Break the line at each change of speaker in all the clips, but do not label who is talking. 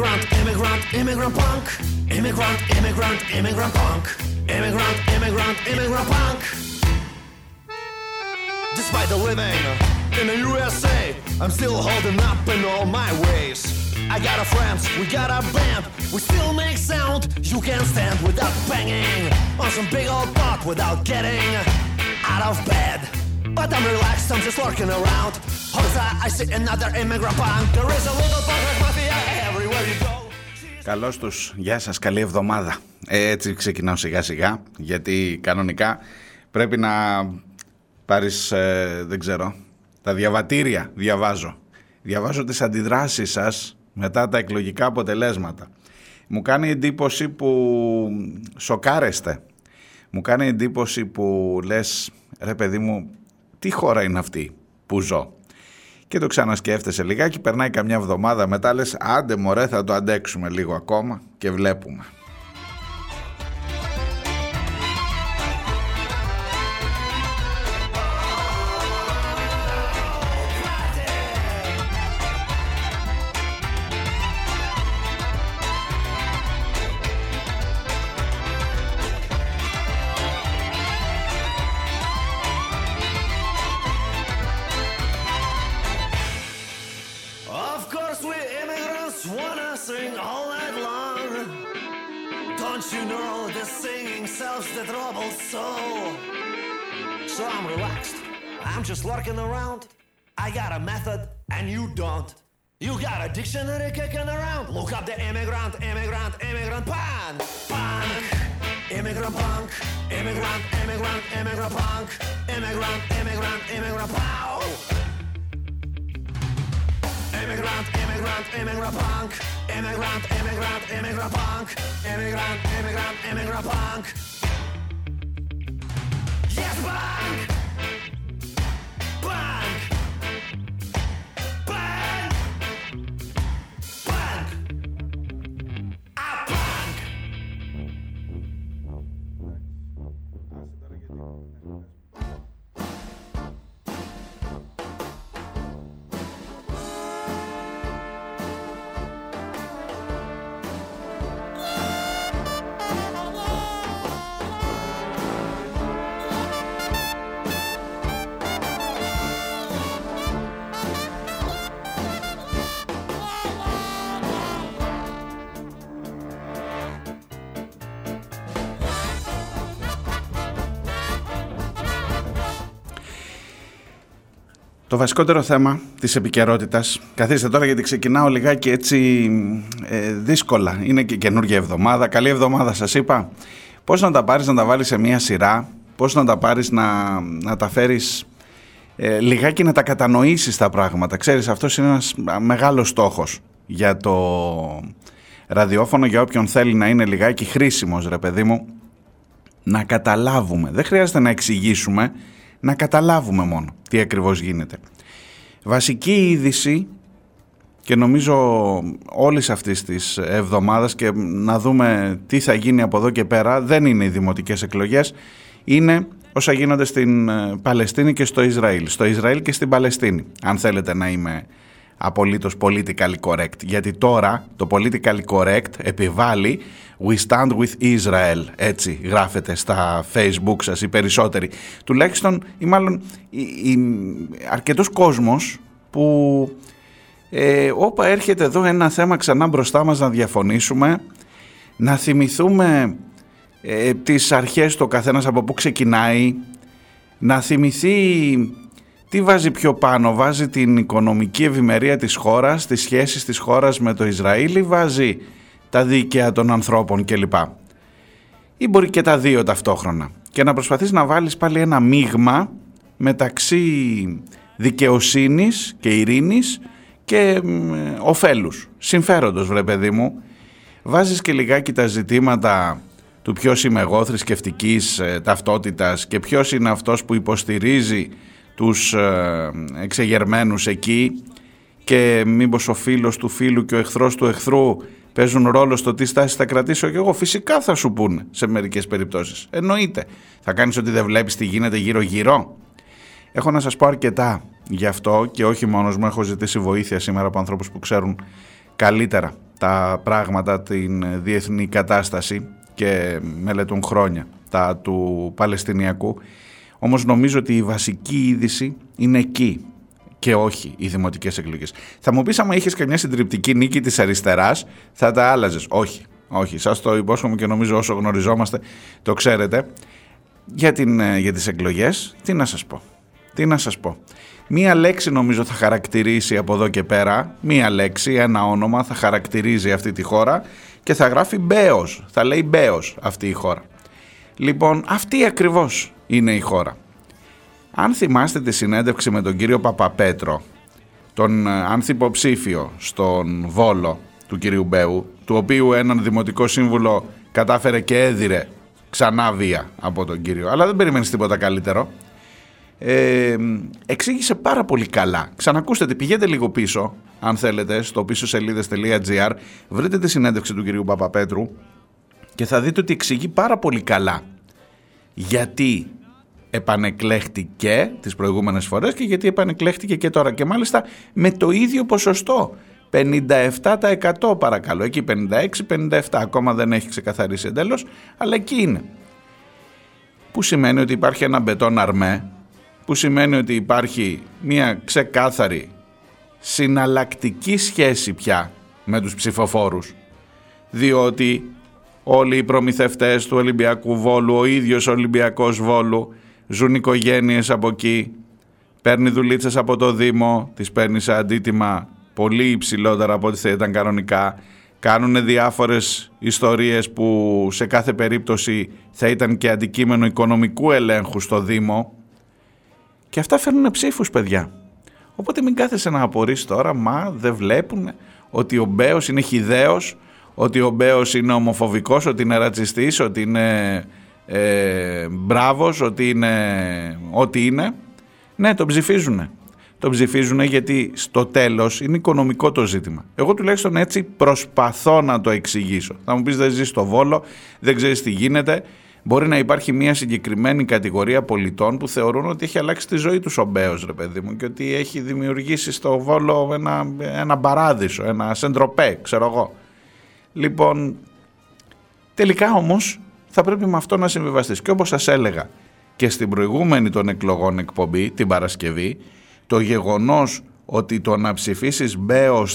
Immigrant, immigrant, immigrant punk. Immigrant, immigrant, immigrant punk. Immigrant, immigrant, immigrant punk. Despite the living in the USA, I'm still holding up in all my ways. I got a friends, we got a band, we still make sound. You can't stand without banging on some big old pot without getting out of bed. But I'm relaxed, I'm just lurking around. I see another immigrant punk. There is a little punk mafia Καλώς τους, γεια σας, καλή εβδομάδα. Ε, έτσι ξεκινάω σιγά σιγά, γιατί κανονικά πρέπει να πάρεις, ε, δεν ξέρω, τα διαβατήρια, διαβάζω. Διαβάζω τις αντιδράσεις σας μετά τα εκλογικά αποτελέσματα. Μου κάνει εντύπωση που σοκάρεστε. Μου κάνει εντύπωση που λες, ρε παιδί μου, τι χώρα είναι αυτή που ζω; Και το ξανασκέφτεσαι λιγάκι, περνάει καμιά εβδομάδα μετά λες άντε μωρέ θα το αντέξουμε λίγο ακόμα και βλέπουμε. Lurking around. I got a method and you don't. You got a dictionary kicking around. Look up the immigrant, immigrant, immigrant punk. Punk. Immigrant punk. Immigrant, immigrant, immigrant punk. Immigrant, immigrant, immigrant pow. Immigrant, immigrant, immigrant punk. Immigrant, immigrant, immigrant punk. Immigrant, immigrant, immigrant punk. Yes, punk! Το βασικότερο θέμα της επικαιρότητας. καθίστε τώρα γιατί ξεκινάω λιγάκι έτσι ε, δύσκολα. Είναι και καινούργια εβδομάδα. Καλή εβδομάδα σας είπα. Πώς να τα πάρεις να τα βάλεις σε μία σειρά, πώς να τα πάρεις να, να τα φέρεις ε, λιγάκι να τα κατανοήσεις τα πράγματα; Ξέρεις, αυτός είναι ένας μεγάλος στόχος για το ραδιόφωνο, για όποιον θέλει να είναι λιγάκι χρήσιμος ρε παιδί μου, να καταλάβουμε. Δεν χρειάζεται να εξηγήσουμε, να καταλάβουμε μόνο τι ακριβώς γίνεται. Βασική είδηση και νομίζω όλης αυτής της εβδομάδας και να δούμε τι θα γίνει από εδώ και πέρα δεν είναι οι δημοτικές εκλογές είναι όσα γίνονται στην ε, Παλαιστίνη και στο Ισραήλ στο Ισραήλ και στην Παλαιστίνη αν θέλετε να είμαι απολύτως politically correct γιατί τώρα το politically correct επιβάλλει We stand with Israel, έτσι γράφεται στα facebook σας οι περισσότεροι. Τουλάχιστον ή μάλλον η, η, αρκετός κόσμος που ε, όπα έρχεται εδώ ένα θέμα ξανά μπροστά μας να διαφωνήσουμε, να θυμηθούμε ε, τις αρχές του καθένας από πού ξεκινάει, να θυμηθεί τι βάζει πιο πάνω, βάζει την οικονομική ευημερία της χώρας, τις σχέσεις της χώρας με το Ισραήλ ή βάζει τα δίκαια των ανθρώπων κλπ. Ή μπορεί και τα δύο ταυτόχρονα. Και να προσπαθείς να βάλεις πάλι ένα μείγμα μεταξύ δικαιοσύνης και ειρήνης και ωφέλους, συμφέροντος βρε παιδί μου. Βάζεις και λιγάκι τα ζητήματα του ποιος είμαι εγώ θρησκευτικής ε, ταυτότητας και ποιος είναι αυτός που υποστηρίζει τους ε, εξεγερμένους εκεί και μήπως ο φίλος του φίλου και ο εχθρός του εχθρού παίζουν ρόλο στο τι στάση θα κρατήσω και εγώ. Φυσικά θα σου πούνε σε μερικές περιπτώσεις. Εννοείται. Θα κάνεις ότι δεν βλέπεις τι γίνεται γύρω-γύρω. Έχω να σας πω αρκετά γι' αυτό και όχι μόνος μου. Έχω ζητήσει βοήθεια σήμερα από ανθρώπους που ξέρουν καλύτερα τα πράγματα, την διεθνή κατάσταση και μελετούν χρόνια τα του Παλαιστινιακού. Όμως νομίζω ότι η βασική είδηση είναι εκεί και όχι οι δημοτικές εκλογές. Θα μου πεις άμα είχες καμιά συντριπτική νίκη της αριστεράς θα τα άλλαζες. Όχι, όχι. Σας το υπόσχομαι και νομίζω όσο γνωριζόμαστε το ξέρετε. Για, την, ε, για τις εκλογές τι να σας πω. Τι να σας πω. Μία λέξη νομίζω θα χαρακτηρίσει από εδώ και πέρα, μία λέξη, ένα όνομα θα χαρακτηρίζει αυτή τη χώρα και θα γράφει Μπέος, θα λέει Μπέος αυτή η χώρα. Λοιπόν, αυτή ακριβώς είναι η χώρα. Αν θυμάστε τη συνέντευξη με τον κύριο Παπαπέτρο, τον ε, ανθυποψήφιο στον Βόλο του κυρίου Μπέου, του οποίου έναν δημοτικό σύμβουλο κατάφερε και έδιρε ξανά βία από τον κύριο, αλλά δεν περιμένεις τίποτα καλύτερο. Ε, εξήγησε πάρα πολύ καλά. Ξανακούστε τη, πηγαίνετε λίγο πίσω, αν θέλετε, στο πίσω σελίδες.gr, βρείτε τη συνέντευξη του κυρίου Παπαπέτρου και θα δείτε ότι εξηγεί πάρα πολύ καλά γιατί επανεκλέχτηκε τις προηγούμενες φορές και γιατί επανεκλέχτηκε και τώρα. Και μάλιστα με το ίδιο ποσοστό 57% παρακαλώ. Εκεί 56-57 ακόμα δεν έχει ξεκαθαρίσει εντέλο, αλλά εκεί είναι. Που σημαίνει ότι υπάρχει ένα μπετόν αρμέ που σημαίνει ότι υπάρχει μια ξεκάθαρη συναλλακτική σχέση πια με τους ψηφοφόρους. Διότι όλοι οι προμηθευτές του Ολυμπιακού Βόλου, ο ίδιος ο Ολυμπιακός Βόλου ζουν οικογένειες από εκεί, παίρνει δουλίτσες από το Δήμο, τις παίρνει σε αντίτιμα πολύ υψηλότερα από ό,τι θα ήταν κανονικά, κάνουν διάφορες ιστορίες που σε κάθε περίπτωση θα ήταν και αντικείμενο οικονομικού ελέγχου στο Δήμο. Και αυτά φέρνουν ψήφους παιδιά. Οπότε μην κάθεσαι να απορείς τώρα, μα δεν βλέπουν ότι ο Μπέος είναι χιδαίος, ότι ο Μπέος είναι ομοφοβικός, ότι είναι ρατσιστής, ότι είναι ε, μπράβος, ότι είναι ό,τι είναι. Ναι, τον ψηφίζουν. Τον ψηφίζουν γιατί στο τέλος είναι οικονομικό το ζήτημα. Εγώ τουλάχιστον έτσι προσπαθώ να το εξηγήσω. Θα μου πεις δεν ζεις στο Βόλο, δεν ξέρεις τι γίνεται. Μπορεί να υπάρχει μια συγκεκριμένη κατηγορία πολιτών που θεωρούν ότι έχει αλλάξει τη ζωή τους ο Μπέος, ρε παιδί μου, και ότι έχει δημιουργήσει στο Βόλο ένα, ένα παράδεισο, ένα σεντροπέ, ξέρω εγώ. Λοιπόν, τελικά όμως θα πρέπει με αυτό να συμβιβαστείς. Και όπως σας έλεγα και στην προηγούμενη των εκλογών εκπομπή, την Παρασκευή, το γεγονός ότι το να ψηφίσεις Μπέο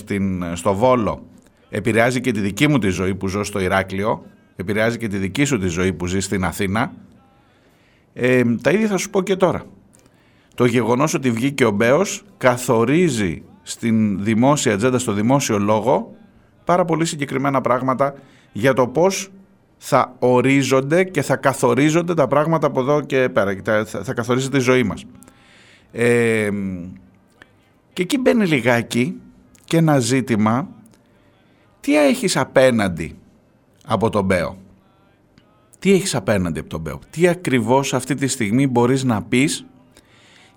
στο Βόλο επηρεάζει και τη δική μου τη ζωή που ζω στο Ηράκλειο, επηρεάζει και τη δική σου τη ζωή που ζεις στην Αθήνα, ε, τα ίδια θα σου πω και τώρα. Το γεγονός ότι βγήκε ο Μπέος καθορίζει στην δημόσια ατζέντα, στο δημόσιο λόγο, πάρα πολύ συγκεκριμένα πράγματα για το πώς θα ορίζονται και θα καθορίζονται τα πράγματα από εδώ και πέρα. Θα, θα καθορίζεται η ζωή μας. Ε, και εκεί μπαίνει λιγάκι και ένα ζήτημα τι έχεις απέναντι από τον Μπέο; Τι έχεις απέναντι από τον Μπέο; Τι ακριβώς αυτή τη στιγμή μπορείς να πεις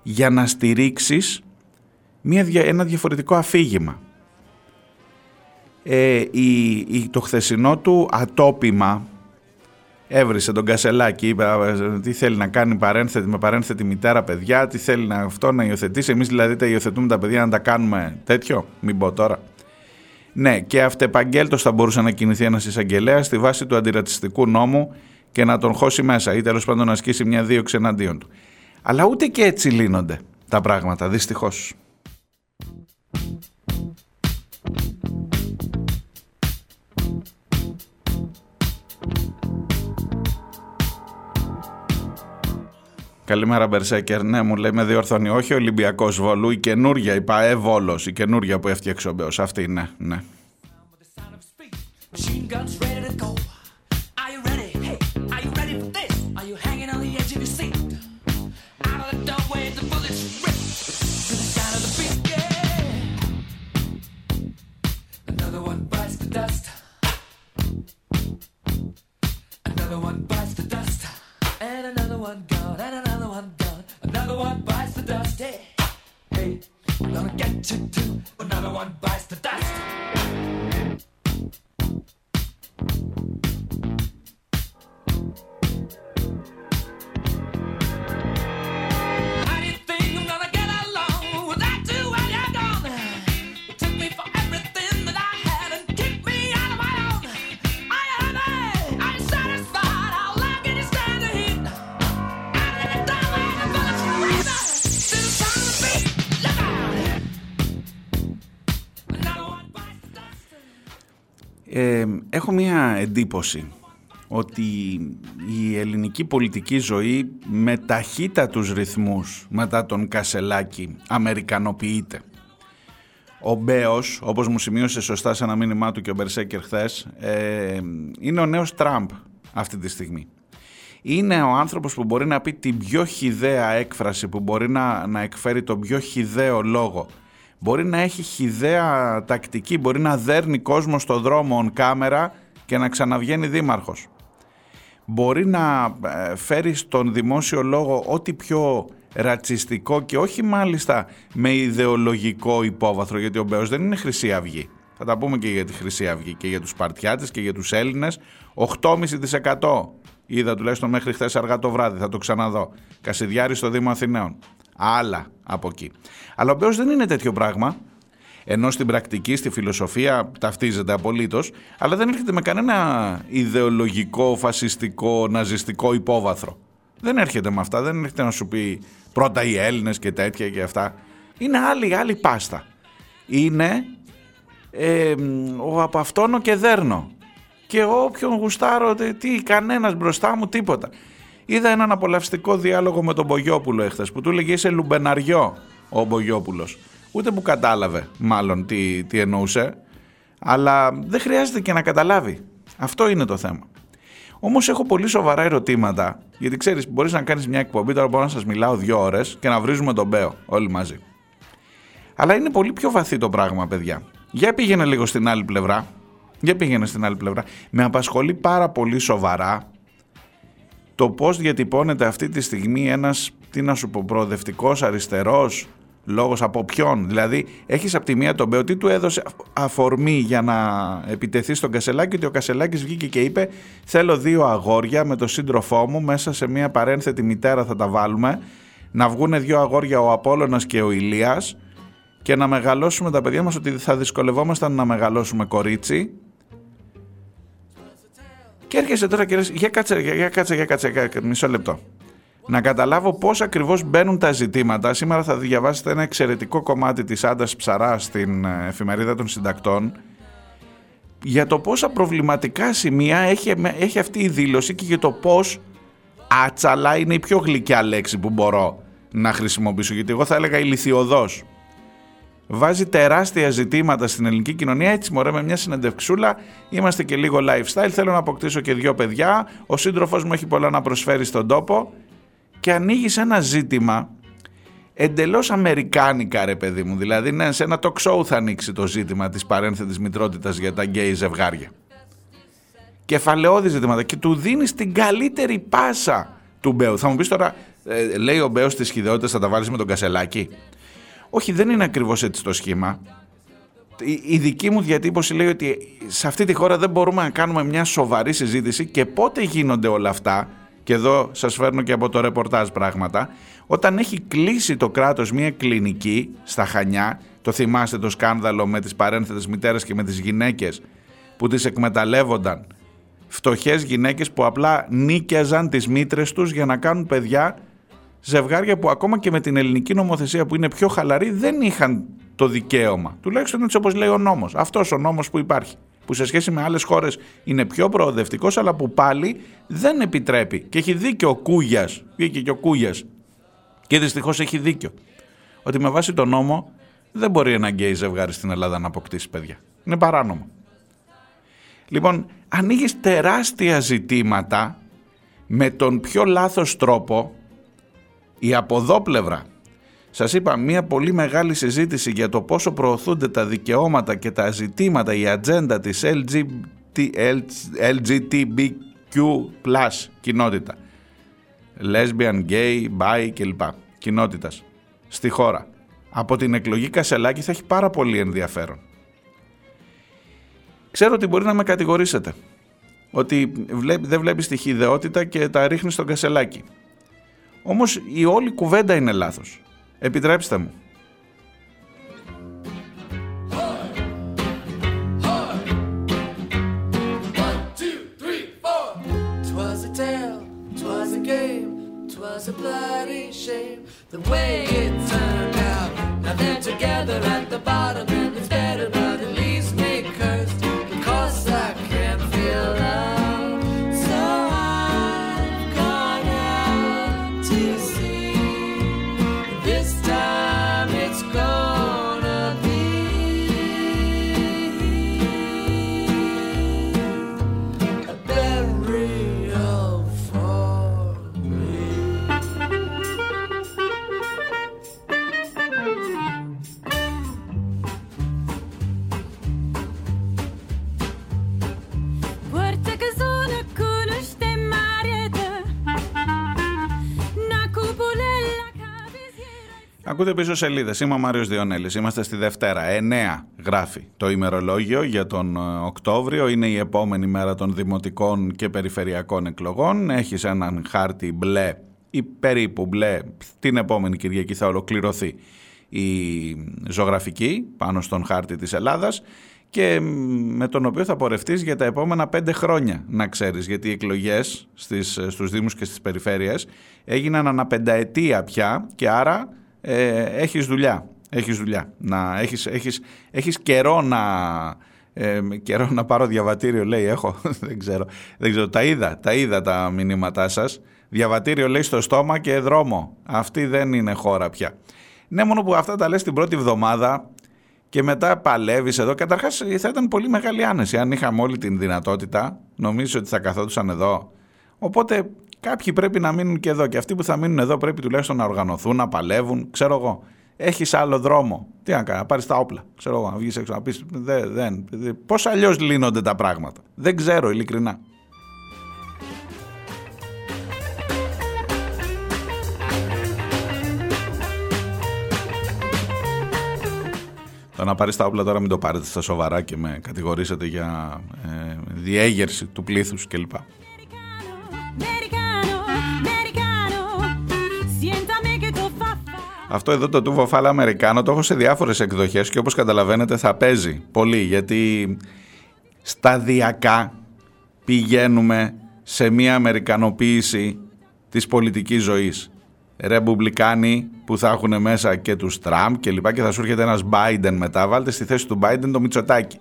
για να στηρίξεις μια, ένα διαφορετικό αφήγημα; Ε, η, το χθεσινό του ατόπιμα έβρισε τον Κασελάκη, είπε τι θέλει να κάνει παρένθετη, με παρένθετη μητέρα παιδιά, τι θέλει να, αυτό να υιοθετήσει. Εμείς δηλαδή τα υιοθετούμε τα παιδιά να τα κάνουμε τέτοιο, μην πω τώρα. Ναι, και αυτεπαγγέλτος θα μπορούσε να κινηθεί ένας εισαγγελέας στη βάση του αντιρατσιστικού νόμου και να τον χώσει μέσα ή τέλος πάντων να ασκήσει μια δίωξη εναντίον του. Αλλά ούτε και έτσι λύνονται τα πράγματα, δυστυχώς. Καλημέρα Μπερσέκερ. Ναι, μου λέει με διορθώνει. Όχι ο Ολυμπιακός Βόλου, η καινούργια, η ΠαΕ Βόλος, η καινούργια που έφτιαξε ο Μπέος. Αυτή είναι, ναι.
one gone, and another one gone. Another one bites the dust. Hey, hey, I'm gonna get you too. Another one bites the dust.
Έχω μία εντύπωση ότι η ελληνική πολιτική ζωή με ταχύτατους ρυθμούς μετά τον Κασελάκη αμερικανοποιείται. Ο Μπέος, όπως μου σημείωσε σωστά σε ένα μήνυμά του και ο Μπερσέκερ χθες, ε, είναι ο νέος Τραμπ αυτή τη στιγμή. Είναι ο άνθρωπος που μπορεί να πει την πιο χιδαία έκφραση, που μπορεί να, να εκφέρει τον πιο χιδαίο λόγο μπορεί να έχει χιδέα τακτική, μπορεί να δέρνει κόσμο στο δρόμο on κάμερα και να ξαναβγαίνει δήμαρχος. Μπορεί να ε, φέρει στον δημόσιο λόγο ό,τι πιο ρατσιστικό και όχι μάλιστα με ιδεολογικό υπόβαθρο, γιατί ο Μπέος δεν είναι Χρυσή Αυγή. Θα τα πούμε και για τη Χρυσή Αυγή και για τους Σπαρτιάτες και για τους Έλληνες. 8,5% είδα τουλάχιστον μέχρι χθες αργά το βράδυ, θα το ξαναδώ. Κασιδιάρη στο Δήμο Αθηναίων άλλα από εκεί. Αλλά ο Μπέος δεν είναι τέτοιο πράγμα, ενώ στην πρακτική, στη φιλοσοφία ταυτίζεται απολύτως, αλλά δεν έρχεται με κανένα ιδεολογικό, φασιστικό, ναζιστικό υπόβαθρο. Δεν έρχεται με αυτά, δεν έρχεται να σου πει πρώτα οι Έλληνες και τέτοια και αυτά. Είναι άλλη, άλλη πάστα. Είναι ε, ο από αυτόν και δέρνω. Και όποιον γουστάρω, τι, κανένας μπροστά μου, τίποτα. Είδα έναν απολαυστικό διάλογο με τον Μπογιόπουλο εχθές που του έλεγε Είσαι λουμπεναριό ο Μπογιόπουλος. Ούτε που κατάλαβε μάλλον τι, τι εννοούσε, αλλά δεν χρειάζεται και να καταλάβει. Αυτό είναι το θέμα. Όμως έχω πολύ σοβαρά ερωτήματα, γιατί ξέρεις, μπορείς να κάνεις μια εκπομπή, τώρα μπορώ να σας μιλάω δύο ώρες και να βρίζουμε τον Μπέο όλοι μαζί. Αλλά είναι πολύ πιο βαθύ το πράγμα, παιδιά. Για πήγαινε λίγο στην άλλη πλευρά. Για πήγαινε στην άλλη πλευρά. Με απασχολεί πάρα πολύ σοβαρά το πώς διατυπώνεται αυτή τη στιγμή ένας, τι να σου πω, προοδευτικός, αριστερός, λόγος από ποιον; Δηλαδή έχεις από τη μία τον Μπέο, τι του έδωσε αφορμή για να επιτεθεί στον Κασελάκη, ότι ο Κασελάκης βγήκε και είπε θέλω δύο αγόρια με τον σύντροφό μου, μέσα σε μια παρένθετη μητέρα θα τα βάλουμε, να βγουν δύο αγόρια ο Απόλλωνας και ο Ηλίας και να μεγαλώσουμε τα παιδιά μας ότι θα δυσκολευόμασταν να μεγαλώσουμε κορίτσι και έρχεσαι τώρα και λες, για κάτσε, για κάτσε, για κάτσε, για κάτσε, μισό λεπτό. Να καταλάβω πώς ακριβώς μπαίνουν τα ζητήματα. Σήμερα θα διαβάσετε ένα εξαιρετικό κομμάτι της Άντας Ψαρά στην ε, εφημερίδα των συντακτών για το πόσα προβληματικά σημεία έχει, έχει αυτή η δήλωση και για το πώς άτσαλα είναι η πιο γλυκιά λέξη που μπορώ να χρησιμοποιήσω. Γιατί εγώ θα έλεγα ηλικιωδώς βάζει τεράστια ζητήματα στην ελληνική κοινωνία. Έτσι, μωρέ, με μια συνεντευξούλα είμαστε και λίγο lifestyle. Θέλω να αποκτήσω και δύο παιδιά. Ο σύντροφο μου έχει πολλά να προσφέρει στον τόπο. Και ανοίγεις ένα ζήτημα εντελώς αμερικάνικα, ρε παιδί μου. Δηλαδή, ναι, σε ένα talk show θα ανοίξει το ζήτημα της παρένθετης μητρότητας για τα γκέι ζευγάρια. Κεφαλαιώδη ζητήματα. Και του δίνεις την καλύτερη πάσα του Μπέου. Θα μου πεις τώρα, ε, λέει ο Μπέος τη χειδαιότητα θα τα βάλεις με τον Κασελάκη; Όχι, δεν είναι ακριβώς έτσι το σχήμα. Η, δική μου διατύπωση λέει ότι σε αυτή τη χώρα δεν μπορούμε να κάνουμε μια σοβαρή συζήτηση και πότε γίνονται όλα αυτά, και εδώ σας φέρνω και από το ρεπορτάζ πράγματα, όταν έχει κλείσει το κράτος μια κλινική στα Χανιά, το θυμάστε το σκάνδαλο με τις παρένθετες μητέρες και με τις γυναίκες που τις εκμεταλλεύονταν, φτωχές γυναίκες που απλά νίκιαζαν τις μήτρες τους για να κάνουν παιδιά ζευγάρια που ακόμα και με την ελληνική νομοθεσία που είναι πιο χαλαρή δεν είχαν το δικαίωμα. Τουλάχιστον έτσι όπως λέει ο νόμος. Αυτός ο νόμος που υπάρχει. Που σε σχέση με άλλες χώρες είναι πιο προοδευτικός αλλά που πάλι δεν επιτρέπει. Και έχει δίκιο ο Κούγιας. Βγήκε και ο Κούγιας. Και δυστυχώς έχει δίκιο. Ότι με βάση τον νόμο δεν μπορεί ένα γκέι ζευγάρι στην Ελλάδα να αποκτήσει παιδιά. Είναι παράνομο. Λοιπόν, ανοίγεις τεράστια ζητήματα με τον πιο λάθος τρόπο η αποδόπλευρα. Σας είπα μια πολύ μεγάλη συζήτηση για το πόσο προωθούνται τα δικαιώματα και τα ζητήματα, η ατζέντα της LGBTQ κοινότητα. Lesbian, gay, bi κλπ. Κοινότητας στη χώρα. Από την εκλογή Κασελάκη θα έχει πάρα πολύ ενδιαφέρον. Ξέρω ότι μπορεί να με κατηγορήσετε. Ότι δεν βλέπεις τη χειδεότητα και τα ρίχνεις στον Κασελάκη. Όμως η όλη κουβέντα είναι λάθος. Επιτρέψτε μου. a bloody shame the way
cabisiera
Ακούτε πίσω σελίδες. Είμαι ο Μάριος Διονέλης. Είμαστε στη Δευτέρα. 9 γράφει το ημερολόγιο για τον ε, Οκτώβριο. Είναι η επόμενη μέρα των δημοτικών και περιφερειακών εκλογών. Έχεις έναν χάρτη μπλε ή περίπου μπλε. Την επόμενη Κυριακή θα ολοκληρωθεί η ζωγραφική πάνω στον χάρτη της Ελλάδας και με τον οποίο θα πορευτείς για τα επόμενα πέντε χρόνια, να ξέρεις, γιατί οι εκλογές στις, στους Δήμους και στις περιφέρειες έγιναν ανά πενταετία πια και άρα ε, έχεις δουλειά. Έχεις δουλειά. Να, έχεις, έχεις, έχεις καιρό να, ε, καιρό να πάρω διαβατήριο, λέει, έχω, δεν ξέρω. Δεν ξέρω, τα είδα, τα είδα τα μηνύματά σας. Διαβατήριο λέει στο στόμα και δρόμο. Αυτή δεν είναι χώρα πια. Ναι, μόνο που αυτά τα λες την πρώτη εβδομάδα και μετά παλεύεις εδώ. Καταρχάς θα ήταν πολύ μεγάλη άνεση αν είχαμε όλη την δυνατότητα. Νομίζω ότι θα καθόντουσαν εδώ. Οπότε κάποιοι πρέπει να μείνουν και εδώ και αυτοί που θα μείνουν εδώ πρέπει τουλάχιστον να οργανωθούν, να παλεύουν. Ξέρω εγώ. Έχεις άλλο δρόμο. Τι να κάνεις, να πάρεις τα όπλα. Ξέρω εγώ, να βγεις έξω να πεις. Δεν, δεν, Πώς αλλιώς λύνονται τα πράγματα. Δεν ξέρω, ειλικρινά. Το να πάρεις τα όπλα τώρα μην το πάρετε στα σοβαρά και με κατηγορήσετε για ε, διέγερση του πλήθους κλπ. Αυτό εδώ το τούβο φάλα Αμερικάνο το έχω σε διάφορες εκδοχές και όπως καταλαβαίνετε θα παίζει πολύ γιατί σταδιακά πηγαίνουμε σε μια αμερικανοποίηση της πολιτικής ζωής. Ρεμπουμπλικάνοι που θα έχουν μέσα και τους Τραμπ και λοιπά και θα σου έρχεται ένας Biden μετά. Βάλτε στη θέση του Biden το Μητσοτάκη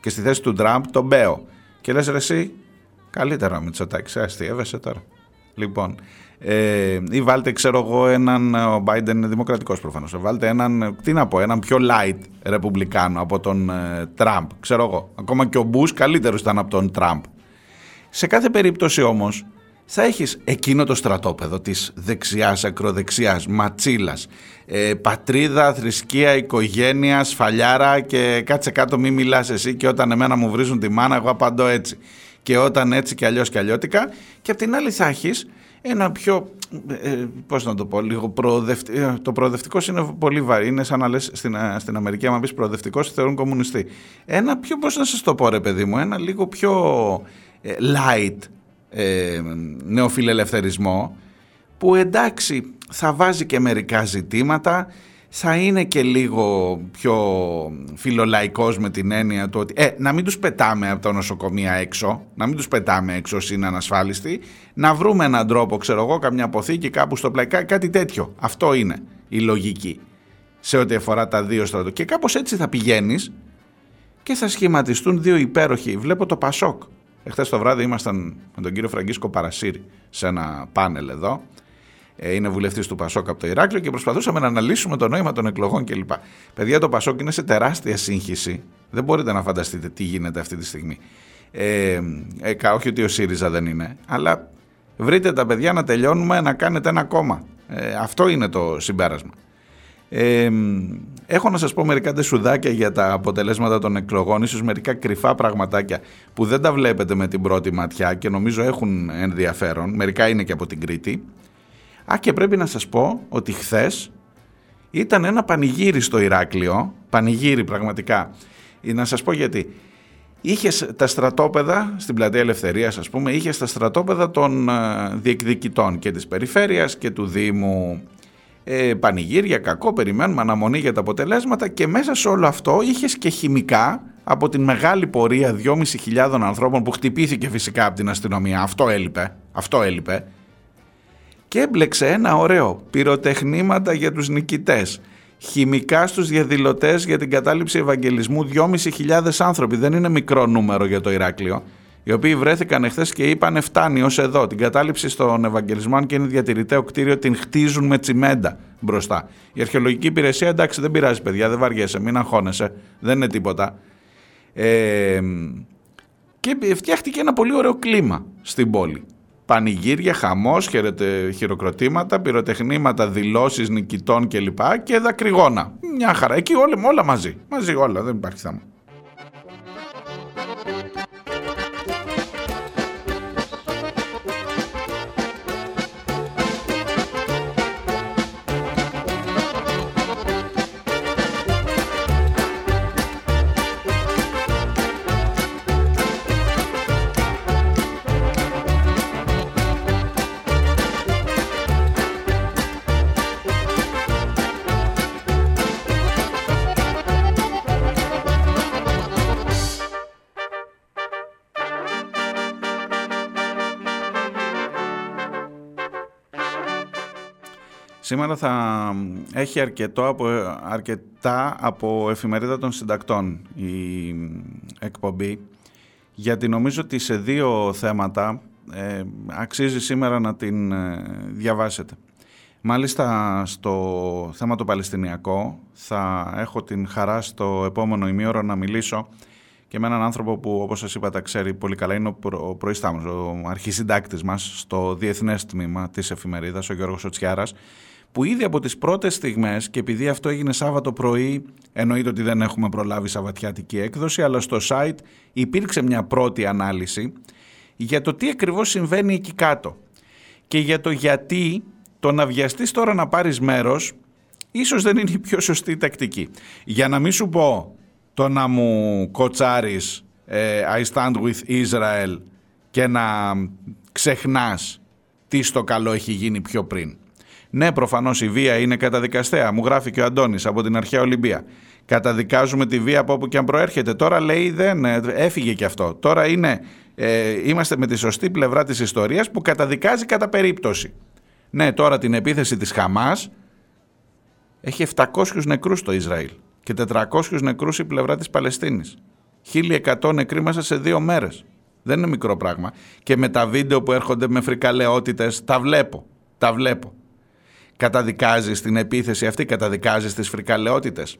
και στη θέση του Τραμπ το Μπέο. Και λες ρε εσύ, καλύτερα ο Μητσοτάκης, αστείευεσαι τώρα. Λοιπόν, ε, ή βάλτε ξέρω εγώ έναν, ο Biden είναι δημοκρατικός προφανώς, βάλτε έναν, τι να πω, έναν πιο light ρεπουμπλικάνο από τον ε, Τραμπ, ξέρω εγώ. Ακόμα και ο Μπούς καλύτερος ήταν από τον Τραμπ. Σε κάθε περίπτωση όμως θα έχεις εκείνο το στρατόπεδο της δεξιάς, ακροδεξιάς, ματσίλας, ε, πατρίδα, θρησκεία, οικογένεια, σφαλιάρα και κάτσε κάτω μη μιλάς εσύ και όταν εμένα μου βρίζουν τη μάνα εγώ απαντώ έτσι. Και όταν έτσι και αλλιώς και αλλιώτικα και απ' την άλλη θα έχεις ένα πιο, ε, πώς να το πω, λίγο προοδευτικό. Το προοδευτικό είναι πολύ βαρύ. Είναι σαν να λες στην, ε, στην Αμερική, άμα πεις προοδευτικός, θεωρούν κομμουνιστή. Ένα πιο, πώς να σας το πω ρε παιδί μου, ένα λίγο πιο ε, light ε, νεοφιλελευθερισμό που εντάξει θα βάζει και μερικά ζητήματα θα είναι και λίγο πιο φιλολαϊκός με την έννοια του ότι ε, να μην τους πετάμε από τα νοσοκομεία έξω, να μην τους πετάμε έξω όσοι είναι ανασφάλιστοι, να βρούμε έναν τρόπο, ξέρω εγώ, καμιά αποθήκη κάπου στο πλάι, κά- κάτι τέτοιο. Αυτό είναι η λογική σε ό,τι αφορά τα δύο στρατό. Και κάπως έτσι θα πηγαίνεις και θα σχηματιστούν δύο υπέροχοι. Βλέπω το Πασόκ. Εχθές το βράδυ ήμασταν με τον κύριο Φραγκίσκο Παρασύρη σε ένα πάνελ εδώ. Ε, Είναι βουλευτής του Πασόκ από το Ηράκλειο και προσπαθούσαμε να αναλύσουμε το νόημα των εκλογών κλπ. Παιδιά, το Πασόκ είναι σε τεράστια σύγχυση. Δεν μπορείτε να φανταστείτε τι γίνεται αυτή τη στιγμή. Ε, ε, όχι ότι ο ΣΥΡΙΖΑ δεν είναι, αλλά βρείτε τα παιδιά να τελειώνουμε να κάνετε ένα κόμμα. Ε, αυτό είναι το συμπέρασμα. Ε, έχω να σας πω μερικά τεσουδάκια για τα αποτελέσματα των εκλογών, ίσως μερικά κρυφά πραγματάκια που δεν τα βλέπετε με την πρώτη ματιά και νομίζω έχουν ενδιαφέρον, μερικά είναι και από την Κρήτη. Α, και πρέπει να σας πω ότι χθες ήταν ένα πανηγύρι στο Ηράκλειο, πανηγύρι πραγματικά. Να σας πω γιατί. Είχες τα στρατόπεδα στην πλατεία Ελευθερίας ας πούμε, είχες τα στρατόπεδα των ε, διεκδικητών και της περιφέρειας και του Δήμου ε, πανηγύρια, κακό, περιμένουμε αναμονή για τα αποτελέσματα και μέσα σε όλο αυτό είχες και χημικά από την μεγάλη πορεία 2.500 ανθρώπων που χτυπήθηκε φυσικά από την αστυνομία. Αυτό έλειπε. Αυτό έλειπε και έμπλεξε ένα ωραίο πυροτεχνήματα για τους νικητές. Χημικά στους διαδηλωτές για την κατάληψη ευαγγελισμού 2.500 άνθρωποι δεν είναι μικρό νούμερο για το Ηράκλειο οι οποίοι βρέθηκαν εχθές και είπαν φτάνει ως εδώ την κατάληψη στον Ευαγγελισμό αν και είναι διατηρηταίο κτίριο την χτίζουν με τσιμέντα μπροστά η αρχαιολογική υπηρεσία εντάξει δεν πειράζει παιδιά δεν βαριέσαι μην αγχώνεσαι δεν είναι τίποτα. Ε, και φτιάχτηκε ένα πολύ ωραίο κλίμα στην πόλη πανηγύρια, χαμός, χειροκροτήματα, πυροτεχνήματα, δηλώσεις νικητών κλπ. Και δακρυγόνα. Μια χαρά. Εκεί όλα, όλα μαζί. Μαζί όλα. Δεν υπάρχει θέμα. Σήμερα θα έχει αρκετό από, αρκετά από εφημερίδα των συντακτών η εκπομπή γιατί νομίζω ότι σε δύο θέματα ε, αξίζει σήμερα να την ε, διαβάσετε. Μάλιστα στο θέμα το Παλαιστινιακό θα έχω την χαρά στο επόμενο ημίωρο να μιλήσω και με έναν άνθρωπο που όπως σας είπα τα ξέρει πολύ καλά είναι ο, προ, προϊστάμος, ο αρχισυντάκτης μας στο διεθνές τμήμα της εφημερίδας, ο Γιώργος Οτσιάρας που ήδη από τις πρώτες στιγμές και επειδή αυτό έγινε Σάββατο πρωί εννοείται ότι δεν έχουμε προλάβει Σαββατιάτικη έκδοση αλλά στο site υπήρξε μια πρώτη ανάλυση για το τι ακριβώς συμβαίνει εκεί κάτω και για το γιατί το να βιαστείς τώρα να πάρεις μέρος ίσως δεν είναι η πιο σωστή τακτική. Για να μην σου πω το να μου κοτσάρεις ε, I stand with Israel και να ξεχνάς τι στο καλό έχει γίνει πιο πριν. Ναι, προφανώς η βία είναι καταδικαστέα. Μου γράφει και ο Αντώνης από την αρχαία Ολυμπία. Καταδικάζουμε τη βία από όπου και αν προέρχεται. Τώρα λέει δεν, ε, έφυγε και αυτό. Τώρα είναι, ε, είμαστε με τη σωστή πλευρά της ιστορίας που καταδικάζει κατά περίπτωση. Ναι, τώρα την επίθεση της Χαμάς έχει 700 νεκρούς στο Ισραήλ και 400 νεκρούς η πλευρά της Παλαιστίνης. 1100 νεκροί μέσα σε δύο μέρες. Δεν είναι μικρό πράγμα. Και με τα βίντεο που έρχονται με φρικαλαιότητες τα βλέπω. Τα βλέπω. Καταδικάζεις την επίθεση αυτή, καταδικάζεις τις φρικαλαιότητες.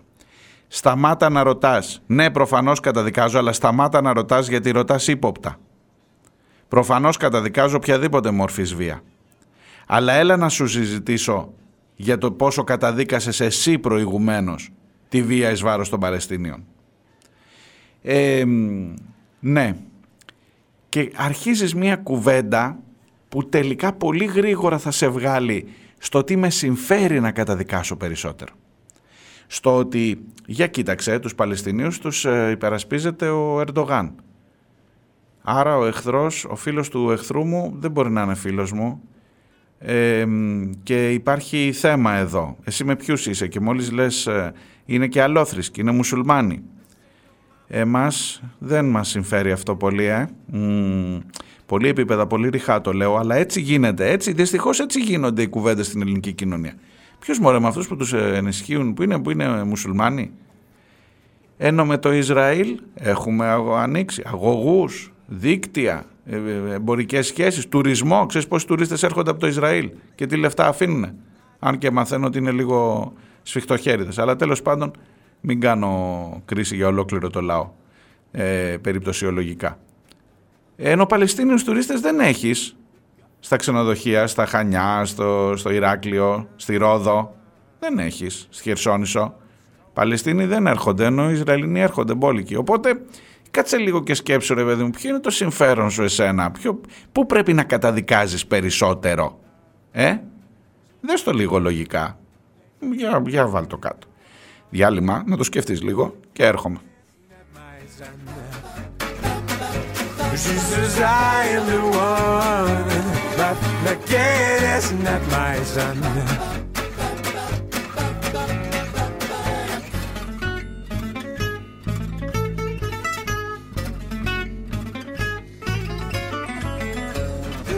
Σταμάτα να ρωτάς. Ναι, προφανώς καταδικάζω, αλλά σταμάτα να ρωτάς γιατί ρωτάς ύποπτα. Προφανώς καταδικάζω οποιαδήποτε μορφή βία. Αλλά έλα να σου συζητήσω για το πόσο καταδίκασες εσύ προηγουμένως τη βία εις βάρος των Παλαιστίνιων. Ε, ναι. Και αρχίζεις μια κουβέντα που τελικά πολύ γρήγορα θα σε βγάλει στο τι με συμφέρει να καταδικάσω περισσότερο. Στο ότι, για κοίταξε, τους Παλαιστινίους τους ε, υπερασπίζεται ο Ερντογάν. Άρα ο εχθρός, ο φίλος του εχθρού μου δεν μπορεί να είναι φίλος μου ε, και υπάρχει θέμα εδώ. Εσύ με ποιους είσαι και μόλις λες ε, είναι και αλόθρησκοι, είναι μουσουλμάνοι. Εμάς δεν μας συμφέρει αυτό πολύ, ε. Πολύ επίπεδα, πολύ ρηχά το λέω, αλλά έτσι γίνεται. Έτσι, δυστυχώς έτσι γίνονται οι κουβέντες στην ελληνική κοινωνία. Ποιος μωρέ με αυτούς που τους ενισχύουν, που είναι, που είναι μουσουλμάνοι; Ενώ με το Ισραήλ έχουμε ανοίξει αγωγούς, δίκτυα, ε, ε, εμπορικές σχέσεις, τουρισμό. Ξέρεις πόσοι τουρίστες έρχονται από το Ισραήλ και τι λεφτά αφήνουν. Αν και μαθαίνω ότι είναι λίγο σφιχτοχέριδες. Αλλά τέλος πάντων, μην κάνω κρίση για ολόκληρο το λαό. Ε, περιπτωσιολογικά. Ενώ Παλαιστίνιους τουρίστες δεν έχεις στα ξενοδοχεία, στα Χανιά, στο, στο Ηράκλειο, στη Ρόδο. Δεν έχεις, στη Χερσόνησο. Παλαιστίνοι δεν έρχονται, ενώ οι Ισραηλινοί έρχονται μπόλικοι. Οπότε κάτσε λίγο και σκέψου ρε παιδί μου, ποιο είναι το συμφέρον σου εσένα, ποιο, πού πρέπει να καταδικάζεις περισσότερο; Ε, δες το λίγο λογικά. Για, για βάλ το κάτω. Διάλειμμα, να το σκεφτείς λίγο και έρχομαι.
She says I am the one that, that quieres not my son.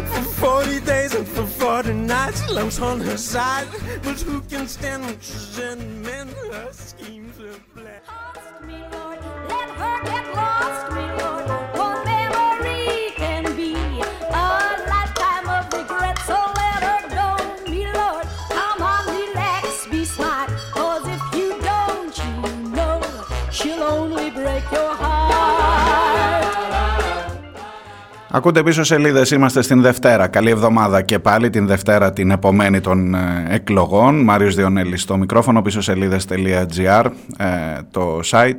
For forty days and for forty nights, she lumps on her side. But who can stand when she's in men? Her schemes are black.
Lost me, Lord. Let her get lost me,
Ακούτε πίσω σελίδες, είμαστε στην Δευτέρα. Καλή εβδομάδα και πάλι την Δευτέρα την επομένη των ε, εκλογών. Μάριος Διονέλης στο μικρόφωνο, πίσω σελίδες.gr, ε, το site.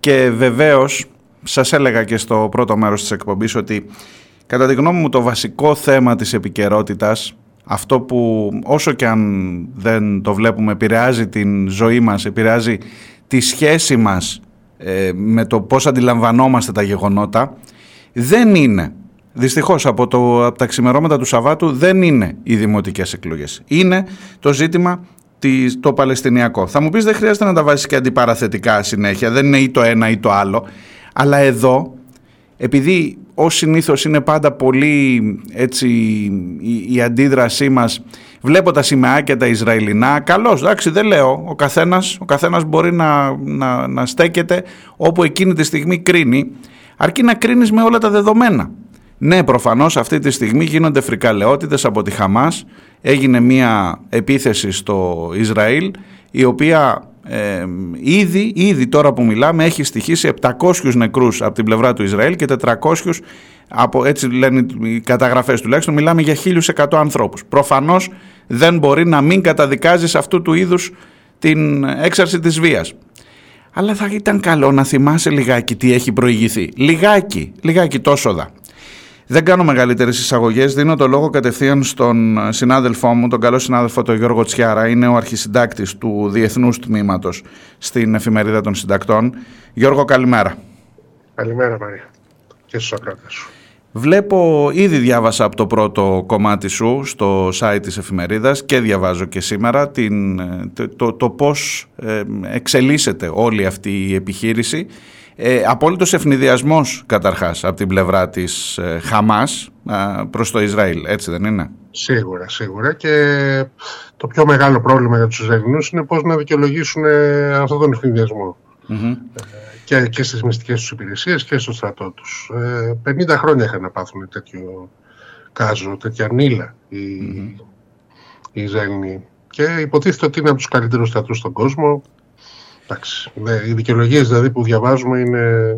Και βεβαίως, σας έλεγα και στο πρώτο μέρος της εκπομπής ότι κατά τη γνώμη μου το βασικό θέμα της επικαιρότητας, αυτό που όσο και αν δεν το βλέπουμε επηρεάζει την ζωή μας, επηρεάζει τη σχέση μας ε, με το πώς αντιλαμβανόμαστε τα γεγονότα, δεν είναι Δυστυχώς από, το, από τα ξημερώματα του Σαββάτου δεν είναι οι δημοτικές εκλογές. Είναι το ζήτημα της, το Παλαιστινιακό. Θα μου πεις δεν χρειάζεται να τα βάζεις και αντιπαραθετικά συνέχεια, δεν είναι ή το ένα ή το άλλο. Αλλά εδώ, επειδή ως συνήθως είναι πάντα πολύ έτσι η, η αντίδρασή μας βλέπω τα σημαίακια τα Ισραηλινά, καλώς, εντάξει δεν λέω, ο καθένας, ο καθένας μπορεί να, να, να στέκεται όπου εκείνη τη στιγμή κρίνει, αρκεί να κρίνεις με όλα τα δεδομένα. Ναι, προφανώς αυτή τη στιγμή γίνονται φρικαλαιότητες από τη Χαμάς. Έγινε μια επίθεση στο Ισραήλ η οποία ε, ήδη, ήδη τώρα που μιλάμε έχει στοιχήσει 700 νεκρούς από την πλευρά του Ισραήλ και 400 από, έτσι λένε οι καταγραφές τουλάχιστον, μιλάμε για 1100 ανθρώπους. Προφανώς δεν μπορεί να μην καταδικάζεις αυτού του είδους την έξαρση της βίας. Αλλά θα ήταν καλό να θυμάσαι λιγάκι τι έχει προηγηθεί. Λιγάκι, λιγάκι τόσο δα. Δεν κάνω μεγαλύτερες εισαγωγές. Δίνω το λόγο κατευθείαν στον συνάδελφό μου, τον καλό συνάδελφο τον Γιώργο Τσιάρα. Είναι ο αρχισυντάκτης του Διεθνούς Τμήματος στην Εφημερίδα των Συντακτών. Γιώργο, καλημέρα.
Καλημέρα, Μαρία. Και στους ακράτες σου.
Βλέπω, ήδη διάβασα από το πρώτο κομμάτι σου στο site της εφημερίδας και διαβάζω και σήμερα την, το, το, το πώς ε, εξελίσσεται όλη αυτή η επιχείρηση ε, απόλυτος ευνηδιασμός καταρχάς από την πλευρά της ε, Χαμάς ε, προς το Ισραήλ, έτσι δεν είναι;
Σίγουρα, σίγουρα και το πιο μεγάλο πρόβλημα για τους Ισραηλινούς είναι πώς να δικαιολογήσουν ε, αυτόν τον ευνηδιασμό. Mm-hmm. Και, και στις μυστικές τους υπηρεσίες και στο στρατό τους. 50 χρόνια είχαν να πάθουν τέτοιο κάζο, τέτοια νύλα οι, mm-hmm. οι Ισραηλινοί. Και υποτίθεται ότι είναι από τους καλύτερους στρατούς στον κόσμο. Εντάξει. Ναι, οι δικαιολογίες δηλαδή που διαβάζουμε είναι.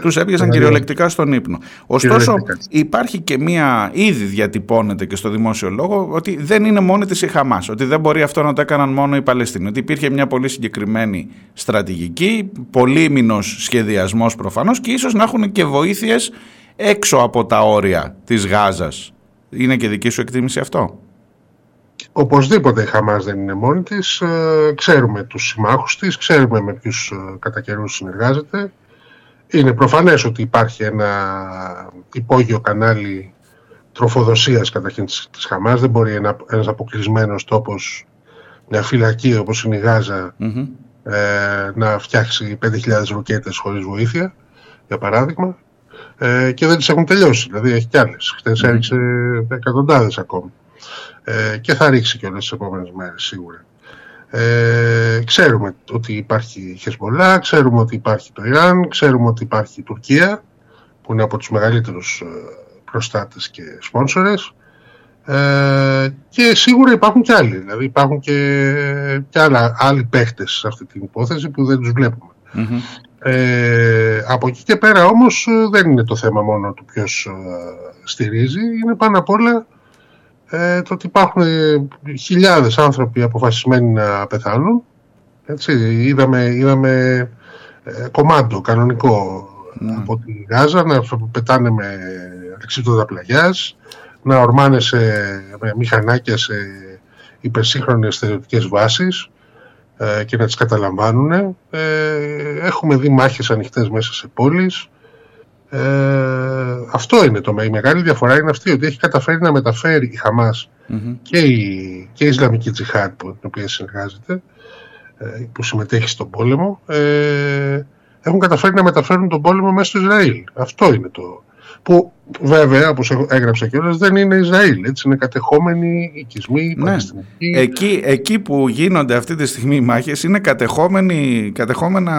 Τους έπιασαν κυριολεκτικά στον ύπνο. Ωστόσο, υπάρχει και μία. ήδη διατυπώνεται και στο δημόσιο λόγο ότι δεν είναι μόνη της η Χαμάς. Ότι δεν μπορεί αυτό να το έκαναν μόνο οι Παλαιστίνοι. Ότι υπήρχε μια πολύ συγκεκριμένη στρατηγική, πολύμηνο σχεδιασμός προφανώς και ίσως να έχουν και βοήθειες έξω από τα όρια της Γάζας. Είναι και δική σου εκτίμηση αυτό;
Οπωσδήποτε η Χαμάς δεν είναι μόνη της. Ε, ξέρουμε τους συμμάχους της, ξέρουμε με ποιους ε, κατά καιρούς συνεργάζεται. Είναι προφανές ότι υπάρχει ένα υπόγειο κανάλι τροφοδοσίας καταρχήν της, της Χαμάς. Δεν μπορεί ένα, ένας αποκλεισμένος τόπος, μια φυλακή όπως είναι η γαζα ε, να φτιάξει 5.000 ρουκέτες χωρίς βοήθεια, για παράδειγμα. Ε, και δεν τις έχουν τελειώσει, δηλαδή έχει κι άλλες. Χθες έριξε εκατοντάδες ακόμη ε, και θα ρίξει και όλες τις επόμενες μέρες σίγουρα. Ε, ξέρουμε ότι υπάρχει η Χεσμολά, ξέρουμε ότι υπάρχει το Ιράν, ξέρουμε ότι υπάρχει η Τουρκία που είναι από τους μεγαλύτερους ε, προστάτες και σπόνσορες ε, και σίγουρα υπάρχουν και άλλοι, δηλαδή υπάρχουν και, και άλλα, άλλοι παίχτες σε αυτή την υπόθεση που δεν τους βλέπουμε. Ε, από εκεί και πέρα όμως ε, δεν είναι το θέμα μόνο του ποιος ε, στηρίζει, είναι πάνω απ' όλα ε, το ότι υπάρχουν ε, χιλιάδες άνθρωποι αποφασισμένοι να πεθάνουν. Έτσι, είδαμε, είδαμε ε, κομμάντο κανονικό από τη Γάζα να πετάνε με αλεξίπτωτα πλαγιάς, να ορμάνε σε, με μηχανάκια σε υπερσύγχρονες στερεωτικές βάσεις ε, και να τις καταλαμβάνουν. Ε, έχουμε δει μάχες ανοιχτές μέσα σε πόλεις. Ε, αυτό είναι το η μεγάλη διαφορά είναι αυτή ότι έχει καταφέρει να μεταφέρει η χαμας και, η, και η Ισλαμική Τζιχάτ που, την οποία συνεργάζεται ε, που συμμετέχει στον πόλεμο ε, έχουν καταφέρει να μεταφέρουν τον πόλεμο μέσα στο Ισραήλ. Αυτό είναι το, που βέβαια, όπως έχω- έγραψα κιόλας, δεν είναι Ισραήλ. Έτσι είναι κατεχόμενοι οικισμοί,
Ναι.
παλαιστινικοί.
Εκεί, εκεί που γίνονται αυτή τη στιγμή οι μάχες είναι κατεχόμενοι, κατεχόμενα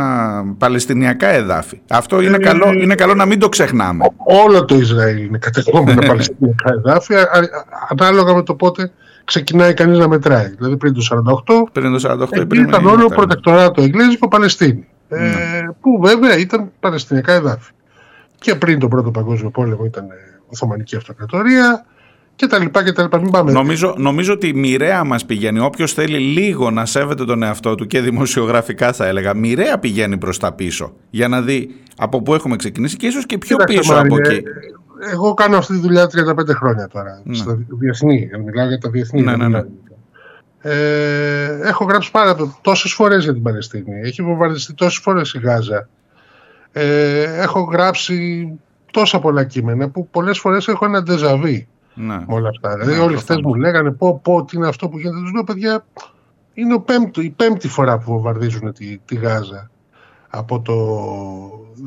παλαιστινιακά εδάφη. Αυτό είναι,
Ε,
καλό, είναι καλό να μην το ξεχνάμε.
Όλο το Ισραήλ είναι κατεχόμενα παλαιστινιακά εδάφια, α- α- ανάλογα με το πότε ξεκινάει κανείς να μετράει. Δηλαδή πριν το 48,
Πριν το 48 ή
εκεί
πριν
ήταν
μετά.
όλο προτεκτοράτο Εγγλέζικο Παλαιστίνη. Ε, που βέβαια ήταν παλαιστινιακά εδάφη. Και πριν τον Πρώτο Παγκόσμιο Πόλεμο ήταν ε, Οθωμανική Αυτοκρατορία και τα λοιπά και τα λοιπά. Μην πάμε.
Νομίζω, νομίζω ότι μοιραία μας πηγαίνει. Όποιος θέλει λίγο να σέβεται τον εαυτό του και δημοσιογραφικά θα έλεγα, μοιραία πηγαίνει προς τα πίσω για να δει από πού έχουμε ξεκινήσει και ίσως και πιο
Κοίταξε,
πίσω από
Μάριε,
εκεί.
Εγώ κάνω αυτή τη δουλειά 35 χρόνια τώρα.
Ναι.
Στα διεθνή. Μιλάω για τα διεθνή.
Ναι,
δεν
ναι, ναι.
μιλάω. Ε, έχω γράψει πάρα τόσες φορές για την Παλαιστίνη. Έχει βομβαρδιστεί τόσες φορές η Γάζα. Ε, έχω γράψει τόσα πολλά κείμενα που πολλές φορές έχω ένα ντεζαβί
Ναι.
με όλα αυτά. Δηλαδή
Ναι,
όλοι χτες
προφανώς.
μου λέγανε πω πω τι είναι αυτό που γίνεται. Τους λέω παιδιά είναι ο πέμπτο, η πέμπτη φορά που βομβαρδίζουν τη, τη Γάζα από το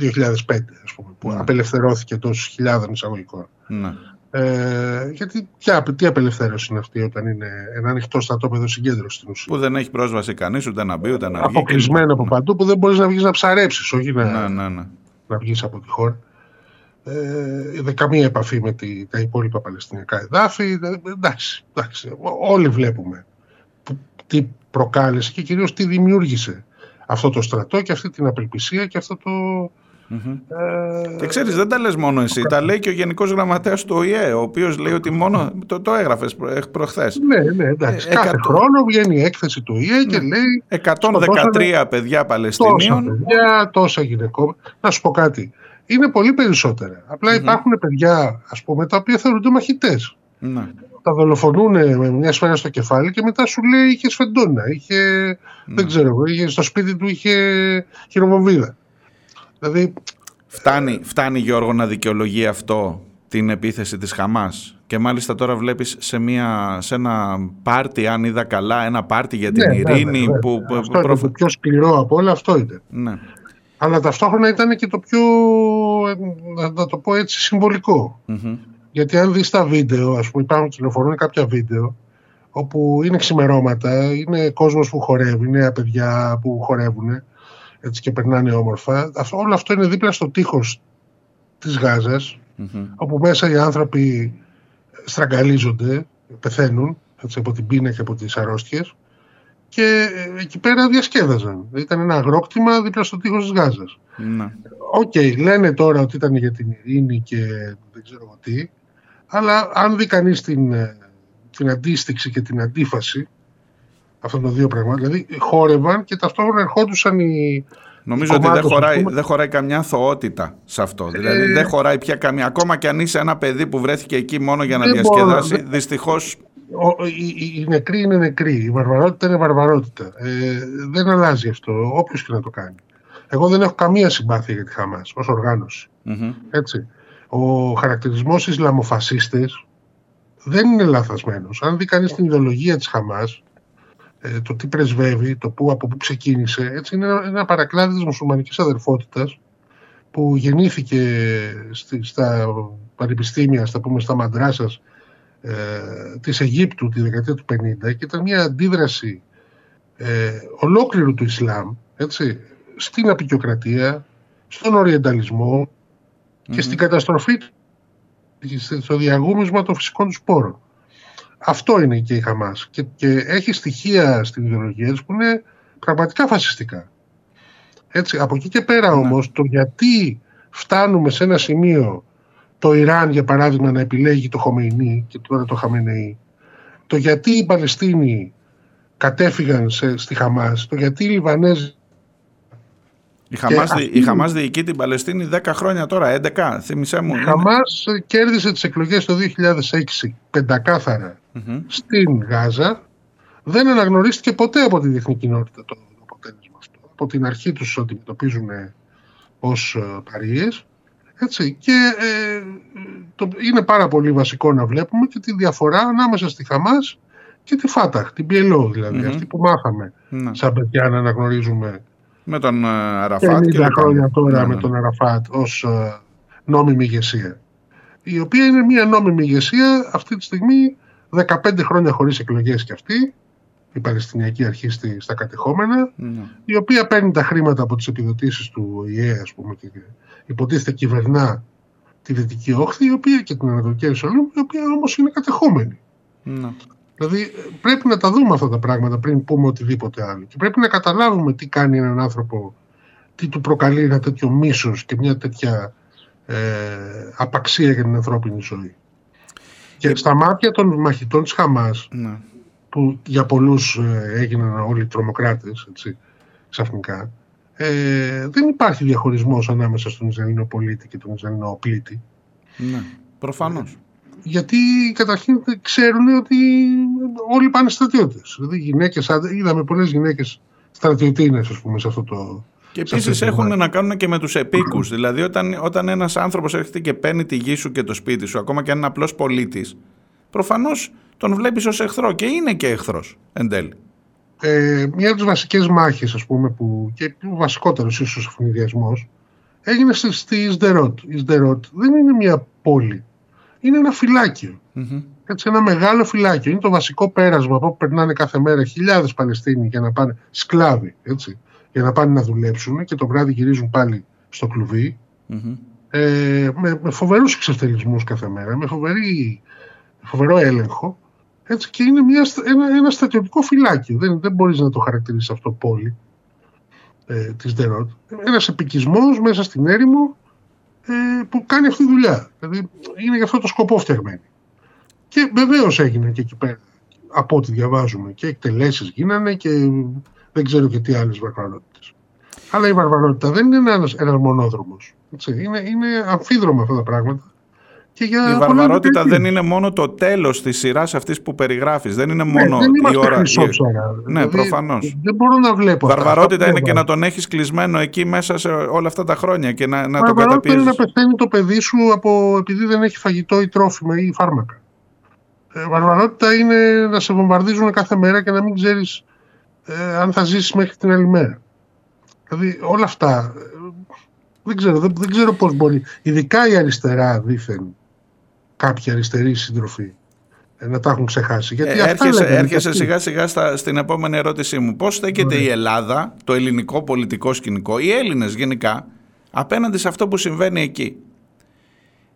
2005 ας πούμε, που
Ναι.
απελευθερώθηκε τόσους χιλιάδων εισαγωγικών.
Ναι.
Ε, γιατί ποια, τι απελευθέρωση είναι αυτή όταν είναι ένα ανοιχτό στρατόπεδο συγκέντρωση στην ουσία;
Που δεν έχει πρόσβαση κανείς ούτε να μπει ούτε να βγει.
Αποκλεισμένο από παντού που δεν μπορείς να βγεις να ψαρέψεις, όχι να,
Ναι, ναι, ναι.
να βγεις από τη χώρα. Ε, δεν καμία επαφή με τη, τα υπόλοιπα Παλαιστινιακά εδάφη. Ε, εντάξει, εντάξει, ό- όλοι βλέπουμε που- τι προκάλεσε και κυρίως τι δημιούργησε αυτό το στρατό και αυτή την απελπισία και αυτό το...
Μμμ.
Ε,
Και ξέρεις δεν τα λες μόνο εσύ, τα λέει και ο Γενικός Γραμματέας του ΟΗΕ, ο οποίος λέει ότι μόνο, το, το έγραφες προ, ε, προχθές,
ναι, ναι, εντάξει.
Ε,
Κάθε
εκατό-
χρόνο βγαίνει η έκθεση του ΙΕ και λέει
113 παιδιά
τόσα
Παλαιστινίων,
παιδιά, τόσα γυναικών. Να σου πω κάτι. Είναι πολύ περισσότερα. Απλά υπάρχουν παιδιά, ας πούμε, τα οποία θεωρούνται μαχητές.
ναι.
Τα δολοφονούν με μια σφαίρα στο κεφάλι και μετά σου λέει είχε σφεντόνα, είχε,
Ναι.
δεν ξέρω εγώ, είχε, στο σπίτι του είχε χειροβομβίδα. Δηλαδή,
Φτάνει, φτάνει Γιώργο να δικαιολογεί αυτό την επίθεση της Χαμάς και μάλιστα τώρα βλέπεις σε, μια, σε ένα πάρτι, αν είδα καλά, ένα πάρτι για την
ναι, βέβαια,
ειρήνη
βέβαια.
που... που-
αυτό είναι
προφ-
το πιο σκληρό από όλα, αυτό είναι.
Ναι.
Αλλά ταυτόχρονα ήταν και το πιο, ε, να, να το πω έτσι, συμβολικό.
Μμμ.
Γιατί αν δεις τα βίντεο, ας πούμε υπάρχουν κυκλοφορούν κάποια βίντεο όπου είναι ξημερώματα, είναι κόσμος που χορεύει, νέα παιδιά που χορεύουν έτσι και περνάνε όμορφα. Αυτό, όλο αυτό είναι δίπλα στο τείχος της Γάζας,
Μμμ.
όπου μέσα οι άνθρωποι στραγγαλίζονται, πεθαίνουν έτσι, από την πείνα και από τις αρρώστιες και ε, εκεί πέρα διασκέδαζαν. Ήταν ένα αγρόκτημα δίπλα στο τείχος της Γάζας.
Ναι.
Οκ, λένε τώρα ότι ήταν για την ειρήνη και δεν ξέρω εγώ τι, αλλά αν δει κανείς την, ε, την αντίστιξη και την αντίφαση αυτών των δύο πραγμάτων, δηλαδή χόρευαν και ταυτόχρονα ερχόντουσαν οι.
Νομίζω ότι δεν
κομμάτων, ας
χωράει,
πούμε.
δεν χωράει καμιά αθωότητα σε αυτό. Δηλαδή
Ε,
δεν χωράει πια καμία. Ακόμα και αν είσαι ένα παιδί που βρέθηκε εκεί μόνο για να
Δεν μπορώ,
διασκεδάσει,
δεν-
δυστυχώς
Ο, οι, οι- οι νεκροί είναι νεκροί, η βαρβαρότητα είναι βαρβαρότητα. Ε, δεν αλλάζει αυτό, όποιος και να το κάνει. Εγώ δεν έχω καμία συμπάθεια για τη Χαμάς ως οργάνωση.
Μμμ.
Έτσι. Ο χαρακτηρισμός Ισλαμοφασίστες δεν είναι λαθασμένος. Αν δει κανείς την ιδεολογία της Χαμάς, ε, το τι πρεσβεύει, το που, από πού ξεκίνησε, έτσι είναι ένα, ένα παρακλάδι της μουσουλμανικής αδερφότητας που γεννήθηκε στη, στα πανεπιστήμια, στα πούμε στα μαντράσας ε, της Αιγύπτου τη δεκαετία του 50 και ήταν μια αντίδραση ε, ολόκληρου του Ισλάμ έτσι, στην απεικιοκρατία, στον οριενταλισμό και στην καταστροφή του, στο διαγούμισμα των φυσικών τους σπόρων. Αυτό είναι και η Χαμάς. Και, και έχει στοιχεία στην ιδεολογία της που είναι πραγματικά φασιστικά. Έτσι, από εκεί και πέρα
Ναι.
όμως, το γιατί φτάνουμε σε ένα σημείο το Ιράν, για παράδειγμα, να επιλέγει το Χομεϊνί και τώρα το Χαμενεή, το γιατί οι Παλαιστίνοι κατέφυγαν σε, στη Χαμάς, το γιατί οι Λιβανέζοι
Η Χαμάς,
αυτή-
δι- η Χαμάς διοικεί την Παλαιστίνη 10 χρόνια τώρα, 11, θύμισέ μου.
Η
είναι.
Χαμάς ε, κέρδισε τις εκλογές το 2006 πεντακάθαρα
Μμμ.
στην Γάζα. Δεν αναγνωρίστηκε ποτέ από τη διεθνή κοινότητα το αποτέλεσμα αυτό. Από την αρχή τους αντιμετωπίζουν ως ε, παρείες. Έτσι. Και ε, το, είναι πάρα πολύ βασικό να βλέπουμε και τη διαφορά ανάμεσα στη Χαμάς και τη Φάταχ, την Πιελό δηλαδή,
Μμμ.
αυτή που μάθαμε
Ναι.
σαν παιδιά να αναγνωρίζουμε
Με τον ε, Αραφάτ
50
και λοιπά.
χρόνια τώρα
Ναι,
με
ναι.
τον Αραφάτ ως ε, νόμιμη ηγεσία. Η οποία είναι μια νόμιμη ηγεσία αυτή τη στιγμή 15 χρόνια χωρίς εκλογές και αυτή, η Παλαιστινιακή Αρχή στη- στα κατεχόμενα,
Ναι.
η οποία παίρνει τα χρήματα από τις επιδοτήσεις του ΟΗΕ, ας πούμε, και υποτίθεται κυβερνά τη Δυτική Όχθη, η οποία και την Ανατολική Ιερουσαλήμ, η οποία όμως είναι κατεχόμενη.
Ναι.
Δηλαδή ε, πρέπει να τα δούμε αυτά τα πράγματα πριν πούμε οτιδήποτε άλλο. Και πρέπει να καταλάβουμε τι κάνει έναν άνθρωπο, τι του προκαλεί ένα τέτοιο μίσος και μια τέτοια ε, απαξία για την ανθρώπινη ζωή. Και στα μάτια των μαχητών της Χαμάς,
Ναι.
που για πολλούς ε, έγιναν όλοι τρομοκράτες, έτσι, ξαφνικά, ε, δεν υπάρχει διαχωρισμός ανάμεσα στον Ισραηλινό πολίτη και τον Ισραηλινό πλήτη.
ναι. Προφανώς.
Γιατί καταρχήν ξέρουν ότι όλοι πάνε στρατιώτες. Δηλαδή γυναίκες, άντρες- είδαμε πολλές γυναίκες στρατιωτίνες ας πούμε σε αυτό το...
Και
σε αυτό
επίσης
το
έχουν
κομμάτι.
να κάνουν και με τους επίκους. δηλαδή, όταν, όταν ένας άνθρωπος έρχεται και παίρνει τη γη σου και το σπίτι σου, ακόμα και αν είναι απλός πολίτης, προφανώς τον βλέπεις ως εχθρό και είναι και εχθρός εν τέλει.
Ε, μια από τις βασικές μάχες ας πούμε που, και ο βασικότερος ίσως ευνηδιασμός έγινε στη, στη Σδερότ. Η Σδερότ δεν είναι μια πόλη. Είναι ένα φυλάκιο.
Μμμ.
Έτσι, ένα μεγάλο φυλάκιο. Είναι το βασικό πέρασμα από όπου περνάνε κάθε μέρα χιλιάδες Παλαιστίνοι για να πάνε, σκλάβοι, έτσι, για να πάνε να δουλέψουν και το βράδυ γυρίζουν πάλι στο κλουβί.
Μμμ.
Ε, με, με φοβερούς εξευτελισμούς κάθε μέρα, με φοβερή, φοβερό έλεγχο. Έτσι, και είναι μια, στα- ένα, ένα στρατιωτικό φυλάκιο. Δεν, δεν μπορείς να το χαρακτηρίσεις αυτό πόλη ε, της Δερότ. Ένας επικισμός μέσα στην έρημο ε, που κάνει αυτή τη δουλειά. Δηλαδή είναι για αυτό το σκοπό φτιαγμένη. Και βεβαίως έγινε και εκεί πέρα από ό,τι διαβάζουμε και εκτελέσεις γίνανε και δεν ξέρω και τι άλλες βαρβαρότητες. Αλλά η βαρβαρότητα δεν είναι ένας, ένας μονόδρομος. Έτσι. Είναι, είναι αμφίδρομα αυτά τα πράγματα. Και για
Η
πολλές
βαρβαρότητα
δεκαετίες.
δεν είναι μόνο το τέλος της σειράς αυτής που περιγράφεις. Δεν είναι
Ναι,
μόνο
δεν
η
είμαστε
ώρα.
χρυσόψαρα.
Ναι,
Δηλαδή,
προφανώς.
Δεν μπορώ να βλέπω. αυτά.
Βαρβαρότητα
Αυτά
είναι και
που
να τον έχεις κλεισμένο εκεί μέσα σε όλα αυτά τα χρόνια και να, να το
Βαρβαρότητα είναι
καταπιέζεις.
να πεθαίνει το παιδί σου από, επειδή δεν έχει φαγητό ή τρόφιμα ή φάρμακα. Ε, βαρβαρότητα είναι να σε βομβαρδίζουν κάθε μέρα και να μην ξέρεις ε, αν θα ζήσεις μέχρι την άλλη μέρα. Δηλαδή όλα αυτά ε, δεν ξέρω, δεν, δεν ξέρω πώς μπορεί. Ειδικά η αριστερά δήθεν κάποιοι αριστεροί σύντροφοι ε, να τα έχουν ξεχάσει. Γιατί
Ε,
αυτά
έρχεσαι
λέγανε
έρχεσαι
και αυτοί.
σιγά σιγά στα, στην επόμενη ερώτησή μου. Πώς στέκεται
Ναι.
η Ελλάδα, το ελληνικό πολιτικό σκηνικό, οι Έλληνες γενικά, απέναντι σε αυτό που συμβαίνει εκεί;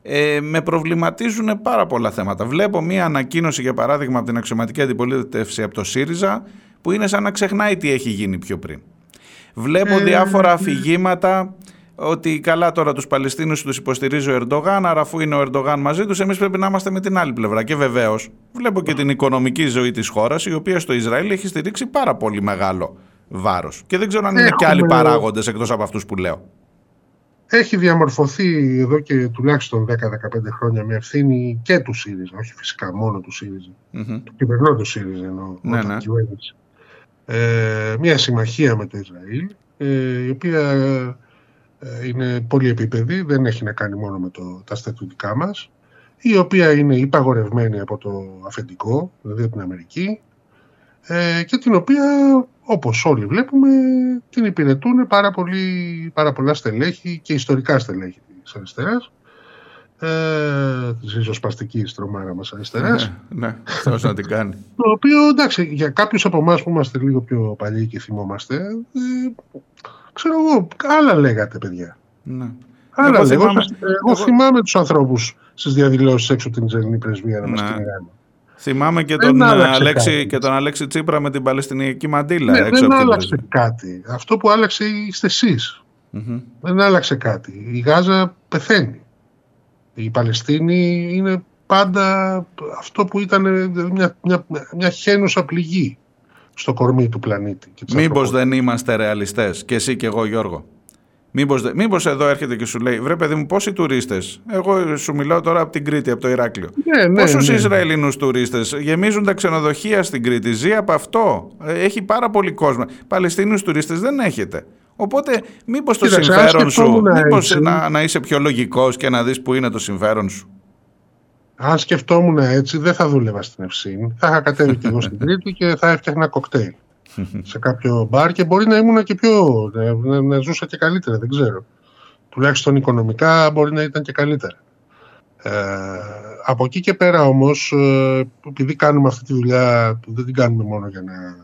Ε, με προβληματίζουν πάρα πολλά θέματα. Βλέπω μία ανακοίνωση, για παράδειγμα, από την αξιωματική αντιπολίτευση από το ΣΥΡΙΖΑ, που είναι σαν να ξεχνάει τι έχει γίνει πιο πριν. Βλέπω
Ε,
διάφορα αφηγήματα ότι καλά τώρα τους Παλαιστίνους τους υποστηρίζει ο Ερντογάν, άρα αφού είναι ο Ερντογάν μαζί τους, εμείς πρέπει να είμαστε με την άλλη πλευρά. Και βεβαίως βλέπω και την οικονομική ζωή της χώρας, η οποία στο Ισραήλ έχει στηρίξει πάρα πολύ μεγάλο βάρος. Και δεν ξέρω αν είναι και άλλοι
Έχουμε-
παράγοντες εκτός από αυτούς που λέω.
έχει διαμορφωθεί εδώ και τουλάχιστον 10-15 χρόνια με ευθύνη και του ΣΥΡΙΖΑ, όχι φυσικά μόνο του ΣΥΡΙΖΑ,
Μμμ.
του κυβερνώντος ΣΥΡΙΖΑ εννοώ,
Ναι,
όταν
ναι.
κυβέρνησε. Ε, μια συμμαχία με το Ισραήλ, ε, η οποία ε, είναι πολυεπίπεδη, δεν έχει να κάνει μόνο με το, τα στρατιωτικά μας, η οποία είναι υπαγορευμένη από το αφεντικό, δηλαδή από την Αμερική, ε, και την οποία, όπως όλοι βλέπουμε, την υπηρετούν πάρα, πολύ, πάρα πολλά στελέχη και ιστορικά στελέχη της αριστεράς, ε, της ριζοσπαστικής τρομάρα μας αριστεράς,
Ναι, ναι, Θεός να την κάνει.
το οποίο εντάξει, για κάποιους από εμάς που είμαστε λίγο πιο παλιοί και θυμόμαστε, ε, ξέρω εγώ, άλλα λέγατε παιδιά.
Ναι.
Άλλα
Εγώ
λέγατε.
θυμάμαι-
Εγώ,
εγώ-
θυμάμαι τους ανθρώπους στις διαδηλώσεις έξω από την Ισραηλινή πρεσβεία να μας
Ναι.
κυνηγάνε.
Θυμάμαι και
Δεν
τον, ε,
άλλαξε
Αλέξη,
κάτι.
και τον Αλέξη Τσίπρα με την Παλαιστινιακή μαντήλα
Ναι,
έξω
δεν
από την
άλλαξε
πρεσβεία.
κάτι. Αυτό που άλλαξε είστε εσείς.
Μμμ.
Δεν άλλαξε κάτι. Η Γάζα πεθαίνει. Η Παλαιστίνη είναι πάντα αυτό που ήταν μια, μια, μια χένουσα πληγή στο κορμί του πλανήτη. και της
Μήπως
ανθρωπότητας.
δεν είμαστε ρεαλιστές και εσύ και εγώ Γιώργο. Μήπως, δε- μήπως εδώ έρχεται και σου λέει βρε παιδί μου πόσοι τουρίστες. Εγώ σου μιλάω τώρα από την Κρήτη, από το Ηράκλειο.
Ναι, ναι,
Πόσους
ναι.
Ισραηλινούς τουρίστες γεμίζουν τα ξενοδοχεία στην Κρήτη. Ζει από αυτό. Ε, Έχει πάρα πολύ κόσμο. Παλαιστίνιους τουρίστες δεν έχετε. Οπότε μήπως το
Κοίταξε, αν
συμφέρον σου,
σκεφτόμουν
μήπως
έτσι-
να, να είσαι πιο λογικός και να δεις που είναι το συμφέρον σου.
Αν σκεφτόμουν έτσι, δεν θα δούλευα στην Ευσύνη. Θα είχα κατέβει και εγώ στην Κρήτη και θα έφτιαχνα κοκτέιλ σε κάποιο μπαρ και μπορεί να ήμουν και πιο. να, να, να ζούσα και καλύτερα, δεν ξέρω. Τουλάχιστον οικονομικά μπορεί να ήταν και καλύτερα. Ε, από εκεί και πέρα όμως, ε, επειδή κάνουμε αυτή τη δουλειά, που δεν την κάνουμε μόνο για να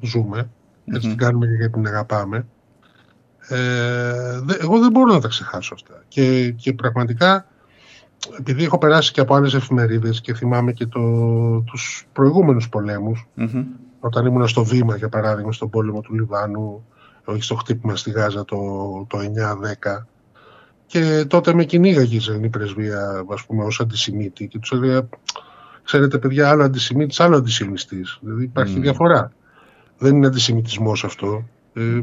ζούμε, έτσι
Μμμ.
την κάνουμε και γιατί την αγαπάμε, ε, δε- εγώ δεν μπορώ να τα ξεχάσω αυτά. Και, και πραγματικά, επειδή έχω περάσει και από άλλες εφημερίδες και θυμάμαι και το, τους προηγούμενους πολέμους,
Μμμ.
όταν ήμουν στο βήμα, για παράδειγμα, στον πόλεμο του Λιβάνου, όχι στο χτύπημα στη Γάζα το, το 9-10, και τότε με κυνήγαγε η Ισραηλινή πρεσβεία, ας πούμε, ως αντισημίτη και τους έλεγα, ξέρετε παιδιά, άλλο αντισημίτης, άλλο αντισημιστής. Δηλαδή υπάρχει
Μμμ.
διαφορά. Δεν είναι αντισημιτισμός αυτό. Ε,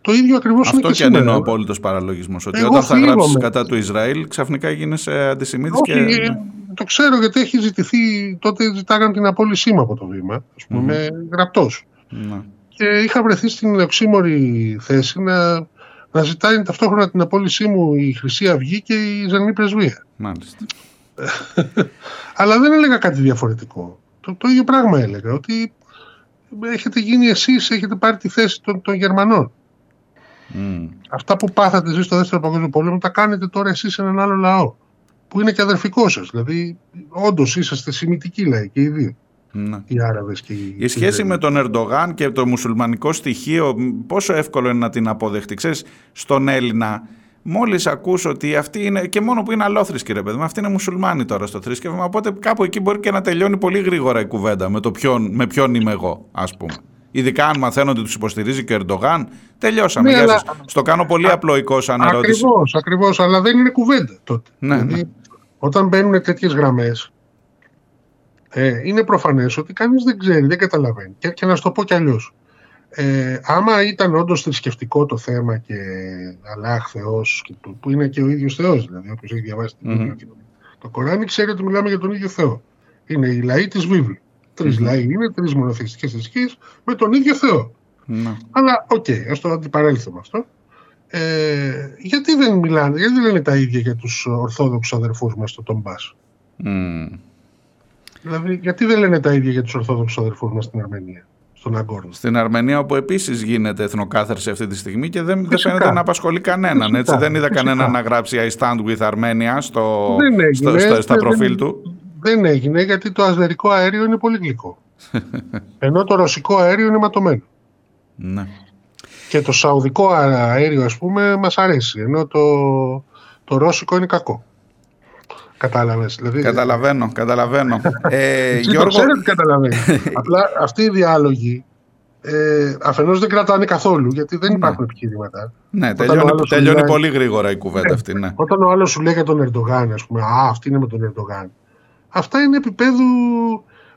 το ίδιο ακριβώς είναι
Αυτό
και
και αν είναι
σήμερα.
ο απόλυτος παραλογισμός. Ότι
Εγώ
όταν θα
θλίβομαι.
γράψεις κατά του Ισραήλ, ξαφνικά γίνεσαι αντισημίτης
Όχι,
και.
ε, το ξέρω γιατί έχει ζητηθεί, τότε ζητάγαν την απόλυσή μου από το βήμα, ας πούμε,
Μμμ.
με γραπτός.
Ναι.
και είχα βρεθεί στην οξύμορη θέση να, να ζητάει ταυτόχρονα την απόλυσή μου η Χρυσή Αυγή και η Ισραηλινή Πρεσβεία.
Μάλιστα.
Αλλά δεν έλεγα κάτι διαφορετικό. Το, το ίδιο πράγμα έλεγα, ότι έχετε γίνει εσείς, έχετε πάρει τη θέση των, των Γερμανών.
Μμ.
Αυτά που πάθατε εσείς στο Δεύτερο Παγκόσμιο Πόλεμο τα κάνετε τώρα εσείς σε έναν άλλο λαό, που είναι και αδερφικό σας. Δηλαδή, όντως είσαστε σημητικοί λαοί και οι δύο,
Ναι.
οι Άραβες και οι
Η σχέση
Ισραηλοί.
με τον Ερντογάν και το μουσουλμανικό στοιχείο, μ, πόσο εύκολο είναι να την αποδεχτεί. Ξέρεις, στον Έλληνα, μόλις ακούς ότι αυτή είναι, και μόνο που είναι αλόθρησκη ρε παιδί μου, αυτή είναι μουσουλμάνη τώρα στο θρήσκευμα, οπότε κάπου εκεί μπορεί και να τελειώνει πολύ γρήγορα η κουβέντα με, το ποιον, με ποιον είμαι εγώ, ας πούμε. Ειδικά αν μαθαίνω ότι τους υποστηρίζει και ο Ερντογάν, τελειώσαμε.
Ναι,
Γεια
αλλά-
σας. Στο κάνω πολύ απλοϊκό σαν ερώτηση.
Ακριβώς, ακριβώς, αλλά δεν είναι κουβέντα τότε.
Ναι,
δηλαδή,
ναι.
όταν μπαίνουν τέτοιες γραμμές, ε, είναι προφανές ότι κανείς δεν ξέρει, δεν καταλαβαίνει. Και, και να σου το πω κι αλλιώς. Ε, άμα ήταν όντως θρησκευτικό το θέμα και Αλλάχ Θεός, και που, που είναι και ο ίδιος Θεός, δηλαδή όποιος έχει διαβάσει την
Μμμ.
Βίβλο και το, το Κοράνι ξέρει ότι μιλάμε για τον ίδιο Θεό. Είναι οι λαοί της Βίβλου. Τρεις
Μμμ.
λαοί είναι, τρεις μονοθεϊστικές θρησκείες με τον ίδιο Θεό.
Ναι.
Αλλά οκ, ας το αντιπαρέλθουμε αυτό. Ε, γιατί δεν μιλάνε, γιατί δεν λένε τα ίδια για τους Ορθόδοξους αδερφούς μας στο Τομπάς;
Μμ.
Δηλαδή, γιατί δεν λένε τα ίδια για τους Ορθόδοξους αδερφούς μας στην Αρμενία, στον Αγκόρνο;
Στην Αρμενία, όπου επίσης γίνεται εθνοκάθαρση αυτή τη στιγμή και δεν, δεν
Φυσικά.
φαίνεται να απασχολεί κανέναν.
Φυσικά.
Έτσι. Δεν είδα
Φυσικά.
κανέναν να γράψει I stand with Armenia στο,
Δεν έγινε,
στο, στο- στα
δεν-
προφίλ του.
Δεν έγινε γιατί το αζερικό αέριο είναι πολύ γλυκό. Ενώ το ρωσικό αέριο είναι ματωμένο.
Ναι.
Και το σαουδικό αέριο, ας πούμε, μας αρέσει. Ενώ το, το ρώσικο είναι κακό. Κατάλαβες. Δηλαδή,
Καταλαβαίνω, καταλαβαίνω. ε,
Εσύ το
Γιώργο,
ξέρω τι καταλαβαίνεις. Απλά αυτοί οι διάλογοι ε, αφενός δεν κρατάνε καθόλου γιατί δεν υπάρχουν επιχειρήματα.
ναι,
ο
τελειώνει,
άλλος
τελειώνει
μιλάει-
πολύ γρήγορα η κουβέντα
Ναι.
αυτή. Ναι.
Όταν ο άλλος σου λέει για τον Ερντογάν, ας πούμε, Α, αυτή είναι με τον Ερντογάν. Αυτά είναι επίπεδου.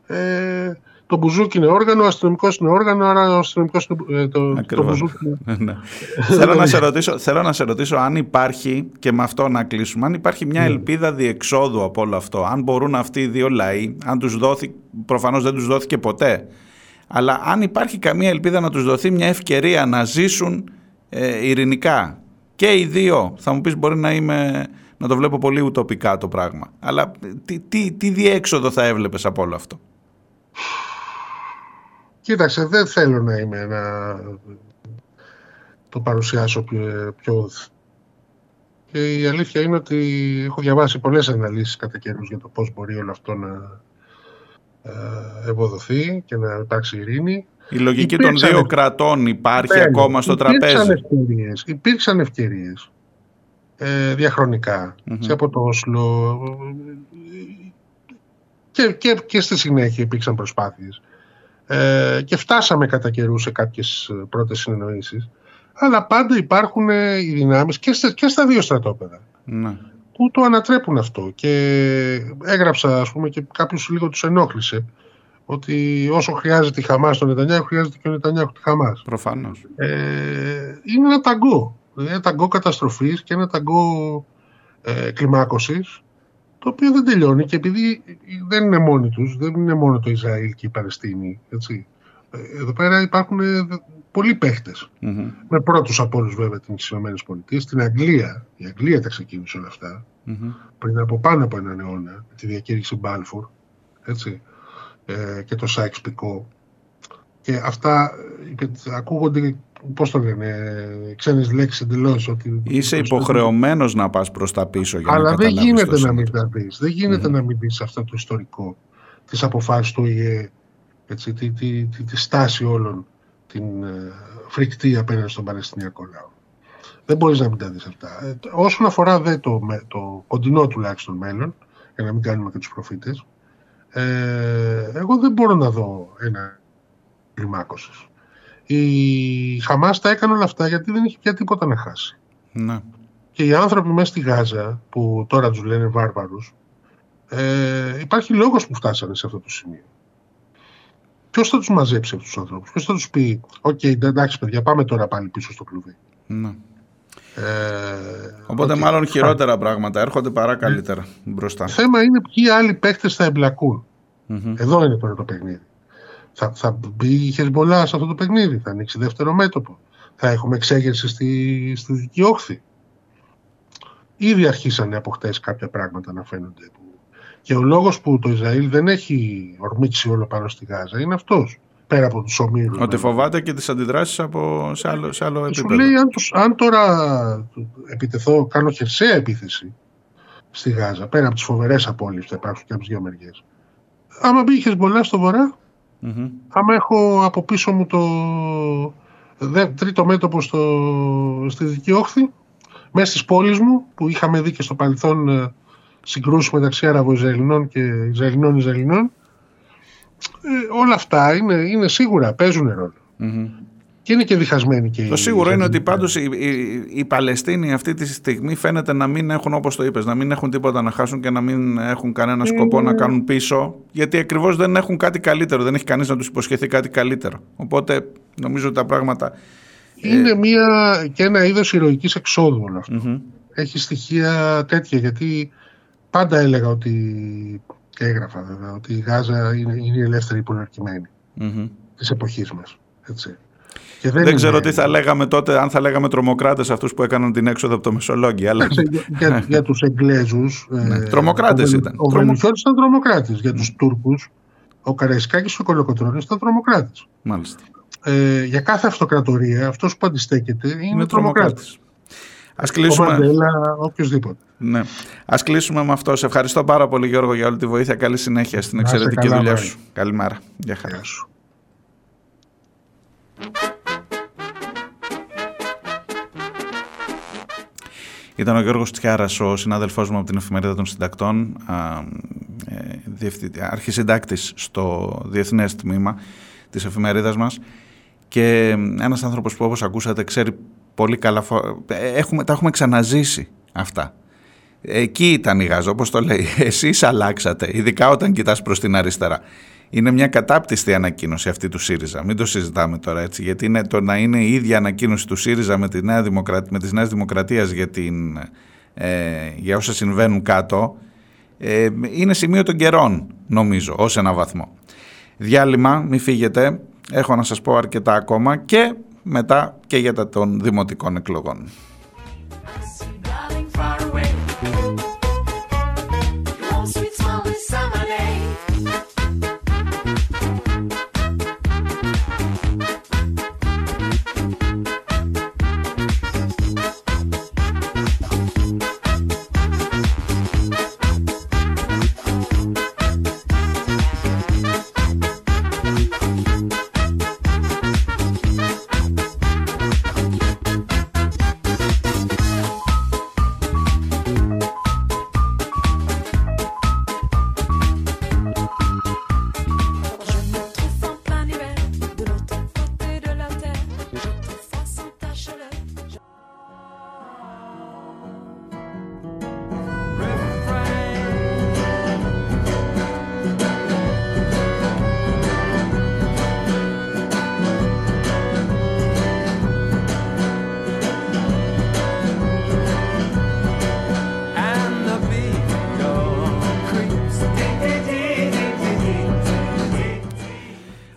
Ε, το μπουζούκι είναι όργανο, ο αστυνομικός είναι όργανο, άρα ο αστυνομικός είναι. Ε, το, το
Ακριβώς.
μπουζούκι είναι.
Ναι. θέλω, να σε ρωτήσω, θέλω να σε ρωτήσω αν υπάρχει, και με αυτό να κλείσουμε, αν υπάρχει μια ελπίδα διεξόδου από όλο αυτό. Αν μπορούν αυτοί οι δύο λαοί, αν τους δόθη, προφανώς δεν τους δόθηκε ποτέ, αλλά αν υπάρχει καμία ελπίδα να τους δοθεί μια ευκαιρία να ζήσουν ε, ειρηνικά. Και οι δύο, θα μου πεις μπορεί να είμαι, να το βλέπω πολύ ουτοπικά το πράγμα. Αλλά τι, τι, τι διέξοδο θα έβλεπες από όλο αυτό;
Κοίταξε, δεν θέλω να είμαι ένα. το παρουσιάσω πιο, πιο. Και η αλήθεια είναι ότι έχω διαβάσει πολλές αναλύσεις κατά καιρούς για το πώς μπορεί όλο αυτό να ε, ευοδοθεί και να υπάρξει ειρήνη.
Η λογική των
Υπήρξαν-
δύο κρατών υπάρχει
Ναι,
ακόμα στο
υπήρξαν
τραπέζι.
Ευκαιρίες, υπήρξαν ευκαιρίες ε, διαχρονικά.
Μμμ.
Και από το Όσλο. και, και, και στη συνέχεια υπήρξαν προσπάθειες. Ε, και φτάσαμε κατά καιρού σε κάποιες ε, πρώτες συνεννοήσεις. Αλλά πάντα υπάρχουν ε, οι δυνάμεις και, στα- και στα δύο στρατόπεδα
Ναι.
που το ανατρέπουν αυτό. Και έγραψα, ας πούμε, και κάποιος λίγο τους ενόχλησε ότι όσο χρειάζεται η Χαμάς τον Νετανιάχου, χρειάζεται και ο Νετανιάχου τη Χαμάς.
Προφανώς.
Ε, είναι ένα ταγκό. Δηλαδή ένα ταγκό καταστροφής και ένα ταγκό ε, κλιμάκωσης το οποίο δεν τελειώνει και επειδή δεν είναι μόνοι τους, δεν είναι μόνο το Ισραήλ και η Παλαιστίνη, έτσι. Ε, Εδώ πέρα υπάρχουν ε, πολλοί παίχτες.
Μμμ.
Με πρώτους από όλους βέβαια τις Ηνωμένες Πολιτείες, την Αγγλία. Η Αγγλία τα ξεκίνησε όλα αυτά
Μμμ.
πριν από πάνω από έναν αιώνα, με τη διακήρυξη Μπάλφουρ, έτσι, ε, και το Σάιξ Πικό. Και αυτά ε, ακούγονται, πώς το λένε, ε, ξένες λέξεις εντελώς. Ότι
Είσαι υποχρεωμένος να πας προς τα πίσω για
Αλλά
να
δεν
καταλάβεις
γίνεται
το
να μην
σύνολο.
τα δεις. Δεν γίνεται
Μμμ.
να μην δεις αυτό το ιστορικό της αποφάσεις του ΙΕ, έτσι, τη, τη, τη, τη στάση όλων την ε, φρικτή απέναντι στον Παλαιστινιακό λαό. Δεν μπορείς να μην τα δεις αυτά. Ε, όσον αφορά δε το, με- το κοντινό τουλάχιστον μέλλον, για να μην κάνουμε και τους προφήτες, ε, εγώ δεν μπορώ να δω ένα κλιμάκωσης. Η Χαμάς τα έκανε όλα αυτά γιατί δεν είχε πια τίποτα να χάσει.
Ναι.
Και οι άνθρωποι μέσα στη Γάζα, που τώρα τους λένε βάρβαρους, ε, υπάρχει λόγος που φτάσανε σε αυτό το σημείο. Ποιος θα τους μαζέψει αυτούς τους ανθρώπους, ποιος θα τους πει «OK, εντάξει παιδιά, πάμε τώρα πάλι πίσω στο κλουβί».
ναι.
Ε,
Οπότε
οκ.
μάλλον χειρότερα πράγματα έρχονται παρά καλύτερα μπροστά.
Το θέμα είναι ποιοι άλλοι παίχτες θα εμπλακούν.
Μμμ.
Εδώ είναι τώρα το παιχνίδι. Θα, θα μπει η Χεσμολά σε αυτό το παιχνίδι, θα ανοίξει δεύτερο μέτωπο. Θα έχουμε εξέγερση στη, στη δική όχθη. Ήδη αρχίσανε από χτες κάποια πράγματα να φαίνονται. Που... Και ο λόγος που το Ισραήλ δεν έχει ορμήξει όλο πάνω στη Γάζα είναι αυτός. Πέρα από τους ομήρους.
Ότι
βέβαια.
φοβάται και τις αντιδράσεις από, σε άλλο, σε άλλο
Και Σου
επίπεδο.
λέει αν, τους- αν τώρα επιτεθώ, κάνω χερσαία επίθεση στη Γάζα, πέρα από τις φοβερές απώλειες που θα υπάρχουν και από τις δύο μεριές. Άμα μπει η Χεσμολά στο βορρά,
Μμμ.
άμα έχω από πίσω μου το δε, τρίτο μέτωπο στο, στη δική όχθη, μέσα στις πόλεις μου, που είχαμε δει και στο παρελθόν ε, συγκρούσεις μεταξύ Άραβο-Ισραηλινών και Ισραηλινών-Ισραηλινών, ε, όλα αυτά είναι, είναι σίγουρα, παίζουν ρόλο.
Μμμ.
Και είναι και διχασμένοι και
Το
οι
σίγουρο είναι ότι
Ισραηλινοί.
πάντως οι, οι, οι Παλαιστίνοι αυτή τη στιγμή φαίνεται να μην έχουν όπως το είπες, να μην έχουν τίποτα να χάσουν και να μην έχουν κανένα σκοπό να κάνουν πίσω γιατί ακριβώς δεν έχουν κάτι καλύτερο, δεν έχει κανείς να τους υποσχεθεί κάτι καλύτερο. Οπότε νομίζω ότι τα πράγματα...
Είναι μια, και ένα είδος ηρωικής εξόδου όλο αυτό.
Μμμ.
Έχει στοιχεία τέτοια γιατί πάντα έλεγα ότι και έγραφα βέβαια ότι η Γάζα είναι, είναι η ελεύθερη υποναρκημένη
Μμμ.
της εποχής μας. Έτσι. Και
Δεν,
είναι-
ξέρω τι θα λέγαμε τότε, αν θα λέγαμε τρομοκράτες αυτούς που έκαναν την έξοδο από το Μεσολόγγι, αλλά...
Εντάξει, για, για, για τους Εγγλέζους
Ναι,
ε,
τρομοκράτες
ο, Βελ-
ήταν.
Ο
Τρομο-
Βελουχιώτης ήταν τρομοκράτης. Για τους Τούρκους ο Καραϊσκάκης και ο Κολοκοτρώνης ήταν τρομοκράτης.
Μάλιστα.
Ε, για κάθε αυτοκρατορία αυτός που αντιστέκεται είναι,
Είναι
τρομοκράτης.
τρομοκράτης. Ας
Ο
κλείσουμε...
Μαντέλα, οποιοδήποτε.
Ναι. Ας κλείσουμε με αυτό. Σε ευχαριστώ πάρα πολύ Γιώργο για όλη τη βοήθεια. Καλή συνέχεια στην
Να είσαι
εξαιρετική
καλά,
δουλειά
Μάρη.
σου. Καλημέρα. Γεια χαρά.
Γεια σου.
Ήταν ο Γιώργος Τσιάρας, ο συνάδελφός μου από την Εφημερίδα των Συντακτών, α, ε, διευθυντή- αρχισυντάκτης στο Διεθνές Τμήμα της εφημερίδας μας και ένας άνθρωπος που όπως ακούσατε ξέρει πολύ καλά, φο- ε, έχουμε, τα έχουμε ξαναζήσει αυτά. Εκεί ήταν η Γάζα, όπως το λέει. Εσείς αλλάξατε, ειδικά όταν κοιτάς προς την αριστερά. Είναι μια κατάπτυστη ανακοίνωση αυτή του ΣΥΡΙΖΑ. Μην το συζητάμε τώρα έτσι, γιατί είναι το να είναι η ίδια ανακοίνωση του ΣΥΡΙΖΑ με, τη Νέα Δημοκρατία, με τις Νέες Δημοκρατίες για, την, ε, για όσα συμβαίνουν κάτω, ε, είναι σημείο των καιρών, νομίζω, ως ένα βαθμό. Διάλειμμα, μην φύγετε, έχω να σας πω αρκετά ακόμα και μετά και για τα των δημοτικών εκλογών.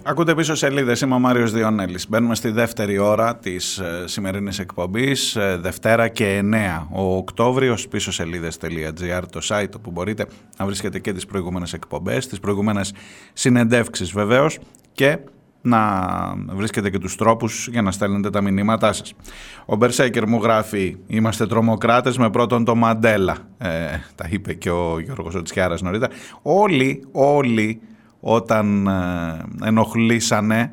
Ακούτε πίσω σελίδες. Είμαι ο Μάριος Διονέλης. Μπαίνουμε στη δεύτερη ώρα της ε, σημερινής εκπομπής, ε, Δευτέρα και 9 ο Οκτώβριος. Πίσω σελίδε.gr, το site όπου μπορείτε να βρίσκετε και τις προηγούμενες εκπομπές, τις προηγούμενες συνεντεύξεις βεβαίως και να βρίσκετε και τους τρόπους για να στέλνετε τα μηνύματά σας. Ο Μπερσέκερ μου γράφει «Είμαστε τρομοκράτες με πρώτον το Μαντέλα». Ε, τα είπε και ο Γιώργος Οτσιάρας νωρίτερα. Όλοι, όλοι όταν ε, ενοχλήσανε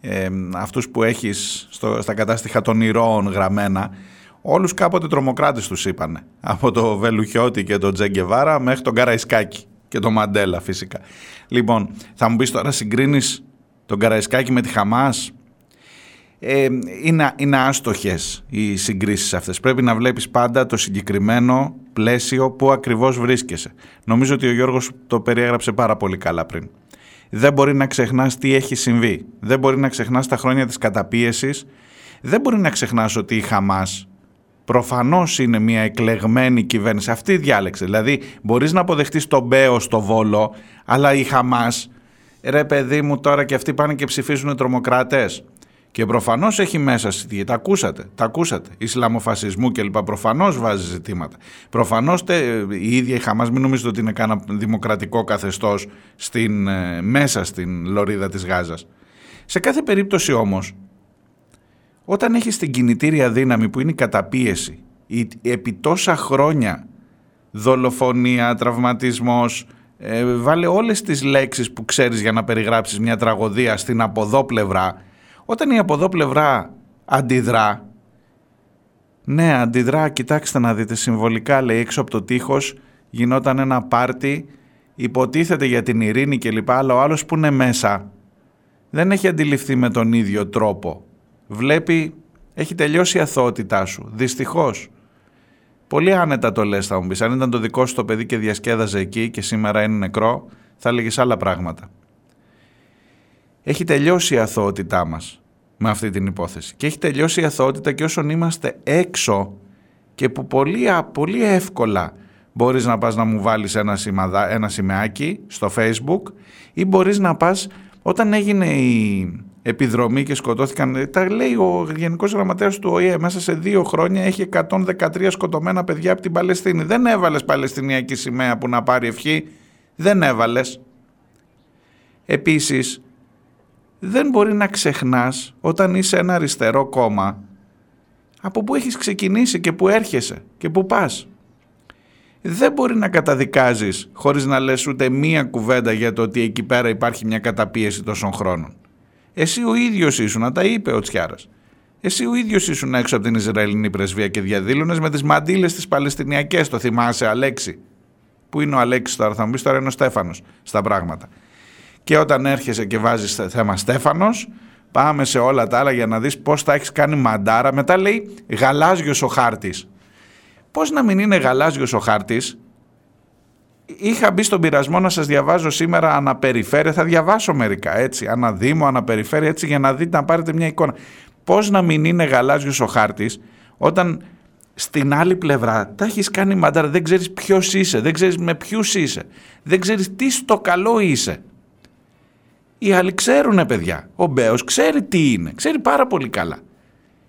ε, αυτούς που έχεις στο, στα κατάστοιχα των ηρώων γραμμένα, όλους κάποτε τρομοκράτες τους είπανε. Από το Βελουχιώτη και τον Τζεγκεβάρα μέχρι τον Καραϊσκάκη και τον Μαντέλα φυσικά. Λοιπόν, θα μου πεις τώρα συγκρίνεις τον Καραϊσκάκη με τη Χαμάς; Ε, είναι, είναι άστοχες οι συγκρίσεις αυτές. Πρέπει να βλέπεις πάντα το συγκεκριμένο πλαίσιο που ακριβώς βρίσκεσαι. Νομίζω ότι ο Γιώργος το περιέγραψε πάρα πολύ καλά πριν. Δεν μπορεί να ξεχνάς τι έχει συμβεί. Δεν μπορεί να ξεχνάς τα χρόνια της καταπίεσης. Δεν μπορεί να ξεχνάς ότι η Χαμάς προφανώς είναι μια εκλεγμένη κυβέρνηση. Αυτή διάλεξε. Δηλαδή μπορείς να αποδεχτείς τον Μπέο στο Βόλο, αλλά η Χαμάς, ρε παιδί μου τώρα και αυτοί πάνε και ψηφίζουν τρομοκράτες. Και προφανώς έχει μέσα στη τα ακούσατε, τα ακούσατε. Ισλαμοφασισμού κλπ. Προφανώς βάζει ζητήματα. Προφανώς η ίδια η Χαμάς, μην νομίζετε ότι είναι κανένα δημοκρατικό καθεστώς ε, μέσα στην λωρίδα της Γάζας. Σε κάθε περίπτωση όμως, όταν έχεις την κινητήρια δύναμη που είναι η καταπίεση, η, επί τόσα χρόνια δολοφονία, τραυματισμός, ε, βάλε όλες τις λέξεις που ξέρεις για να περιγράψεις μια τραγωδία στην αποδόπλευρα όταν η από εδώ πλευρά αντιδρά, ναι αντιδρά, κοιτάξτε να δείτε συμβολικά λέει έξω από το τείχος γινόταν ένα πάρτι, υποτίθεται για την ειρήνη κλπ. Αλλά ο άλλος που είναι μέσα δεν έχει αντιληφθεί με τον ίδιο τρόπο. Βλέπει, έχει τελειώσει η αθωότητά σου, δυστυχώς. Πολύ άνετα το λες θα μου πεις. Αν ήταν το δικό σου το παιδί και διασκέδαζε εκεί και σήμερα είναι νεκρό, θα έλεγες άλλα πράγματα. Έχει τελειώσει η αθωότητά μας με αυτή την υπόθεση. Και έχει τελειώσει η αθωότητα και όσον είμαστε έξω και που πολύ, πολύ εύκολα μπορείς να πας να μου βάλεις ένα, σημαδά, ένα σημαίακι στο facebook ή μπορείς να πας όταν έγινε η επιδρομή και σκοτώθηκαν, τα λέει ο Γενικός Γραμματέας του ΟΗΕ μέσα σε δύο χρόνια έχει 113 σκοτωμένα παιδιά από την Παλαιστίνη. Δεν έβαλες Παλαιστινιακή σημαία που να πάρει ευχή, δεν έβαλες. Επίσης, δεν μπορεί να ξεχνάς όταν είσαι ένα αριστερό κόμμα από πού έχεις ξεκινήσει και πού έρχεσαι και πού πας. Δεν μπορεί να καταδικάζεις χωρίς να λες ούτε μία κουβέντα για το ότι εκεί πέρα υπάρχει μια καταπίεση τόσων χρόνων. Εσύ ο ίδιος ήσουν, να τα είπε ο Τσιάρας. Εσύ ο ίδιος ήσουν έξω από την Ισραηλινή πρεσβεία και διαδήλωνες με τις μαντήλες τις Παλαιστινιακές, το θυμάσαι Αλέξη; Πού είναι ο Αλέξης τώρα, θα μου πεις τώρα είναι ο Στέφανος στα πράγματα και όταν έρχεσαι και βάζεις θέμα Στέφανος πάμε σε όλα τα άλλα για να δεις πώς θα έχεις κάνει μαντάρα. Μετά λέει γαλάζιος ο χάρτης πώς να μην είναι γαλάζιος ο χάρτης; Είχα μπει στον πειρασμό να σας διαβάζω σήμερα αναπεριφέρεια. Θα διαβάσω μερικά έτσι αναδήμο, αναπεριφέρεια έτσι για να δείτε να πάρετε μια εικόνα. Πώς να μην είναι γαλάζιος ο χάρτης όταν στην άλλη πλευρά τα έχεις κάνει μαντάρα, δεν ξέρεις ποιος είσαι, δεν ξέρεις με ποιους είσαι, δεν ξέρεις τι στο καλό είσαι. Οι άλλοι ξέρουν, παιδιά. Ο Μπέος ξέρει τι είναι. Ξέρει πάρα πολύ καλά.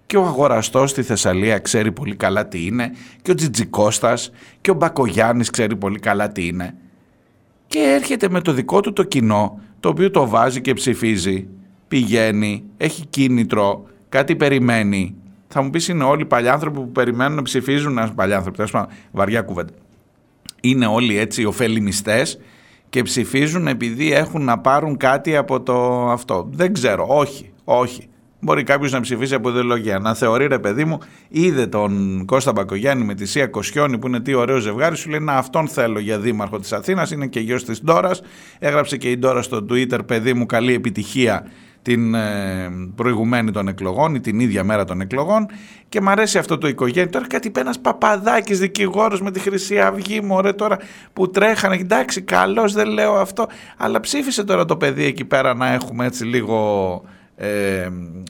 Και ο αγοραστός στη Θεσσαλία ξέρει πολύ καλά τι είναι. Και ο Τζιτζικώστας και ο Μπακογιάννης ξέρει πολύ καλά τι είναι. Και έρχεται με το δικό του το κοινό, το οποίο το βάζει και ψηφίζει. Πηγαίνει, έχει κίνητρο, κάτι περιμένει. Θα μου πεις είναι όλοι οι παλιάνθρωποι που περιμένουν να ψηφίζουν. Παλιάνθρωποι, τέλος πάντων, βαριά κουβέντα. Είναι όλοι έτσι ωφελημιστέ και ψηφίζουν επειδή έχουν να πάρουν κάτι από το αυτό. Δεν ξέρω, όχι, όχι. Μπορεί κάποιος να ψηφίσει από ιδεολογία. Να θεωρεί ρε παιδί μου, είδε τον Κώστα Μπακογιάννη με τη Σία Κοσιόνη που είναι τι ωραίο ζευγάρι, σου λέει Να αυτόν θέλω για δήμαρχο της Αθήνας. Είναι και γιος της Ντόρας. Έγραψε και η Ντόρα στο Twitter, παιδί μου, καλή επιτυχία την ε, προηγουμένη των εκλογών ή την ίδια μέρα των εκλογών και μ' αρέσει αυτό το οικογένειο. Τώρα κάτι είπε ένας παπαδάκης δικηγόρος με τη Χρυσή Αυγή μωρέ τώρα που τρέχανε. Εντάξει καλός δεν λέω αυτό αλλά ψήφισε τώρα το παιδί εκεί πέρα να έχουμε έτσι λίγο ε,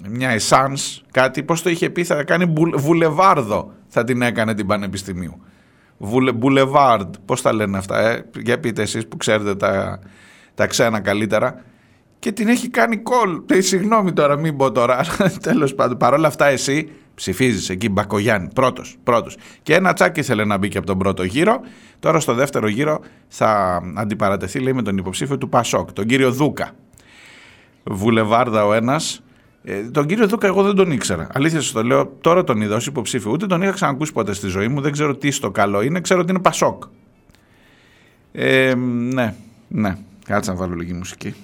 μια εσάνς κάτι πώς το είχε πει θα κάνει βουλεβάρδο θα την έκανε την Πανεπιστημίου. Βουλε, μπουλεβάρντ, πώς τα λένε αυτά, ε; για πείτε εσείς που ξέρετε τα, τα ξένα καλύτερα και την έχει κάνει κολ. Ε, συγγνώμη τώρα, μην πω τώρα. Τέλος πάντων, παρόλα αυτά, εσύ ψηφίζεις εκεί Μπακογιάννη, πρώτος. Πρώτος. Και ένα τσάκι ήθελε να μπει και από τον πρώτο γύρο. Τώρα στο δεύτερο γύρο θα αντιπαρατεθεί, λέει, με τον υποψήφιο του Πασόκ, τον κύριο Δούκα. Βουλεβάρδα ο ένας. Ε, τον κύριο Δούκα εγώ δεν τον ήξερα. Αλήθεια σας το λέω, τώρα τον είδα ως υποψήφιο. Ούτε τον είχα ξανακούσει ποτέ στη ζωή μου. Δεν ξέρω τι στο καλό είναι. Ξέρω ότι είναι Πασόκ. Ε, ναι, ναι. Κάτσε να βάλω λίγη μουσική.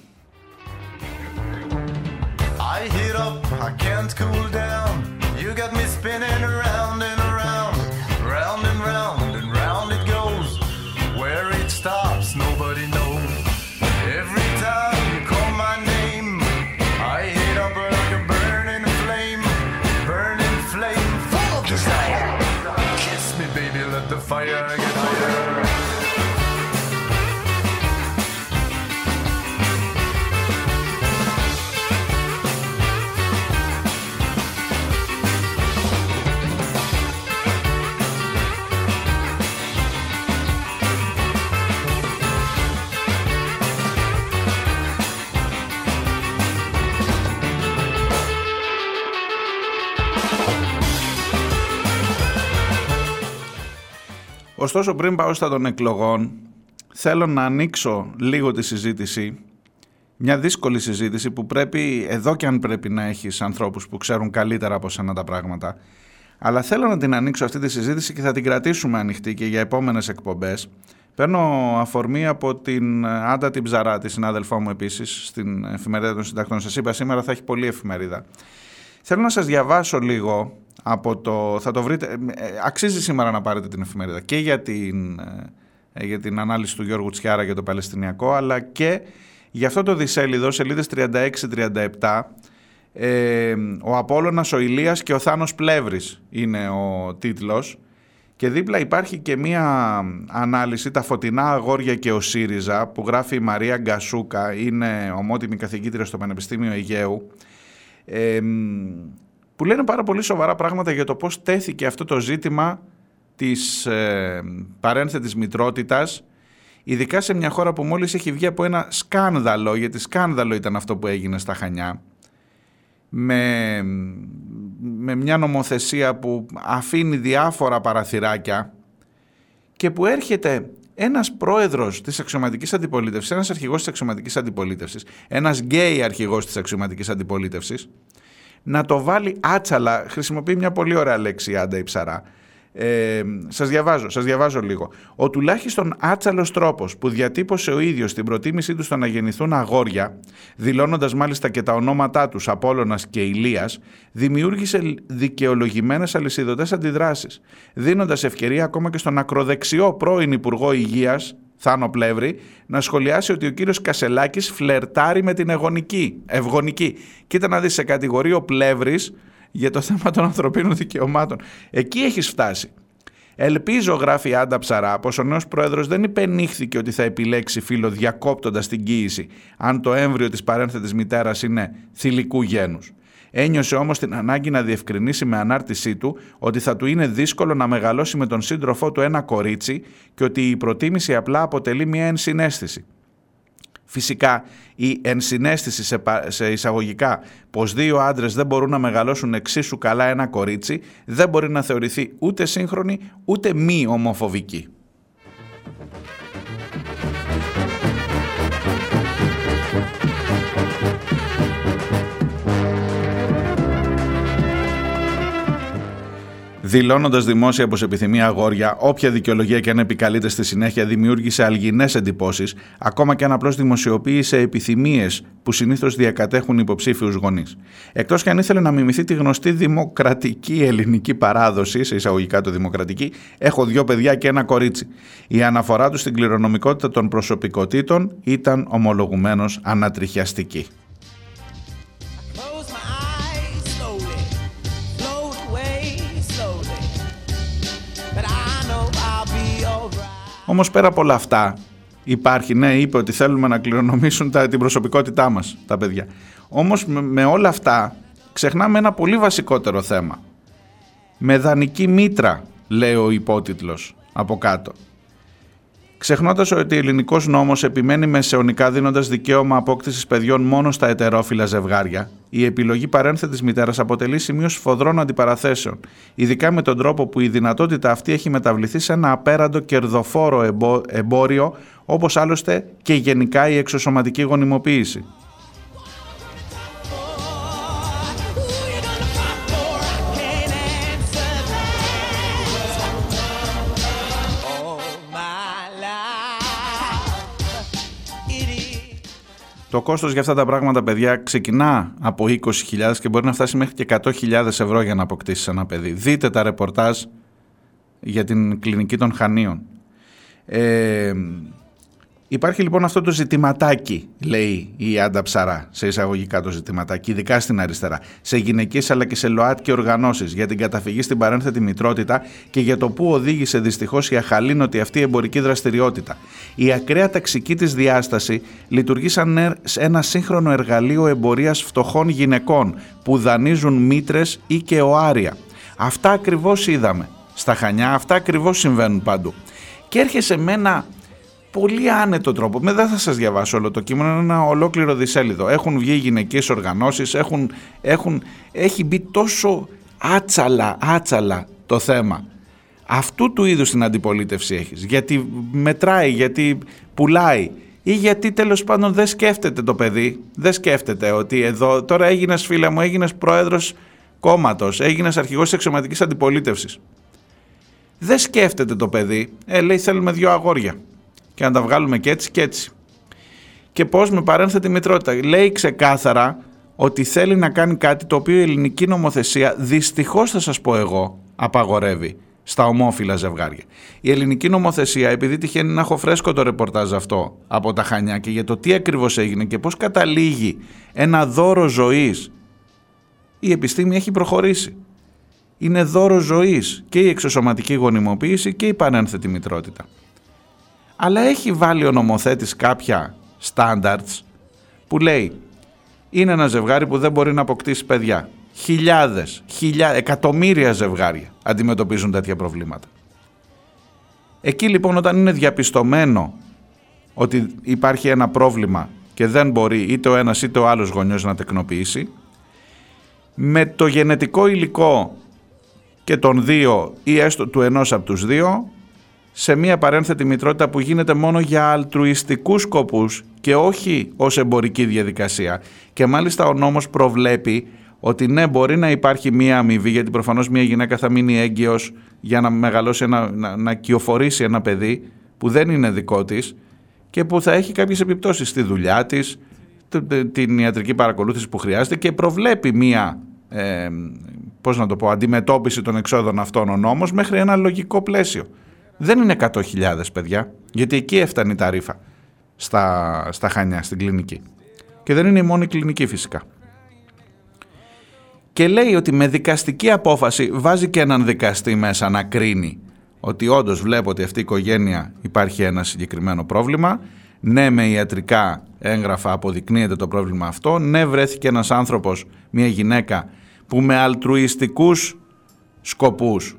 I heat up, I can't cool down. You got me spinning around
Ωστόσο, πριν πάω στα των εκλογών, θέλω να ανοίξω λίγο τη συζήτηση. Μια δύσκολη συζήτηση που πρέπει, εδώ και αν πρέπει να έχεις ανθρώπους που ξέρουν καλύτερα από σένα τα πράγματα. Αλλά θέλω να την ανοίξω αυτή τη συζήτηση και θα την κρατήσουμε ανοιχτή και για επόμενες εκπομπές. Παίρνω αφορμή από την Άντα την Ψαρά, τη συνάδελφό μου επίσης, στην εφημερίδα των συντακτών. Σας είπα σήμερα θα έχει πολλή εφημερίδα. Θέλω να σας διαβάσω λίγο από το... Θα το βρείτε... ε, ε, Αξίζει σήμερα να πάρετε την εφημερίδα και για την, ε, για την ανάλυση του Γιώργου Τσιάρα για το Παλαιστινιακό, αλλά και για αυτό το δισέλιδο, σελίδες 36-37, ε, ο Απόλλωνας, ο Ηλίας και ο Θάνος Πλεύρης είναι ο τίτλος. Και δίπλα υπάρχει και μία ανάλυση, τα φωτεινά αγόρια και ο ΣΥΡΙΖΑ που γράφει η Μαρία Γκασούκα, είναι ομότιμη καθηγήτρια στο Πανεπιστήμιο Αιγαίου. Ε, που λένε πάρα πολύ σοβαρά πράγματα για το πώς τέθηκε αυτό το ζήτημα της ε, παρένθετης μητρότητας ειδικά σε μια χώρα που μόλις έχει βγει από ένα σκάνδαλο, γιατί σκάνδαλο ήταν αυτό που έγινε στα Χανιά, με, με μια νομοθεσία που αφήνει διάφορα παραθυράκια και που έρχεται ένας πρόεδρος της αξιωματικής αντιπολίτευσης, ένας αρχηγός της αξιωματικής αντιπολίτευσης, ένας γκέι αρχηγός της αξιωματικής αντιπολίτευσης, να το βάλει άτσαλα, χρησιμοποιεί μια πολύ ωραία λέξη η Άντα η Ψαρά, ε, σας διαβάζω, σας διαβάζω λίγο. Ο τουλάχιστον άτσαλος τρόπος που διατύπωσε ο ίδιος την προτίμησή του στο να γεννηθούν αγόρια, δηλώνοντας μάλιστα και τα ονόματά τους Απόλλωνας και Ηλίας, δημιούργησε δικαιολογημένες αλυσιδωτές αντιδράσεις, δίνοντας ευκαιρία ακόμα και στον ακροδεξιό πρώην Υπουργό Υγείας, Θάνο Πλεύρη, να σχολιάσει ότι ο κύριος Κασελάκης φλερτάρει με την εγωνική, ευγονική. Κοίτα να δεις, σε κατηγορεί ο Πλεύρης για το θέμα των ανθρωπίνων δικαιωμάτων. Εκεί έχεις φτάσει. Ελπίζω, γράφει η Άντα Ψαρά, πω ο νέος πρόεδρος δεν υπενήχθηκε ότι θα επιλέξει φίλο διακόπτοντας την κοίηση, αν το έμβριο της παρένθετης μητέρας είναι θηλυκού γένους. Ένιωσε όμως την ανάγκη να διευκρινίσει με ανάρτησή του ότι θα του είναι δύσκολο να μεγαλώσει με τον σύντροφό του ένα κορίτσι και ότι η προτίμηση απλά αποτελεί μια ενσυναίσθηση. Φυσικά η ενσυναίσθηση σε, πα- σε εισαγωγικά πως δύο άντρες δεν μπορούν να μεγαλώσουν εξίσου καλά ένα κορίτσι δεν μπορεί να θεωρηθεί ούτε σύγχρονη ούτε μη ομοφοβική. Δηλώνοντας δημόσια πως επιθυμεί αγόρια, όποια δικαιολογία και αν επικαλείται στη συνέχεια δημιούργησε αλγινές εντυπώσεις, ακόμα και αν απλώς δημοσιοποίησε επιθυμίες που συνήθως διακατέχουν υποψήφιους γονείς. Εκτός και αν ήθελε να μιμηθεί τη γνωστή δημοκρατική ελληνική παράδοση, σε εισαγωγικά το δημοκρατική, έχω δύο παιδιά και ένα κορίτσι. Η αναφορά του στην κληρονομικότητα των προσωπικότητων ήταν ομολογουμένως ανατριχιαστική.
Alright.
Όμως πέρα από όλα αυτά, υπάρχει, ναι, είπε ότι θέλουμε να κληρονομήσουν τα, την προσωπικότητά μας τα παιδιά. Όμως με, με όλα αυτά ξεχνάμε ένα πολύ βασικότερο θέμα. Με δανεική μήτρα, λέει ο υπότιτλος από κάτω. Ξεχνώντας ότι ο ελληνικός νόμος επιμένει μεσαιωνικά δίνοντας δικαίωμα απόκτησης παιδιών μόνο στα ετερόφιλα ζευγάρια, η επιλογή παρένθετη μητέρας αποτελεί σημείο σφοδρών αντιπαραθέσεων, ειδικά με τον τρόπο που η δυνατότητα αυτή έχει μεταβληθεί σε ένα απέραντο κερδοφόρο εμπο- εμπόριο, όπως άλλωστε και γενικά η εξωσωματική γονιμοποίηση. Το κόστος για αυτά τα πράγματα, παιδιά, ξεκινά από 20.000 και μπορεί να φτάσει μέχρι και 100.000 ευρώ για να αποκτήσεις ένα παιδί. Δείτε τα ρεπορτάζ για την κλινική των Χανίων. Ε, υπάρχει λοιπόν αυτό το ζητηματάκι, λέει η Άντα Ψαρά, σε εισαγωγικά το ζητηματάκι, ειδικά στην αριστερά, σε γυναικείες αλλά και σε ΛΟΑΤ οργανώσεις για την καταφυγή στην παρένθετη μητρότητα και για το που οδήγησε δυστυχώς η αχαλήνωτη αυτή εμπορική δραστηριότητα. Η ακραία ταξική της διάσταση λειτουργεί σαν ε- ένα σύγχρονο εργαλείο εμπορίας φτωχών γυναικών που δανείζουν μήτρες ή και οάρια. Αυτά ακριβώς είδαμε στα Χανιά, αυτά ακριβώς συμβαίνουν παντού. Και έρχεσαι με ένα πολύ άνετο τρόπο. Με δεν θα σας διαβάσω όλο το κείμενο, είναι ένα ολόκληρο δισέλιδο. Έχουν βγει γυναικείες οργανώσεις, έχουν, έχουν, έχει μπει τόσο άτσαλα, άτσαλα το θέμα. Αυτού του είδους την αντιπολίτευση έχεις. Γιατί μετράει, γιατί πουλάει ή γιατί τέλος πάντων δεν σκέφτεται το παιδί, δεν σκέφτεται ότι εδώ τώρα έγινες φίλε μου, έγινες πρόεδρος κόμματος, έγινες αρχηγός της εξωματικής αντιπολίτευσης. Δεν σκέφτεται το παιδί, ε, λέει θέλουμε δύο αγόρια και να τα βγάλουμε και έτσι και έτσι. Και πώς με παρένθετη μητρότητα. Λέει ξεκάθαρα ότι θέλει να κάνει κάτι το οποίο η ελληνική νομοθεσία δυστυχώς θα σας πω εγώ απαγορεύει στα ομόφυλα ζευγάρια. Η ελληνική νομοθεσία, επειδή τυχαίνει να έχω φρέσκο το ρεπορτάζ αυτό από τα Χανιά και για το τι ακριβώς έγινε και πώς καταλήγει ένα δώρο ζωής, η επιστήμη έχει προχωρήσει. Είναι δώρο ζωής και η εξωσωματική γονιμοποίηση και η πανένθετη μητρότητα. Αλλά έχει βάλει ο νομοθέτης κάποια standards που λέει είναι ένα ζευγάρι που δεν μπορεί να αποκτήσει παιδιά. Χιλιάδες, χιλιά, εκατομμύρια ζευγάρια αντιμετωπίζουν τέτοια προβλήματα. Εκεί λοιπόν όταν είναι διαπιστωμένο ότι υπάρχει ένα πρόβλημα και δεν μπορεί είτε ο ένας είτε ο άλλος γονιός να τεκνοποιήσει, με το γενετικό υλικό και των δύο ή έστω του ενός από τους δύο, σε μια παρένθετη μητρότητα που γίνεται μόνο για αλτρουιστικούς σκοπούς και όχι ως εμπορική διαδικασία. Και μάλιστα ο νόμος προβλέπει ότι ναι μπορεί να υπάρχει μία αμοιβή γιατί προφανώς μία γυναίκα θα μείνει έγκυος για να μεγαλώσει, ένα, να, να κυοφορήσει ένα παιδί που δεν είναι δικό της και που θα έχει κάποιες επιπτώσεις στη δουλειά της, т- την ιατρική παρακολούθηση που χρειάζεται και προβλέπει μία ε, πώς να το πω, αντιμετώπιση των εξόδων αυτών ο νόμος μέχρι ένα λογικό πλαίσιο. Δεν είναι 100.000 παιδιά, γιατί εκεί έφτανε η ταρίφα στα, στα Χανιά, στην κλινική. Και δεν είναι η μόνη κλινική φυσικά. Και λέει ότι με δικαστική απόφαση βάζει και έναν δικαστή μέσα να κρίνει ότι όντως βλέπω ότι αυτή η οικογένεια υπάρχει ένα συγκεκριμένο πρόβλημα. Ναι, με ιατρικά έγγραφα αποδεικνύεται το πρόβλημα αυτό. Ναι, βρέθηκε ένας άνθρωπος, μια γυναίκα που με αλτρουιστικούς σκοπούς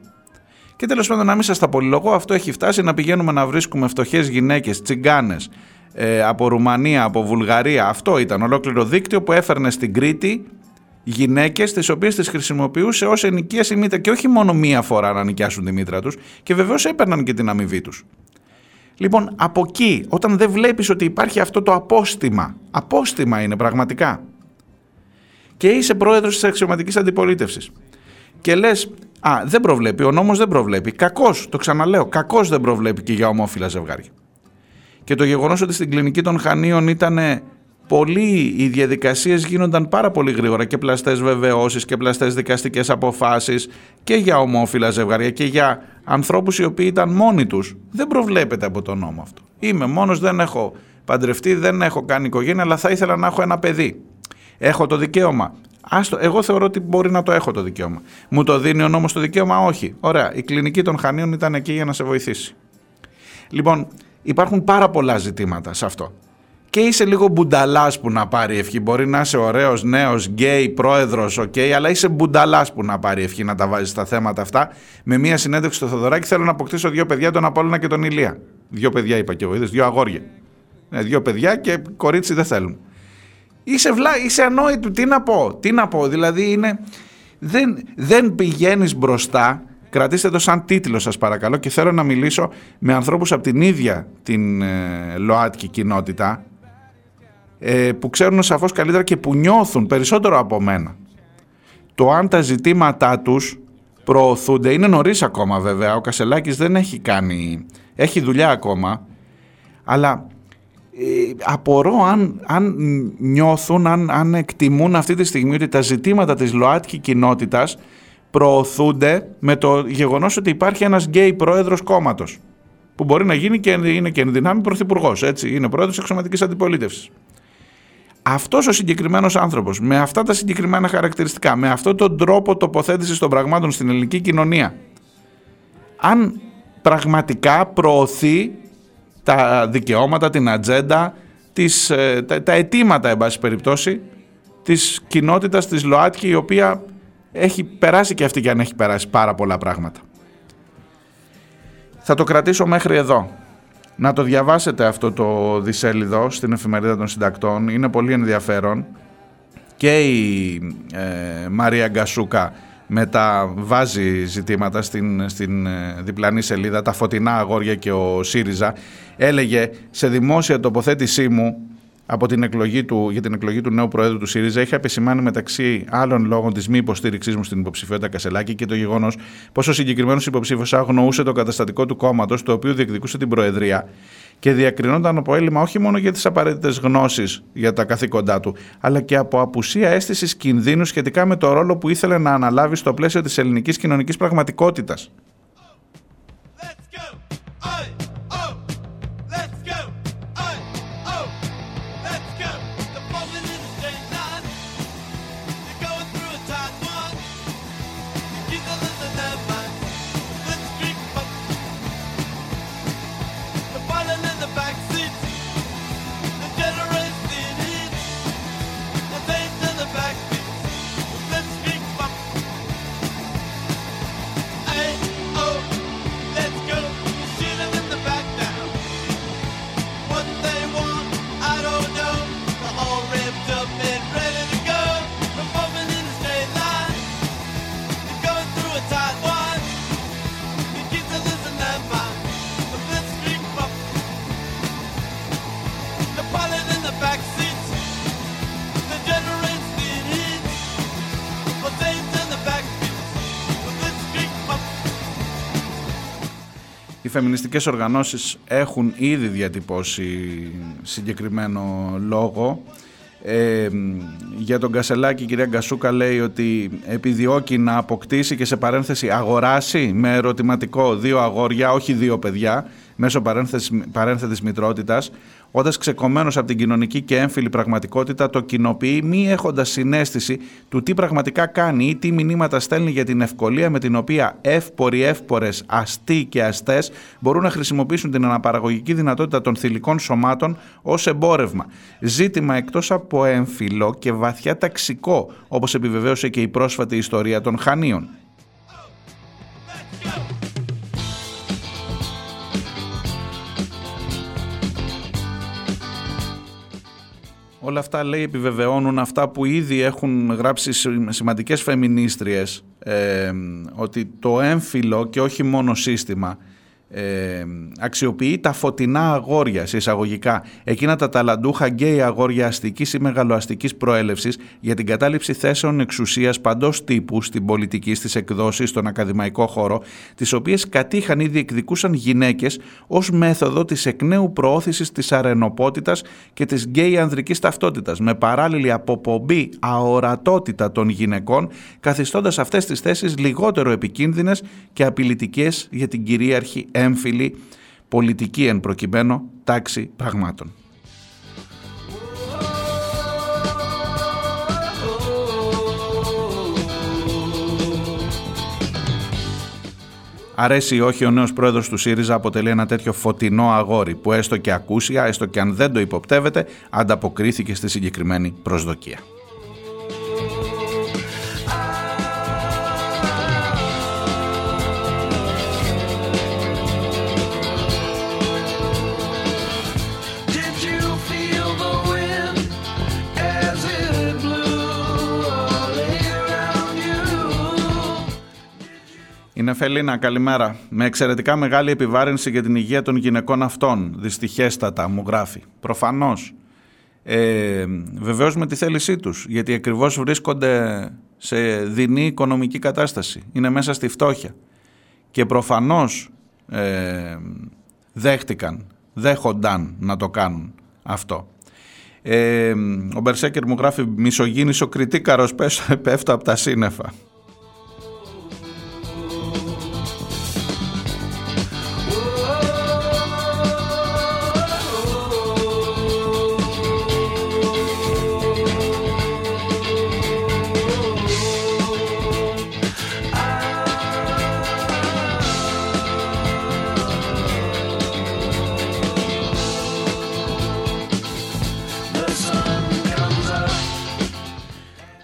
και τέλος πάντων να μην σας τα πολυλογώ, αυτό έχει φτάσει να πηγαίνουμε να βρίσκουμε φτωχές γυναίκες, τσιγκάνες, ε, από Ρουμανία, από Βουλγαρία. Αυτό ήταν ολόκληρο δίκτυο που έφερνε στην Κρήτη γυναίκες τις οποίες τις χρησιμοποιούσε ως ενοικίας η μήτρα και όχι μόνο μία φορά να νοικιάσουν τη μήτρα τους και βεβαίως έπαιρναν και την αμοιβή τους. Λοιπόν, από εκεί, όταν δεν βλέπεις ότι υπάρχει αυτό το απόστημα, απόστημα είναι πραγματικά, και είσαι πρόεδρος της αξιωματικής αντιπολίτευσης και λες, α, δεν προβλέπει, ο νόμος δεν προβλέπει, κακός, το ξαναλέω, κακός δεν προβλέπει και για ομόφυλα ζευγάρια. Και το γεγονός ότι στην κλινική των Χανίων ήταν πολύ, οι διαδικασίες γίνονταν πάρα πολύ γρήγορα και πλαστές βεβαιώσεις και πλαστές δικαστικές αποφάσεις και για ομόφυλα ζευγάρια και για ανθρώπους οι οποίοι ήταν μόνοι τους. Δεν προβλέπεται από τον νόμο αυτό. Είμαι μόνος, δεν έχω παντρευτεί, δεν έχω κάνει οικογένεια, αλλά θα ήθελα να έχω ένα παιδί. Έχω το δικαίωμα. Άστο, εγώ θεωρώ ότι μπορεί να το έχω το δικαίωμα. Μου το δίνει ο νόμος το δικαίωμα, όχι. Ωραία, η κλινική των Χανίων ήταν εκεί για να σε βοηθήσει. Λοιπόν, υπάρχουν πάρα πολλά ζητήματα σε αυτό. Και είσαι λίγο μπουνταλάς που να πάρει ευχή. Μπορεί να είσαι ωραίος, νέος, γκέι, πρόεδρος, οκ, αλλά είσαι μπουνταλάς που να πάρει ευχή να τα βάζεις στα θέματα αυτά. Με μία συνέντευξη στο Θεοδωράκη θέλω να αποκτήσω δύο παιδιά, τον Απόλλωνα και τον Ηλία. Δύο παιδιά είπα και εγώ, είδες, δύο αγόρια. Ναι, δύο παιδιά και κορίτσι δεν θέλουν. Είσαι, βλά, είσαι ανόητο, τι να πω, τι να πω, δηλαδή είναι, δεν, δεν πηγαίνεις μπροστά, κρατήστε το σαν τίτλο σας παρακαλώ και θέλω να μιλήσω με ανθρώπους από την ίδια την ε, ΛΟΑΤΚΙ κοινότητα ε, που ξέρουν σαφώς καλύτερα και που νιώθουν περισσότερο από μένα. Το αν τα ζητήματά τους προωθούνται, είναι νωρίς ακόμα βέβαια, ο Κασελάκης δεν έχει κάνει, έχει δουλειά ακόμα, αλλά ε, απορώ αν, αν νιώθουν, αν, αν εκτιμούν αυτή τη στιγμή ότι τα ζητήματα της ΛΟΑΤΚΙ κοινότητας προωθούνται με το γεγονός ότι υπάρχει ένας γκέι πρόεδρος κόμματος που μπορεί να γίνει και είναι και εν δυνάμει πρωθυπουργός, έτσι, είναι πρόεδρος εξωματικής αντιπολίτευσης. Αυτός ο συγκεκριμένος άνθρωπος με αυτά τα συγκεκριμένα χαρακτηριστικά, με αυτόν τον τρόπο τοποθέτησης των πραγμάτων στην ελληνική κοινωνία, αν πραγματικά προωθεί τα δικαιώματα, την ατζέντα, τις, ε, τα, τα αιτήματα, εν πάση περιπτώσει, της κοινότητας της ΛΟΑΤΚΙ, η οποία έχει περάσει και αυτή και αν έχει περάσει πάρα πολλά πράγματα. Θα το κρατήσω μέχρι εδώ. Να το διαβάσετε αυτό το δισέλιδο στην εφημερίδα των συντακτών. Είναι πολύ ενδιαφέρον. Και η ε, Μαρία Γκασούκα μεταβάζει ζητήματα στην, στην ε, διπλανή σελίδα, τα φωτεινά αγόρια και ο ΣΥΡΙΖΑ. Έλεγε σε δημόσια τοποθέτησή μου από την εκλογή του, για την εκλογή του νέου Προέδρου του ΣΥΡΙΖΑ έχει επισημάνει μεταξύ άλλων λόγων της μη υποστήριξής μου στην υποψηφιότητα Κασελάκη και το γεγονός πως ο συγκεκριμένος υποψήφιος αγνοούσε το καταστατικό του κόμματος, το οποίο διεκδικούσε την Προεδρία και διακρινόταν από έλλειμμα όχι μόνο για τις απαραίτητες γνώσεις για τα καθήκοντά του, αλλά και από απουσία αίσθησης κινδύνου σχετικά με το ρόλο που ήθελε να αναλάβει στο πλαίσιο της ελληνικής κοινωνικής πραγματικότητας.
Let's go.
Οι φεμινιστικές οργανώσεις έχουν ήδη διατυπώσει συγκεκριμένο λόγο. Ε, για τον Κασελάκη η κυρία Γκασούκα λέει ότι επιδιώκει να αποκτήσει και σε παρένθεση αγοράσει με ερωτηματικό δύο αγόρια, όχι δύο παιδιά, μέσω παρένθεσης, παρένθετης μητρότητας, όταν ξεκομμένος από την κοινωνική και έμφυλη πραγματικότητα το κοινοποιεί μη έχοντας συνέστηση του τι πραγματικά κάνει ή τι μηνύματα στέλνει για την ευκολία με την οποία εύποροι, εύπορες, αστεί και αστές μπορούν να χρησιμοποιήσουν την αναπαραγωγική δυνατότητα των θηλυκών σωμάτων ως εμπόρευμα. Ζήτημα εκτός από έμφυλο και βαθιά ταξικό, όπως επιβεβαίωσε και η πρόσφατη ιστορία των Χανίων. Όλα αυτά λέει επιβεβαιώνουν αυτά που ήδη έχουν γράψει σημα- σημαντικές φεμινίστριες ε, ότι το έμφυλο και όχι μόνο σύστημα ε, αξιοποιεί τα φωτεινά αγόρια σε εισαγωγικά. Εκείνα τα ταλαντούχα γκέι αγόρια αστικής ή μεγαλοαστικής προέλευσης για την κατάληψη θέσεων εξουσίας παντός τύπου στην πολιτική, στις εκδόσεις, στον ακαδημαϊκό χώρο τις οποίες κατείχαν ή διεκδικούσαν γυναίκες ως μέθοδο της εκ νέου προώθησης της αρρενωπότητας και της γκέι ανδρικής ταυτότητας με παράλληλη αποπομπή αορατότητα των γυναικών καθιστώντας αυτές τις θέσεις λιγότερο επικίνδυνες και απειλητικές για την κυρίαρχη έμφυλη πολιτική εν προκειμένου τάξη πραγμάτων. Αρέσει ή όχι ο νέος πρόεδρος του ΣΥΡΙΖΑ αποτελεί ένα τέτοιο φωτεινό αγόρι που έστω και ακούσια, έστω και αν δεν το υποπτεύεται, ανταποκρίθηκε στη συγκεκριμένη προσδοκία. Η Νεφελίνα, καλημέρα. Με εξαιρετικά μεγάλη επιβάρυνση για την υγεία των γυναικών αυτών. Δυστυχέστατα, μου γράφει. Προφανώς. Ε, Βεβαίως με τη θέλησή τους. Γιατί ακριβώς βρίσκονται σε δεινή οικονομική κατάσταση. Είναι μέσα στη φτώχεια. Και προφανώς ε, δέχτηκαν, δέχονταν να το κάνουν αυτό. Ε, ο Μπερσέκερ μου γράφει μισογίνης ο κριτήκαρος πέφτω από τα σύννεφα.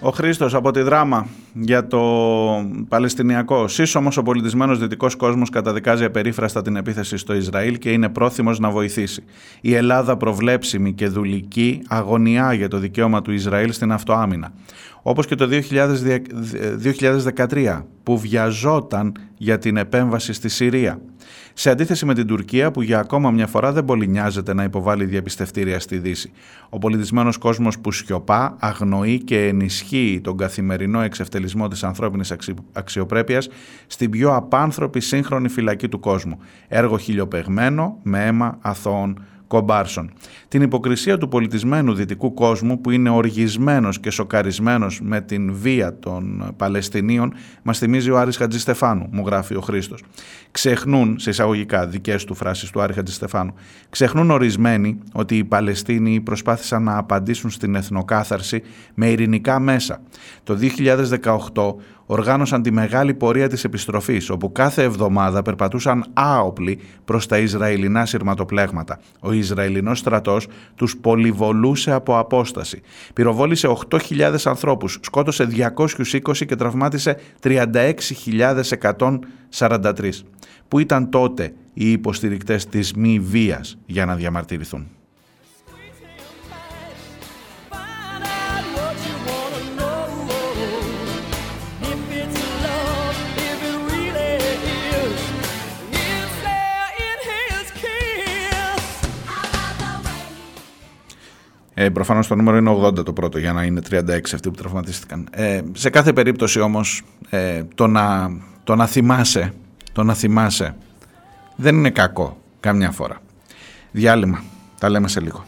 Ο Χρήστος από τη δράμα για το Παλαιστινιακό. Σύσσωμος ο πολιτισμένος δυτικός κόσμος καταδικάζει απερίφραστα την επίθεση στο Ισραήλ και είναι πρόθυμος να βοηθήσει. Η Ελλάδα προβλέψιμη και δουλική αγωνιά για το δικαίωμα του Ισραήλ στην αυτοάμυνα. Όπως και το 2013 που βιαζόταν για την επέμβαση στη Συρία. Σε αντίθεση με την Τουρκία που για ακόμα μια φορά δεν πολύ νοιάζεται να υποβάλει διαπιστευτήρια στη Δύση. Ο πολιτισμένος κόσμος που σιωπά, αγνοεί και ενισχύει τον καθημερινό εξευτελισμό της ανθρώπινης αξιοπρέπειας στην πιο απάνθρωπη σύγχρονη φυλακή του κόσμου. Έργο χιλιοπεγμένο με αίμα αθώων κομπάρσων. Την υποκρισία του πολιτισμένου δυτικού κόσμου που είναι οργισμένος και σοκαρισμένος με την βία των Παλαιστινίων μας θυμίζει ο Άρης Χατζηστεφάνου, μου γράφει ο Χρήστος. Ξεχνούν, σε εισαγωγικά δικές του φράσεις του Άρη Χατζηστεφάνου, ξεχνούν ορισμένοι ότι οι Παλαιστίνοι προσπάθησαν να απαντήσουν στην εθνοκάθαρση με ειρηνικά μέσα. Το 2018 οργάνωσαν τη μεγάλη πορεία της επιστροφής, όπου κάθε εβδομάδα περπατούσαν άοπλοι προς τα Ισραηλινά σειρματοπλέγματα. Ο Ισραηλινός στρατός τους πολυβολούσε από απόσταση. Πυροβόλησε 8.000 ανθρώπους, σκότωσε 220 και τραυμάτισε 36.143, που ήταν τότε οι υποστηρικτές της μη βίας για να διαμαρτυρηθούν; Ε, Προφανώς το νούμερο είναι 80 το πρώτο για να είναι 36 αυτοί που τραυματίστηκαν. Ε, σε κάθε περίπτωση όμως ε, το, να, το να θυμάσαι, το να θυμάσαι δεν είναι κακό καμιά φορά. Διάλειμμα. Τα λέμε σε λίγο.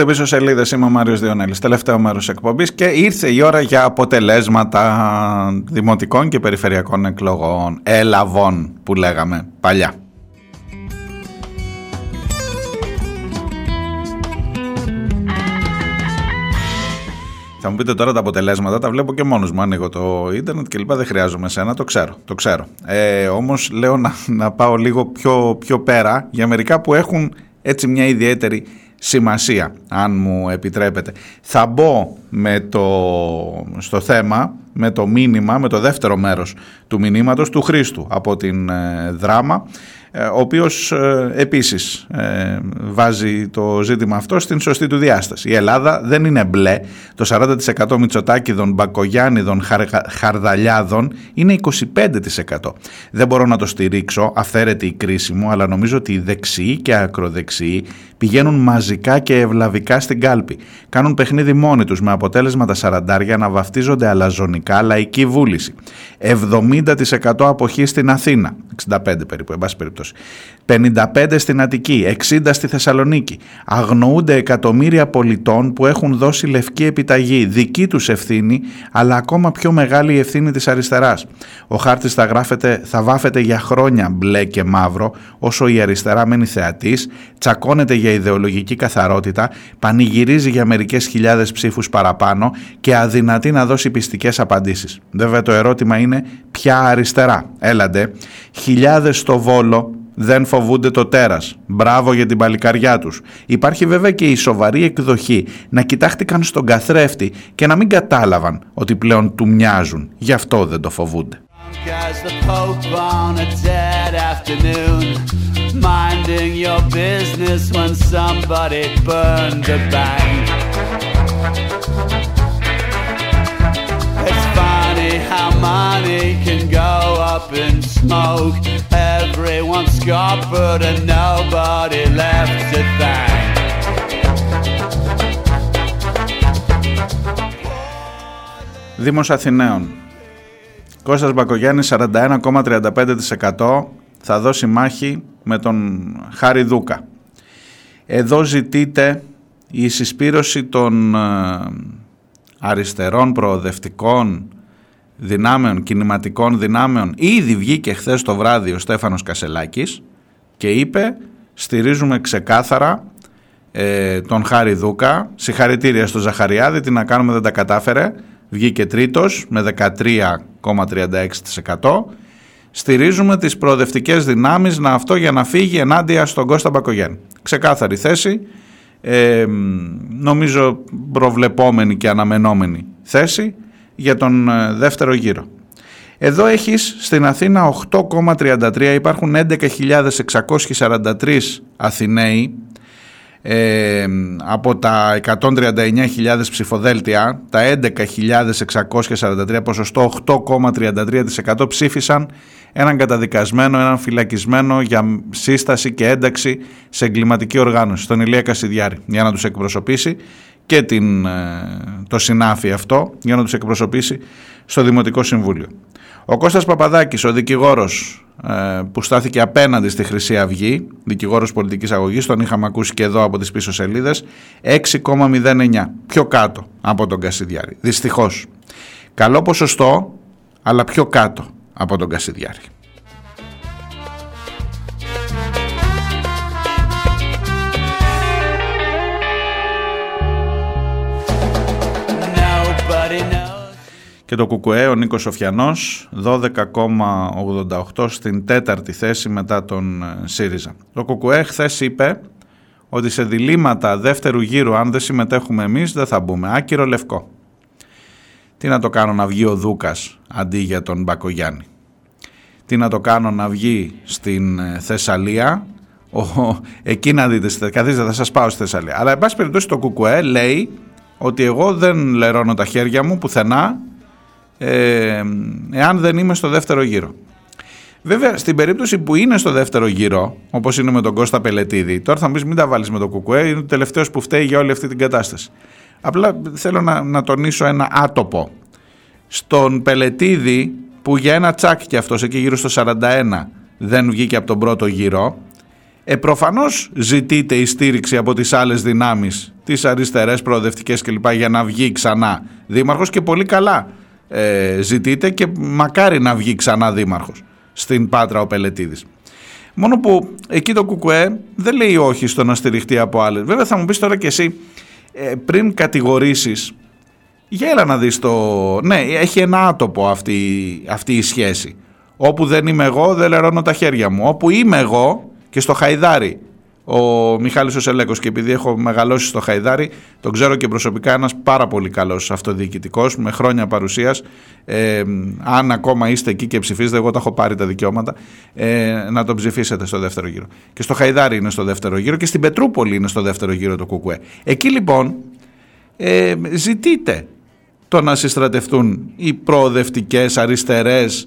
Ακούτε πίσω σελίδες. Είμαι ο Μάριος Διονέλης. Τελευταίο μέρος εκπομπής και ήρθε η ώρα για αποτελέσματα δημοτικών και περιφερειακών εκλογών. Ελαβών που λέγαμε παλιά. Θα μου πείτε τώρα τα αποτελέσματα, τα βλέπω και μόνος μου. Ανοίγω το ίντερνετ και λοιπά, δεν χρειάζομαι σένα, το ξέρω. Το ξέρω. Ε, όμως λέω να, να πάω λίγο πιο, πιο πέρα για μερικά που έχουν έτσι μια ιδιαίτερη σημασία, αν μου επιτρέπετε. Θα μπω με το, στο θέμα, με το μήνυμα, με το δεύτερο μέρος του μηνύματος του Χρήστου από την ε, δράμα, ε, ο οποίος ε, επίσης ε, βάζει το ζήτημα αυτό στην σωστή του διάσταση. Η Ελλάδα δεν είναι μπλε. Το 40% Μητσοτάκηδων, Μπακογιάννηδων, Χαρ- Χαρδαλιάδων είναι 25%. Δεν μπορώ να το στηρίξω, αυθαίρετη η κρίση μου, αλλά νομίζω ότι οι δεξιοί και ακροδεξιοί πηγαίνουν μαζικά και ευλαβικά στην κάλπη. Κάνουν παιχνίδι μόνοι τους με αποτέλεσμα τα σαραντάρια να βαφτίζονται αλαζονικά λαϊκή βούληση. 70% αποχή στην Αθήνα, 65 περίπου, εν πάση περιπτώσει. minutos. 55 στην Αττική, 60 στη Θεσσαλονίκη. Αγνοούνται εκατομμύρια πολιτών που έχουν δώσει λευκή επιταγή, δική τους ευθύνη, αλλά ακόμα πιο μεγάλη η ευθύνη της αριστεράς. Ο χάρτης θα, γράφεται, θα βάφεται για χρόνια μπλε και μαύρο, όσο η αριστερά μένει θεατής, τσακώνεται για ιδεολογική καθαρότητα, πανηγυρίζει για μερικές χιλιάδες ψήφους παραπάνω και αδυνατεί να δώσει πιστικές απαντήσεις. Βέβαια το ερώτημα είναι ποια αριστερά; Έλαντε, χιλιάδες στο Βόλο δεν φοβούνται το τέρας. Μπράβο για την παλικαριά τους. Υπάρχει βέβαια και η σοβαρή εκδοχή να κοιτάχτηκαν στον καθρέφτη και να μην κατάλαβαν ότι πλέον του μοιάζουν. Γι' αυτό δεν το φοβούνται.
As the Pope on a dead afternoon, minding your business when somebody burned the bank. How money can go up in smoke. Everyone's scuppered and nobody left to thank.
Δήμος Αθηναίων. Κώστας Μπακογιάννης 41,35% θα δώσει μάχη με τον Χάρη Δούκα. Εδώ ζητείται η συσπήρωση των ε, αριστερών προοδευτικών δυνάμεων, κινηματικών δυνάμεων. Ήδη βγήκε χθες το βράδυ ο Στέφανος Κασελάκης και είπε στηρίζουμε ξεκάθαρα ε, τον Χάρη Δούκα. Συγχαρητήρια στο Ζαχαριάδη, τι να κάνουμε δεν τα κατάφερε. Βγήκε τρίτος με 13,36%. Στηρίζουμε τις προοδευτικές δυνάμεις να αυτό για να φύγει ενάντια στον Κώστα Μπακογιάννη. Ξεκάθαρη θέση, ε, νομίζω προβλεπόμενη και αναμενόμενη θέση για τον ε, δεύτερο γύρο. Εδώ έχεις στην Αθήνα 8,33, υπάρχουν 11.643 Αθηναίοι ε, από τα 139.000 ψηφοδέλτια, τα 11.643 ποσοστό 8,33% ψήφισαν έναν καταδικασμένο, έναν φυλακισμένο για σύσταση και ένταξη σε εγκληματική οργάνωση, τον Ηλία Κασιδιάρη, για να τους εκπροσωπήσει και την, ε, το συνάφι αυτό, για να τους εκπροσωπήσει στο Δημοτικό Συμβούλιο. Ο Κώστας Παπαδάκης, ο δικηγόρος ε, που στάθηκε απέναντι στη Χρυσή Αυγή, δικηγόρος πολιτικής αγωγής, τον είχαμε ακούσει και εδώ από τις πίσω σελίδες, 6,09, πιο κάτω από τον Κασιδιάρη. Δυστυχώς. Καλό ποσοστό, αλλά πιο κάτω από τον Κασιδιάρη. Και το Κουκουέ, ο Νίκος Σοφιανός, 12,88 στην τέταρτη θέση μετά τον ε, ΣΥΡΙΖΑ. Το Κουκουέ χθες είπε ότι σε διλήμματα δεύτερου γύρου, αν δεν συμμετέχουμε εμείς, δεν θα μπούμε. Άκυρο λευκό. Τι να το κάνω να βγει ο Δούκας αντί για τον Μπακογιάννη; Τι να το κάνω να βγει στην ε, Θεσσαλία; Ο, εκεί να δείτε, καθίστε θα σας πάω στη Θεσσαλία. Αλλά εν πάση περιπτώσει το Κουκουέ λέει ότι εγώ δεν λερώνω τα χέρια μου πουθενά ε, εάν δεν είμαι στο δεύτερο γύρο. Βέβαια, στην περίπτωση που είναι στο δεύτερο γύρο, όπως είναι με τον Κώστα Πελετίδη, τώρα θα μου πεις μην τα βάλεις με τον Κουκουέ, είναι ο τελευταίος που φταίει για όλη αυτή την κατάσταση. Απλά θέλω να, να τονίσω ένα άτοπο. Στον Πελετίδη, που για ένα τσάκ και αυτός εκεί γύρω στο 41 δεν βγήκε από τον πρώτο γύρο, ε, προφανώς ζητείται η στήριξη από τις άλλες δυνάμεις, τις αριστερές, προοδευτικές κλπ. για να βγει ξανά δήμαρχος και πολύ καλά ε, ζητείται και μακάρι να βγει ξανά δήμαρχος στην Πάτρα ο Πελετίδης. Μόνο που εκεί το Κουκουέ δεν λέει όχι στο να στηριχτεί από άλλες. Βέβαια θα μου πεις τώρα και εσύ ε, πριν κατηγορήσεις για έλα να δεις το... Ναι, έχει ένα άτοπο αυτή, αυτή η σχέση. Όπου δεν είμαι εγώ δεν λερώνω τα χέρια μου. Όπου είμαι εγώ και στο Χαϊδάρι ο Μιχάλης ο Σελέκος και επειδή έχω μεγαλώσει στο Χαϊδάρι τον ξέρω και προσωπικά ένας πάρα πολύ καλός αυτοδιοικητικός με χρόνια παρουσίας. Ε, αν ακόμα είστε εκεί και ψηφίζετε εγώ τα έχω πάρει τα δικαιώματα ε, να τον ψηφίσετε στο δεύτερο γύρο. Και στο Χαϊδάρι είναι στο δεύτερο γύρο και στην Πετρούπολη είναι στο δεύτερο γύρο το Κουκουέ. Εκεί λοιπόν ε, ζητείτε το να συστρατευτούν οι προοδευτικές, αριστερές,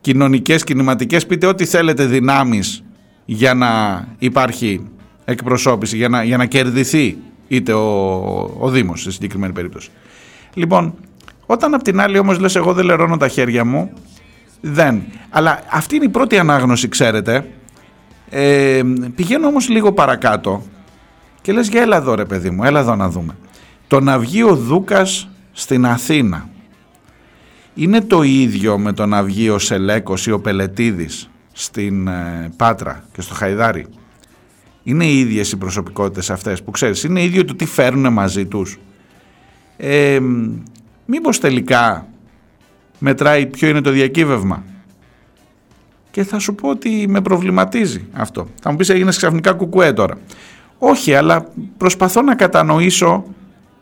κοινωνικές, κινηματικές, πείτε ό,τι θέλετε δυνάμεις για να υπάρχει εκπροσώπηση, για να, για να κερδιθεί είτε ο, ο Δήμος σε συγκεκριμένη περίπτωση. Λοιπόν, όταν απ' την άλλη όμως λες εγώ δεν λερώνω τα χέρια μου, δεν. Αλλά αυτή είναι η πρώτη ανάγνωση, ξέρετε. Ε, πηγαίνω όμως λίγο παρακάτω και λες για έλα εδώ ρε παιδί μου, έλα εδώ να δούμε. Το να βγει ο Δούκας στην Αθήνα είναι το ίδιο με το να βγει ο Σελέκος ή ο Πελετίδης στην ε, Πάτρα και στο Χαϊδάρι. Είναι οι ίδιες οι προσωπικότητες αυτές που ξέρεις, είναι ίδιο το τι φέρνουν μαζί τους. Ε, μήπως τελικά μετράει ποιο είναι το διακύβευμα. Και θα σου πω ότι με προβληματίζει αυτό. Θα μου πεις έγινες ξαφνικά κουκουέ τώρα. Όχι, αλλά προσπαθώ να κατανοήσω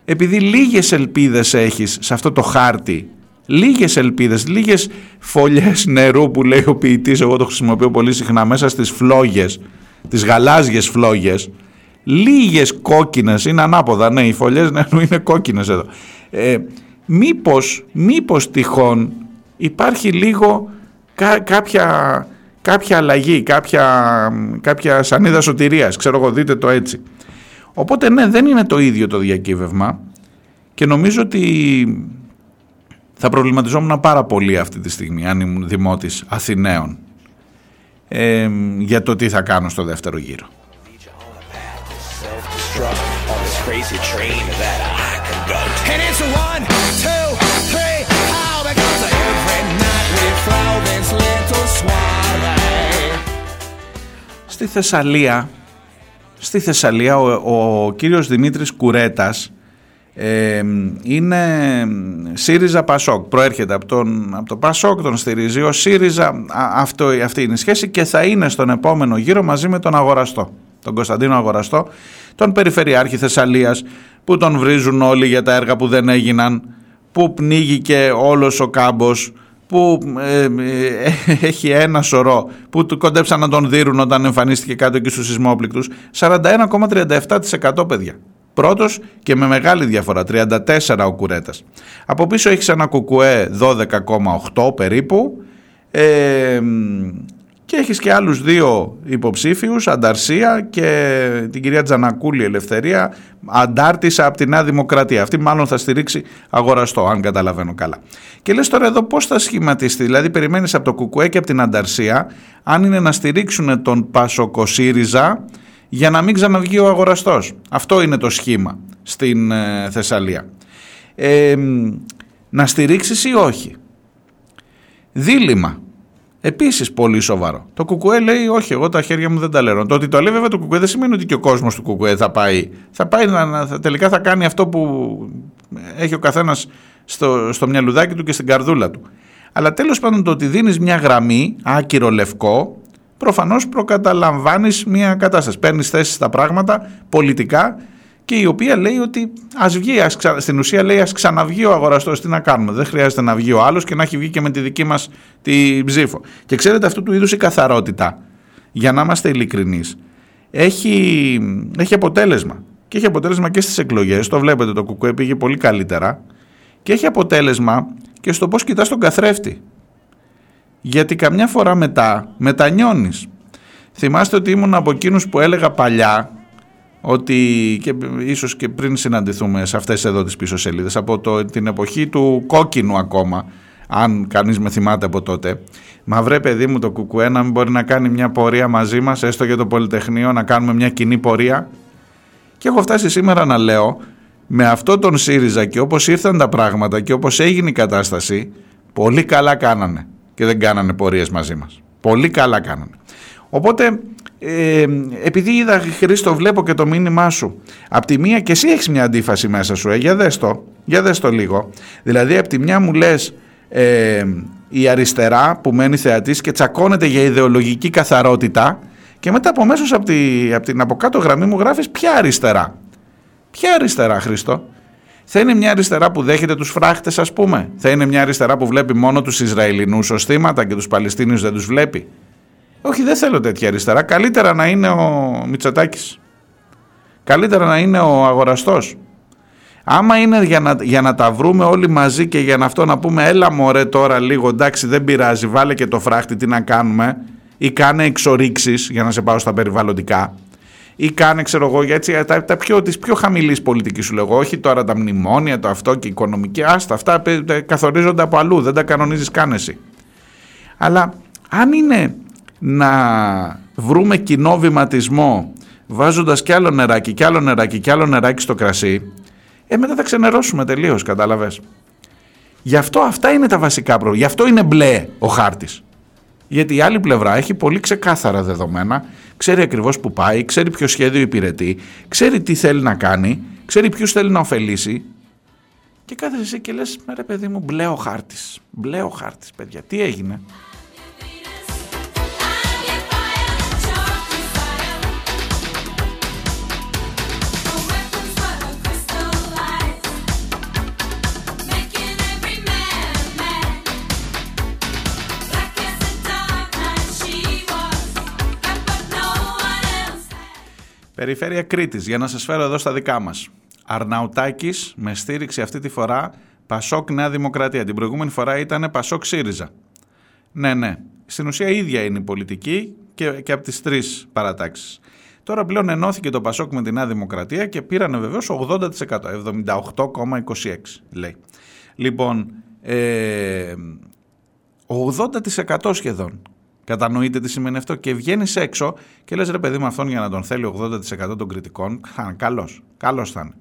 επειδή λίγες ελπίδες έχεις σε αυτό το χάρτη λίγες ελπίδες, λίγες φωλιές νερού που λέει ο ποιητής, εγώ το χρησιμοποιώ πολύ συχνά μέσα στις φλόγες, τις γαλάζιες φλόγες, λίγες κόκκινες, είναι ανάποδα, ναι, οι φωλιές νερού είναι κόκκινες εδώ. Ε, μήπως, μήπως τυχόν υπάρχει λίγο κα- κάποια, κάποια αλλαγή, κάποια, κάποια σανίδα σωτηρίας, ξέρω εγώ δείτε το έτσι. Οπότε ναι, δεν είναι το ίδιο το διακύβευμα και νομίζω ότι θα προβληματιζόμουν πάρα πολύ αυτή τη στιγμή αν ήμουν δημότης Αθηναίων ε, για το τι θα κάνω στο δεύτερο γύρο.
self-destruct on this crazy train that I can go. And it's a one, two, three, how because every night we throw this little swallow.
Στη Θεσσαλία, στη Θεσσαλία ο, ο κύριος Δημήτρης Κουρέτας ε, είναι ΣΥΡΙΖΑ Πασόκ. Προέρχεται από, τον, από το Πασόκ, τον στηρίζει ο ΣΥΡΙΖΑ. Α, αυτό, αυτή είναι η σχέση και θα είναι στον επόμενο γύρο μαζί με τον Αγοραστό. Τον Κωνσταντίνο Αγοραστό, τον Περιφερειάρχη Θεσσαλίας που τον βρίζουν όλοι για τα έργα που δεν έγιναν, που πνίγηκε όλος ο κάμπος, που ε, ε, έχει ένα σωρό που του κοντέψαν να τον δίνουν όταν εμφανίστηκε κάτω εκεί στους σεισμόπληκτους 41,37% παιδιά πρώτος και με μεγάλη διαφορά 34 ο Κουρέτας από πίσω έχεις ένα κουκουέ 12,8 περίπου ε, και έχεις και άλλους δύο υποψήφιους, Ανταρσία και την κυρία Τζανακούλη Ελευθερία, αντάρτησα από τη Νέα Δημοκρατία. Αυτή μάλλον θα στηρίξει αγοραστό, αν καταλαβαίνω καλά. Και λες τώρα εδώ πώς θα σχηματιστεί, δηλαδή περιμένεις από το Κουκουέ και από την Ανταρσία, αν είναι να στηρίξουν τον Πασοκοσύριζα για να μην ξαναβγεί ο αγοραστός. Αυτό είναι το σχήμα στην ε, Θεσσαλία. Ε, να στηρίξεις ή όχι; Δίλημα. Επίσης πολύ σοβαρό. Το Κουκουέ λέει: Όχι, εγώ τα χέρια μου δεν τα λερώνω. Το ότι το λέει βέβαια το Κουκουέ δεν σημαίνει ότι και ο κόσμος του Κουκουέ θα πάει. Θα πάει να, να- θα- τελικά θα κάνει αυτό που έχει ο καθένας στο, στο μυαλουδάκι του και στην καρδούλα του. Αλλά τέλος πάντων το ότι δίνεις μια γραμμή, άκυρο λευκό, προφανώς προκαταλαμβάνεις μια κατάσταση. Παίρνεις θέση στα πράγματα πολιτικά και η οποία λέει ότι ας βγει, ας ξα... στην ουσία λέει ας ξαναβγεί ο αγοραστός, τι να κάνουμε, δεν χρειάζεται να βγει ο άλλος και να έχει βγει και με τη δική μας τη ψήφο. Και ξέρετε αυτού του είδους η καθαρότητα, για να είμαστε ειλικρινείς, έχει, έχει αποτέλεσμα. Και έχει αποτέλεσμα και στις εκλογές, το βλέπετε το κουκουέ πήγε πολύ καλύτερα και έχει αποτέλεσμα και στο πώς κοιτάς τον καθρέφτη. Γιατί καμιά φορά μετά μετανιώνεις. Θυμάστε ότι ήμουν από εκείνους που έλεγα παλιά ότι και ίσως και πριν συναντηθούμε σε αυτές εδώ τις πίσω σελίδες από το, την εποχή του κόκκινου ακόμα αν κανείς με θυμάται από τότε μα βρε παιδί μου το κουκουέ να μην μπορεί να κάνει μια πορεία μαζί μας έστω για το Πολυτεχνείο να κάνουμε μια κοινή πορεία και έχω φτάσει σήμερα να λέω με αυτό τον ΣΥΡΙΖΑ και όπως ήρθαν τα πράγματα και όπως έγινε η κατάσταση πολύ καλά κάνανε και δεν κάνανε πορείες μαζί μας πολύ καλά κάνανε Οπότε, ε, επειδή είδα Χρήστο, βλέπω και το μήνυμά σου. Απ' τη μία και εσύ έχεις μια αντίφαση μέσα σου, ε, για δες το, για δες το λίγο. Δηλαδή, απ' τη μια μου λες ε, η αριστερά που μένει θεατής και τσακώνεται για ιδεολογική καθαρότητα Και μετά από μέσω από, τη, από την από κάτω γραμμή μου γράφεις ποια αριστερά. Ποια αριστερά, Χρήστο. Θα είναι μια αριστερά που δέχεται τους φράχτες ας πούμε. Θα είναι μια αριστερά που βλέπει μόνο τους Ισραηλινούς ως θύματα και τους Παλαιστίνιους δεν τους βλέπει. Όχι δεν θέλω τέτοια αριστερά. Καλύτερα να είναι ο Μητσοτάκης. Καλύτερα να είναι ο αγοραστός. Άμα είναι για να, για να τα βρούμε όλοι μαζί και για να αυτό να πούμε έλα μωρέ τώρα λίγο εντάξει δεν πειράζει βάλε και το φράχτη τι να κάνουμε ή κάνε εξορίξεις για να σε πάω στα περιβαλλοντικά ή κάνε ξέρω εγώ για έτσι, τα, τα πιο, της πιο χαμηλής πολιτικής σου λέγω. Όχι τώρα τα μνημόνια το αυτό και η οικονομική άστα αυτά πε- τα καθορίζονται από αλλού δεν τα κανονίζεις καν εσύ. Αλλά αν είναι να βρούμε κοινό βηματισμό βάζοντας κι άλλο νεράκι κι άλλο νεράκι κι άλλο νεράκι στο κρασί ε μετά θα ξενερώσουμε τελείως κατάλαβες γι' αυτό αυτά είναι τα βασικά προβλήματα γι' αυτό είναι μπλε ο χάρτης γιατί η άλλη πλευρά έχει πολύ ξεκάθαρα δεδομένα, ξέρει ακριβώς που πάει, ξέρει ποιο σχέδιο υπηρετεί, ξέρει τι θέλει να κάνει, ξέρει ποιους θέλει να ωφελήσει και κάθεσαι εσύ και λες, ρε παιδί μου, μπλε ο χάρτης, μπλε ο χάρτης, παιδιά, τι έγινε. Περιφέρεια Κρήτης, για να σας φέρω εδώ στα δικά μας. Αρναουτάκης με στήριξη αυτή τη φορά Πασόκ Νέα Δημοκρατία. Την προηγούμενη φορά ήταν Πασόκ ΣΥΡΙΖΑ. Ναι, ναι. Στην ουσία η ίδια είναι η πολιτική και, και από τις τρεις παρατάξεις. Τώρα πλέον ενώθηκε το Πασόκ με τη Νέα Δημοκρατία και πήρανε βεβαίως 80%, 78,26 λέει. Λοιπόν, ε, 80% σχεδόν. Κατανοείτε τι σημαίνει αυτό και βγαίνεις έξω και λες ρε παιδί με αυτόν για να τον θέλει 80% των κριτικών, καλός. Καλός θα είναι.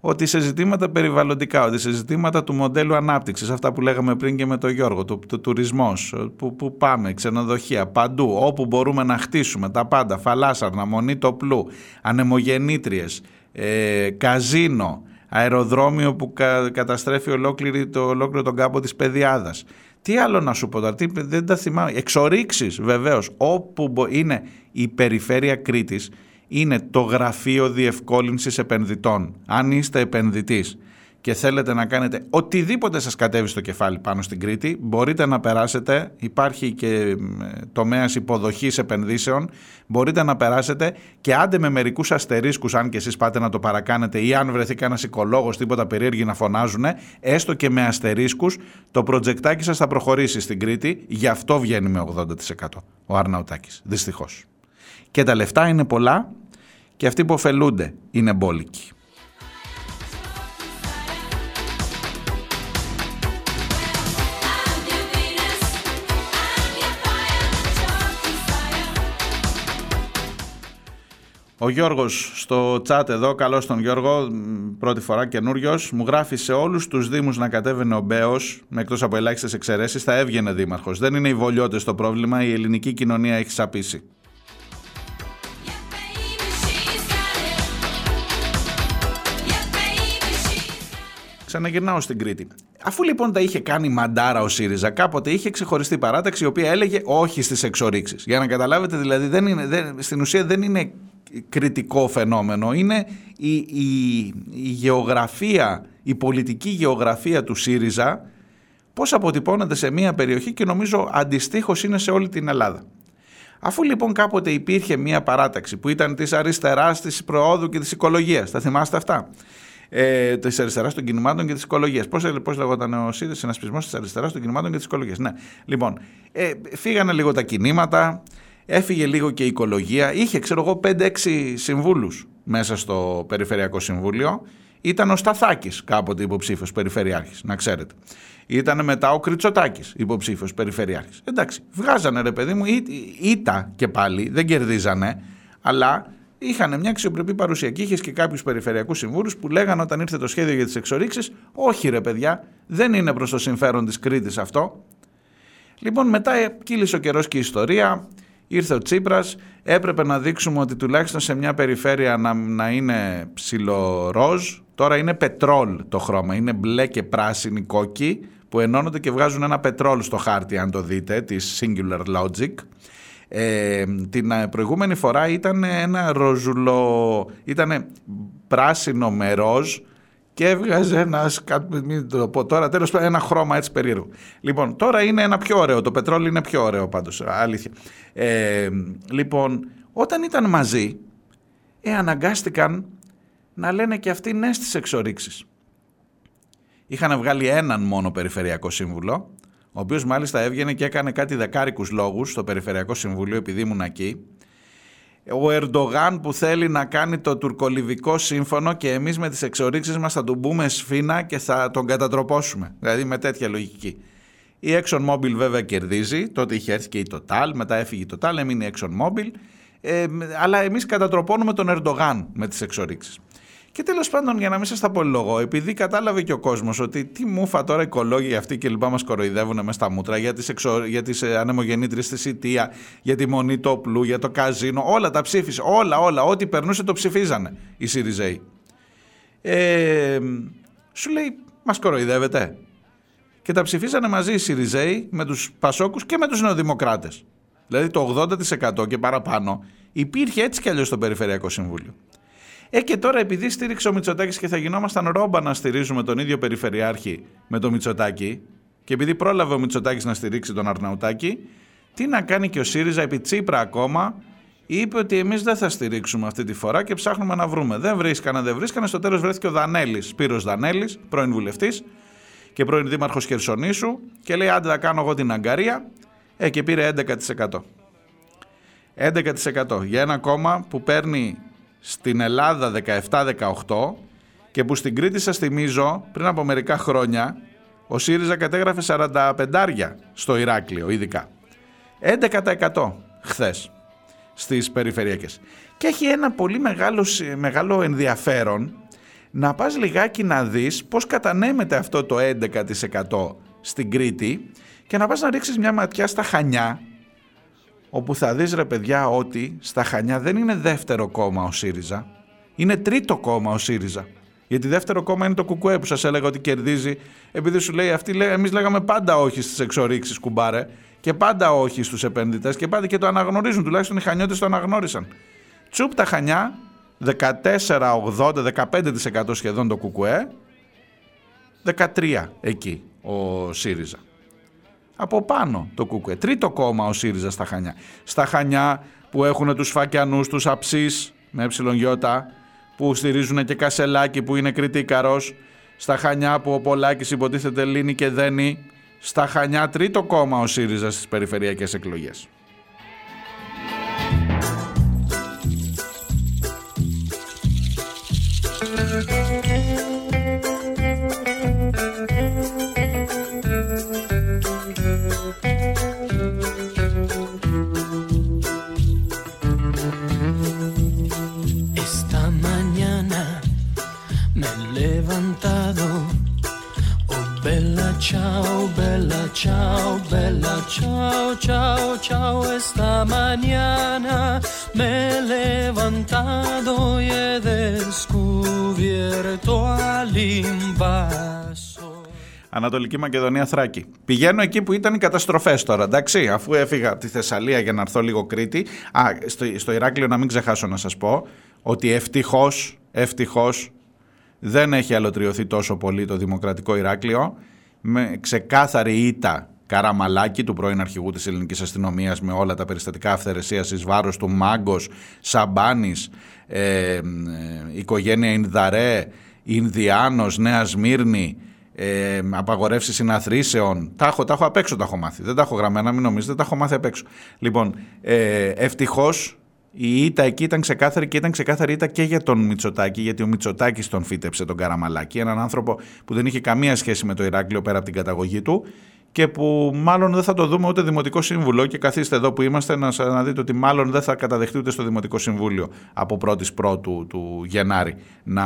Ότι σε ζητήματα περιβαλλοντικά, ότι σε ζητήματα του μοντέλου ανάπτυξης, αυτά που λέγαμε πριν και με τον Γιώργο, το, το τουρισμός, που, που πάμε, ξενοδοχεία, παντού, όπου μπορούμε να χτίσουμε τα πάντα, φαλάσσαρνα, μονή τοπλού, ανεμογεννήτριες, ε, καζίνο, αεροδρόμιο που κα- καταστρέφει ολόκληρη, το, ολόκληρο τον κάμπο της Παιδιάδας. Τι άλλο να σου πω τώρα, τι, δεν τα θυμάμαι. Εξορίξεις βεβαίως, όπου μπο- είναι η περιφέρεια Κρήτης, είναι το γραφείο διευκόλυνσης επενδυτών. Αν είστε επενδυτής και θέλετε να κάνετε οτιδήποτε σας κατέβει στο κεφάλι πάνω στην Κρήτη, μπορείτε να περάσετε, υπάρχει και μ, τομέας υποδοχής επενδύσεων, μπορείτε να περάσετε και άντε με μερικούς αστερίσκους, αν και εσείς πάτε να το παρακάνετε ή αν βρεθεί κανένα οικολόγος, τίποτα περίεργοι να φωνάζουν, έστω και με αστερίσκους, το προτζεκτάκι σας θα προχωρήσει στην Κρήτη, γι' αυτό βγαίνει με 80% ο Αρναουτάκης, δυστυχώς. Και τα λεφτά είναι πολλά και αυτοί που ωφελούνται είναι μπόλικοι. Ο Γιώργος στο chat εδώ, καλώς τον Γιώργο, μ, πρώτη φορά καινούριος, μου γράφει σε όλους τους δήμους να κατέβαινε ο Μπέος, με εκτός από ελάχιστες εξαιρέσεις, θα έβγαινε δήμαρχος. Δεν είναι οι βολιώτες το πρόβλημα, η ελληνική κοινωνία έχει σαπίσει. Ξαναγυρνάω στην Κρήτη. Αφού λοιπόν τα είχε κάνει μαντάρα ο ΣΥΡΙΖΑ, κάποτε είχε ξεχωριστή παράταξη η οποία έλεγε όχι στις εξορίξεις. Για να καταλάβετε, δηλαδή, δεν είναι, δεν, στην ουσία δεν είναι κριτικό φαινόμενο. Είναι η, η, η γεωγραφία, η πολιτική γεωγραφία του ΣΥΡΙΖΑ πώς αποτυπώνεται σε μια περιοχή και νομίζω αντιστοίχως είναι σε όλη την Ελλάδα. Αφού λοιπόν κάποτε υπήρχε μια παράταξη που ήταν της αριστεράς, της προόδου και της οικολογίας, τα θυμάστε αυτά, ε, της αριστεράς των κινημάτων και της οικολογίας. Πώς πώς λεγόταν ο ΣΥΡΙΖΑ, συνασπισμός της αριστεράς των κινημάτων και της οικολογίας. Ναι, λοιπόν, ε, φύγανε λίγο τα κινήματα, έφυγε λίγο και η οικολογία. Είχε, ξέρω εγώ, 5-6 συμβούλους μέσα στο Περιφερειακό Συμβούλιο. Ήταν ο Σταθάκης κάποτε υποψήφιος περιφερειάρχης, να ξέρετε. Ήταν μετά ο Κριτσοτάκη υποψήφιος περιφερειάρχης. Εντάξει, βγάζανε ρε παιδί μου, ή- ήττα και πάλι, δεν κερδίζανε, αλλά είχαν μια αξιοπρεπή παρουσία. Και είχες και κάποιους περιφερειακούς συμβούλους που λέγανε όταν ήρθε το σχέδιο για τις εξορίξεις, Όχι ρε παιδιά, δεν είναι προς το συμφέρον της Κρήτης αυτό. Λοιπόν, μετά ε, κύλησε ο καιρός και η ιστορία. Ήρθε ο Τσίπρας, έπρεπε να δείξουμε ότι τουλάχιστον σε μια περιφέρεια να, να είναι ψιλοροζ. Τώρα είναι πετρόλ το χρώμα, είναι μπλε και πράσινη κόκκι που ενώνονται και βγάζουν ένα πετρόλ στο χάρτη αν το δείτε, της Singular Logic. Ε, την ε, προηγούμενη φορά ήταν ένα ροζουλο, ήταν πράσινο με ροζ και έβγαζε ένας, σκά- μην το πω τώρα, τέλος πάντων ένα χρώμα έτσι περίεργο. Λοιπόν, τώρα είναι ένα πιο ωραίο, το πετρόλαιο είναι πιο ωραίο πάντως, αλήθεια. Ε, λοιπόν, όταν ήταν μαζί, ε, αναγκάστηκαν να λένε και αυτοί ναι στις εξορίξεις. Είχαν βγάλει έναν μόνο περιφερειακό σύμβουλο, ο οποίος μάλιστα έβγαινε και έκανε κάτι δεκάρικους λόγους στο περιφερειακό συμβουλίο επειδή ήμουν εκεί. Ο Ερντογάν που θέλει να κάνει το τουρκολιβικό σύμφωνο και εμείς με τις εξορίξεις μας θα τον μπούμε σφίνα και θα τον κατατροπώσουμε. Δηλαδή με τέτοια λογική. Η ExxonMobil βέβαια κερδίζει, τότε είχε έρθει και η Total, μετά έφυγε η Total, έμεινε η ExxonMobil, ε, αλλά εμείς κατατροπώνουμε τον Ερντογάν με τις εξορίξεις. Και τέλος πάντων, για να μην σας τα πολυλογώ, επειδή κατάλαβε και ο κόσμος ότι τι μούφα τώρα οικολόγοι αυτοί και λοιπά μας κοροϊδεύουν μέσα στα μούτρα για τις, εξο... για τις ε, ανεμογεννήτριες στη Σιτία, για τη μονή του όπλου, για το καζίνο, όλα τα ψήφισε, όλα, όλα, ό,τι περνούσε το ψηφίζανε οι Σιριζέοι. Ε, σου λέει, μας κοροϊδεύετε. Και τα ψηφίσανε μαζί οι Σιριζέοι με τους Πασόκους και με τους Νεοδημοκράτες. Δηλαδή το 80% και παραπάνω υπήρχε έτσι κι αλλιώς στο Περιφερειακό Συμβούλιο. Ε και τώρα επειδή στήριξε ο Μητσοτάκης και θα γινόμασταν ρόμπα να στηρίζουμε τον ίδιο Περιφερειάρχη με τον Μητσοτάκη και επειδή πρόλαβε ο Μητσοτάκης να στηρίξει τον Αρναουτάκη, τι να κάνει και ο ΣΥΡΙΖΑ επί Τσίπρα ακόμα, είπε ότι εμείς δεν θα στηρίξουμε αυτή τη φορά και ψάχνουμε να βρούμε. Δεν βρίσκανε, δεν βρίσκανε. Στο τέλος βρέθηκε ο Δανέλης, Σπύρος Δανέλης, πρώην βουλευτής και πρώην δήμαρχος Χερσονήσου και λέει άντε θα κάνω εγώ την αγκαρία ε, και πήρε 11%. 11% για ένα κόμμα που παίρνει στην Ελλάδα 17-18 και που στην Κρήτη σας θυμίζω πριν από μερικά χρόνια ο ΣΥΡΙΖΑ κατέγραφε 45 στο Ηράκλειο ειδικά. 11% χθες στις περιφερειακές. Και έχει ένα πολύ μεγάλο, συ- μεγάλο ενδιαφέρον να πας λιγάκι να δεις πώς κατανέμεται αυτό το 11% στην Κρήτη και να πας να ρίξεις μια ματιά στα Χανιά όπου θα δεις ρε παιδιά ότι στα Χανιά δεν είναι δεύτερο κόμμα ο ΣΥΡΙΖΑ, είναι τρίτο κόμμα ο ΣΥΡΙΖΑ. Γιατί δεύτερο κόμμα είναι το ΚΚΕ που σας έλεγα ότι κερδίζει, επειδή σου λέει αυτή, λέει, εμείς λέγαμε πάντα όχι στις εξορίξεις κουμπάρε και πάντα όχι στους επενδυτές και πάντα και το αναγνωρίζουν, τουλάχιστον οι Χανιώτες το αναγνώρισαν. Τσουπ τα Χανιά, 14-80-15% σχεδόν το ΚΚΕ, 13 εκεί ο ΣΥΡΙΖΑ από πάνω το Κούκουε. Τρίτο κόμμα ο ΣΥΡΙΖΑ στα Χανιά. Στα Χανιά που έχουν τους φακιανούς, τους αψείς με εψιλονγιώτα, που στηρίζουν και Κασελάκη που είναι κριτήκαρος. Στα Χανιά που ο Πολάκης υποτίθεται λύνει και δένει. Στα Χανιά τρίτο κόμμα ο ΣΥΡΙΖΑ στις περιφερειακές εκλογές.
Bella ciao, bella ciao, ciao, ciao. Esta mañana me he levantado y he descubierto al invaso.
Ανατολική Μακεδονία Θράκη. Πηγαίνω εκεί που ήταν οι καταστροφές τώρα, εντάξει, αφού έφυγα από τη Θεσσαλία για να έρθω λίγο Κρήτη. Α, στο, στο Ηράκλειο να μην ξεχάσω να σας πω ότι ευτυχώς, ευτυχώς δεν έχει αλωτριωθεί τόσο πολύ το Δημοκρατικό Ηράκλειο. Με ξεκάθαρη ήττα Καραμαλάκη, του πρώην αρχηγού της ελληνικής αστυνομίας με όλα τα περιστατικά αυθαιρεσίας εις βάρος του Μάγκος, Σαμπάνης, ε, ε, οικογένεια Ινδαρέ, Ινδιάνος, Νέα Σμύρνη, ε, απαγορεύσεις συναθρήσεων. Τα έχω, τα έχω απ' έξω τα έχω μάθει. Δεν τα έχω γραμμένα, μην νομίζετε, τα έχω μάθει απ' έξω. Λοιπόν, ε, ευτυχώς η ήττα εκεί ήταν ξεκάθαρη και ήταν ξεκάθαρη ήττα και για τον Μητσοτάκη, γιατί ο Μητσοτάκης τον φύτεψε τον Καραμαλάκη, έναν άνθρωπο που δεν είχε καμία σχέση με το Ηράκλειο πέρα από την καταγωγή του και που μάλλον δεν θα το δούμε ούτε Δημοτικό Σύμβουλο και καθίστε εδώ που είμαστε να, σα- να δείτε ότι μάλλον δεν θα καταδεχτεί ούτε στο Δημοτικό Συμβούλιο από 1η Πρώτου του Γενάρη να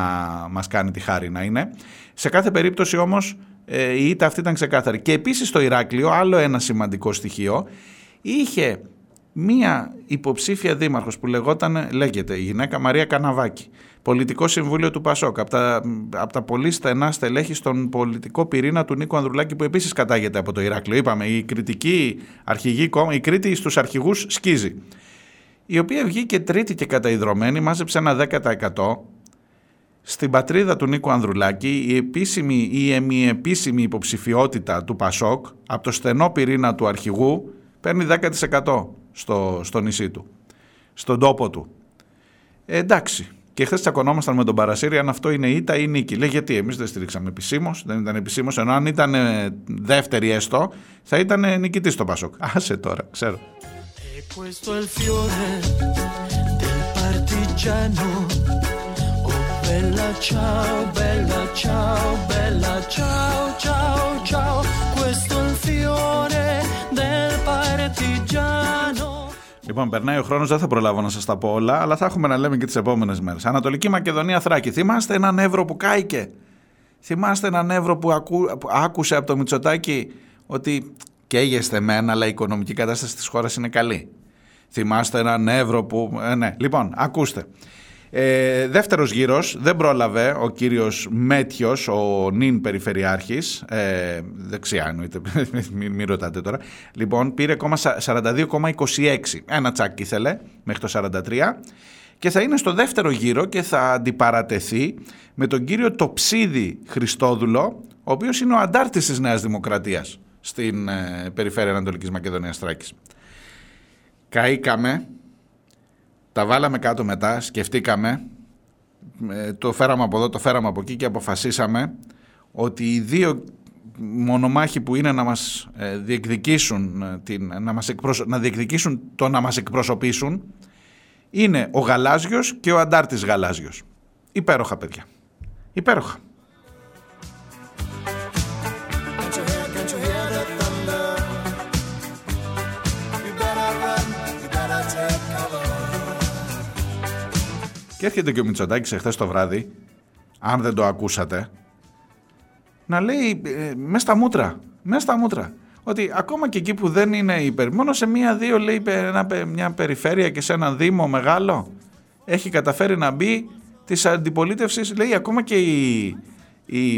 μας κάνει τη χάρη να είναι. Σε κάθε περίπτωση όμως ε, η ήττα αυτή ήταν ξεκάθαρη. Και επίσης το Ηράκλειο, άλλο ένα σημαντικό στοιχείο, είχε μία υποψήφια δήμαρχος που λεγόταν, λέγεται η γυναίκα Μαρία Καναβάκη, πολιτικό συμβούλιο του Πασόκ, από τα, από τα πολύ στενά στελέχη στον πολιτικό πυρήνα του Νίκο Ανδρουλάκη που επίσης κατάγεται από το Ηράκλειο. Είπαμε, η κριτική αρχηγή κόμμα, η Κρήτη στους αρχηγούς σκίζει. Η οποία βγήκε τρίτη και καταϊδρωμένη, μάζεψε ένα 10%. Στην πατρίδα του Νίκου Ανδρουλάκη η επίσημη ή εμιεπίσημη υποψηφιότητα του Πασόκ από το στενό πυρήνα του αρχηγού παίρνει 10% στο, στο νησί του, στον τόπο του. Ε, εντάξει. Και χθες τσακωνόμασταν με τον Παρασύρη αν αυτό είναι ήττα ή νίκη. Λέει γιατί εμείς δεν στηρίξαμε επισήμως, δεν ήταν επισήμως, ενώ αν ήταν ε, δεύτερη έστω, θα ήταν νικητής στο Πασόκ. Άσε τώρα, ξέρω.
E questo è il fiore del partigiano. Oh bella ciao, bella ciao, bella ciao, ciao, ciao. Questo è il fiore del partigiano.
Λοιπόν, περνάει ο χρόνος, δεν θα προλάβω να σας τα πω όλα, αλλά θα έχουμε να λέμε και τις επόμενες μέρες. Ανατολική Μακεδονία Θράκη. Θυμάστε έναν Εύρο που κάηκε. Θυμάστε έναν Εύρο που, ακού, που άκουσε από το Μητσοτάκι ότι καίγεστε μεν, αλλά η οικονομική κατάσταση της χώρας είναι καλή. Θυμάστε έναν Εύρο που. Ε, ναι, λοιπόν, ακούστε. Ε, δεύτερος γύρος, δεν πρόλαβε ο κύριος Μέτιος, ο νυν περιφερειάρχης, ε, δεξιά εννοείται, μην, μην ρωτάτε τώρα, λοιπόν πήρε ακόμα σα- 42,26, ένα τσάκ ήθελε μέχρι το 43 και θα είναι στο δεύτερο γύρο και θα αντιπαρατεθεί με τον κύριο Τοψίδη Χριστόδουλο, ο οποίος είναι ο αντάρτης της Νέας Δημοκρατίας στην ε, περιφέρεια Ανατολικής Μακεδονίας Θράκης. Καήκαμε, τα βάλαμε κάτω μετά, σκεφτήκαμε, ε, το φέραμε από εδώ, το φέραμε από εκεί και αποφασίσαμε ότι οι δύο μονομάχοι που είναι να μας ε, διεκδικήσουν, ε, την, να, μας εκπροσω- να διεκδικήσουν το να μας εκπροσωπήσουν είναι ο Γαλάζιος και ο Αντάρτης Γαλάζιος. Υπέροχα παιδιά. Υπέροχα. Και έρχεται και ο Μητσοτάκης εχθές το βράδυ, αν δεν το ακούσατε, να λέει ε, μέσα στα μούτρα, μέσα στα μούτρα, ότι ακόμα και εκεί που δεν είναι υπέρ, μόνο σε μία-δύο λέει πε- ένα πε- μια περιφέρεια και σε έναν δήμο μεγάλο, έχει καταφέρει να μπει της αντιπολίτευσης, λέει ακόμα και η, η,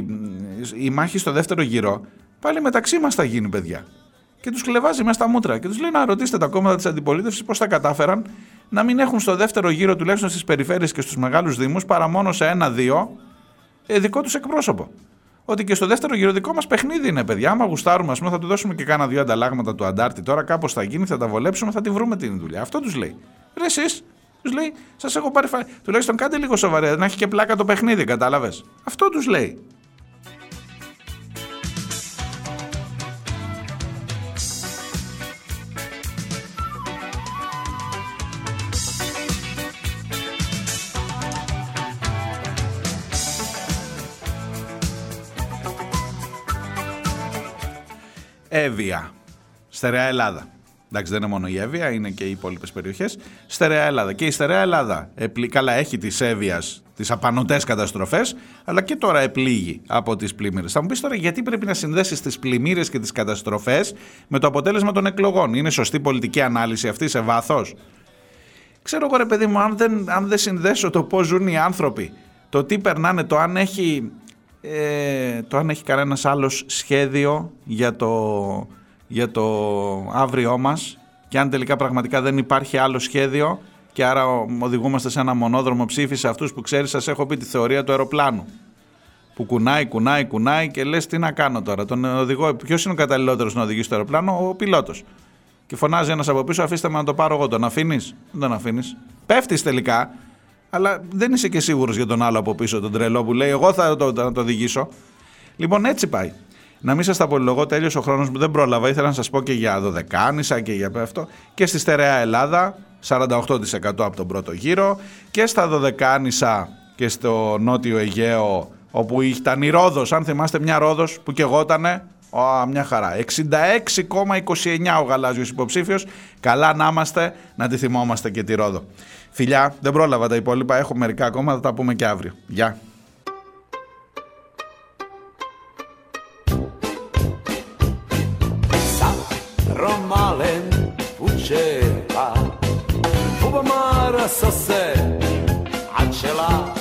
η μάχη στο δεύτερο γύρο, πάλι μεταξύ μας θα γίνει παιδιά. Και τους κλεβάζει μέσα στα μούτρα και τους λέει να ρωτήσετε τα κόμματα της αντιπολίτευσης πώς θα κατάφεραν να μην έχουν στο δεύτερο γύρο τουλάχιστον στις περιφέρειες και στους μεγάλους δήμους παρά μόνο σε ένα-δύο ε, δικό τους εκπρόσωπο. Ότι και στο δεύτερο γύρο δικό μας παιχνίδι είναι, παιδιά. Άμα γουστάρουμε, ας πούμε, θα του δώσουμε και κάνα δύο ανταλλάγματα του αντάρτη. Τώρα κάπως θα γίνει, θα τα βολέψουμε, θα τη βρούμε την δουλειά. Αυτό τους λέει. Ρε, εσείς, τους λέει, σας έχω πάρει. Φα... Τουλάχιστον κάντε λίγο σοβαρέ, να έχει και πλάκα το παιχνίδι, κατάλαβες. Αυτό τους λέει. Εύβοια. Στερεά Ελλάδα. Εντάξει, δεν είναι μόνο η Εύβοια, είναι και οι υπόλοιπες περιοχές. Στερεά Ελλάδα. Και η Στερεά Ελλάδα, επλη... καλά, έχει της Εύβοιας τις απανοτές καταστροφές, αλλά και τώρα επλήγει από τις πλημμύρες. Θα μου πεις τώρα γιατί πρέπει να συνδέσεις τις πλημμύρες και τις καταστροφές με το αποτέλεσμα των εκλογών; Είναι σωστή πολιτική ανάλυση αυτή σε βάθος; Ξέρω εγώ ρε παιδί μου, αν δεν, αν δεν συνδέσω το πώς ζουν οι άνθρωποι, το τι περνάνε, το αν έχει, ε, το αν έχει κανένας άλλος σχέδιο για το, για το αύριό μας και αν τελικά πραγματικά δεν υπάρχει άλλο σχέδιο και άρα ο- οδηγούμαστε σε ένα μονόδρομο ψήφισε αυτούς που ξέρεις σας έχω πει τη θεωρία του αεροπλάνου που κουνάει, κουνάει, κουνάει και λες τι να κάνω τώρα. Τον οδηγό, ποιος είναι ο καταλληλότερος να οδηγήσει το αεροπλάνο, ο πιλότος. Και φωνάζει ένας από πίσω, αφήστε με να το πάρω εγώ. Τον αφήνεις, δεν τον αφήνεις. Πέφτεις τελικά, αλλά δεν είσαι και σίγουρος για τον άλλο από πίσω, τον τρελό που λέει: Εγώ θα το, θα το οδηγήσω. Λοιπόν, έτσι πάει. Να μην σας τα πολυλογώ, τέλειωσε ο χρόνος μου, δεν πρόλαβα. Ήθελα να σας πω και για Δωδεκάνησα και για αυτό. Και στη στερεά Ελλάδα, 48% από τον πρώτο γύρο. Και στα Δωδεκάνησα και στο νότιο Αιγαίο, όπου ήταν η Ρόδος, αν θυμάστε μια Ρόδος που κεγότανε, Ω, μια χαρά. 66,29 ο γαλάζιος υποψήφιος. Καλά να είμαστε, να τη θυμόμαστε και τη Ρόδο. Φιλιά, δεν πρόλαβα τα υπόλοιπα, έχω μερικά ακόμα, θα τα πούμε και αύριο. Γεια.
Romalen uceva nasose Acela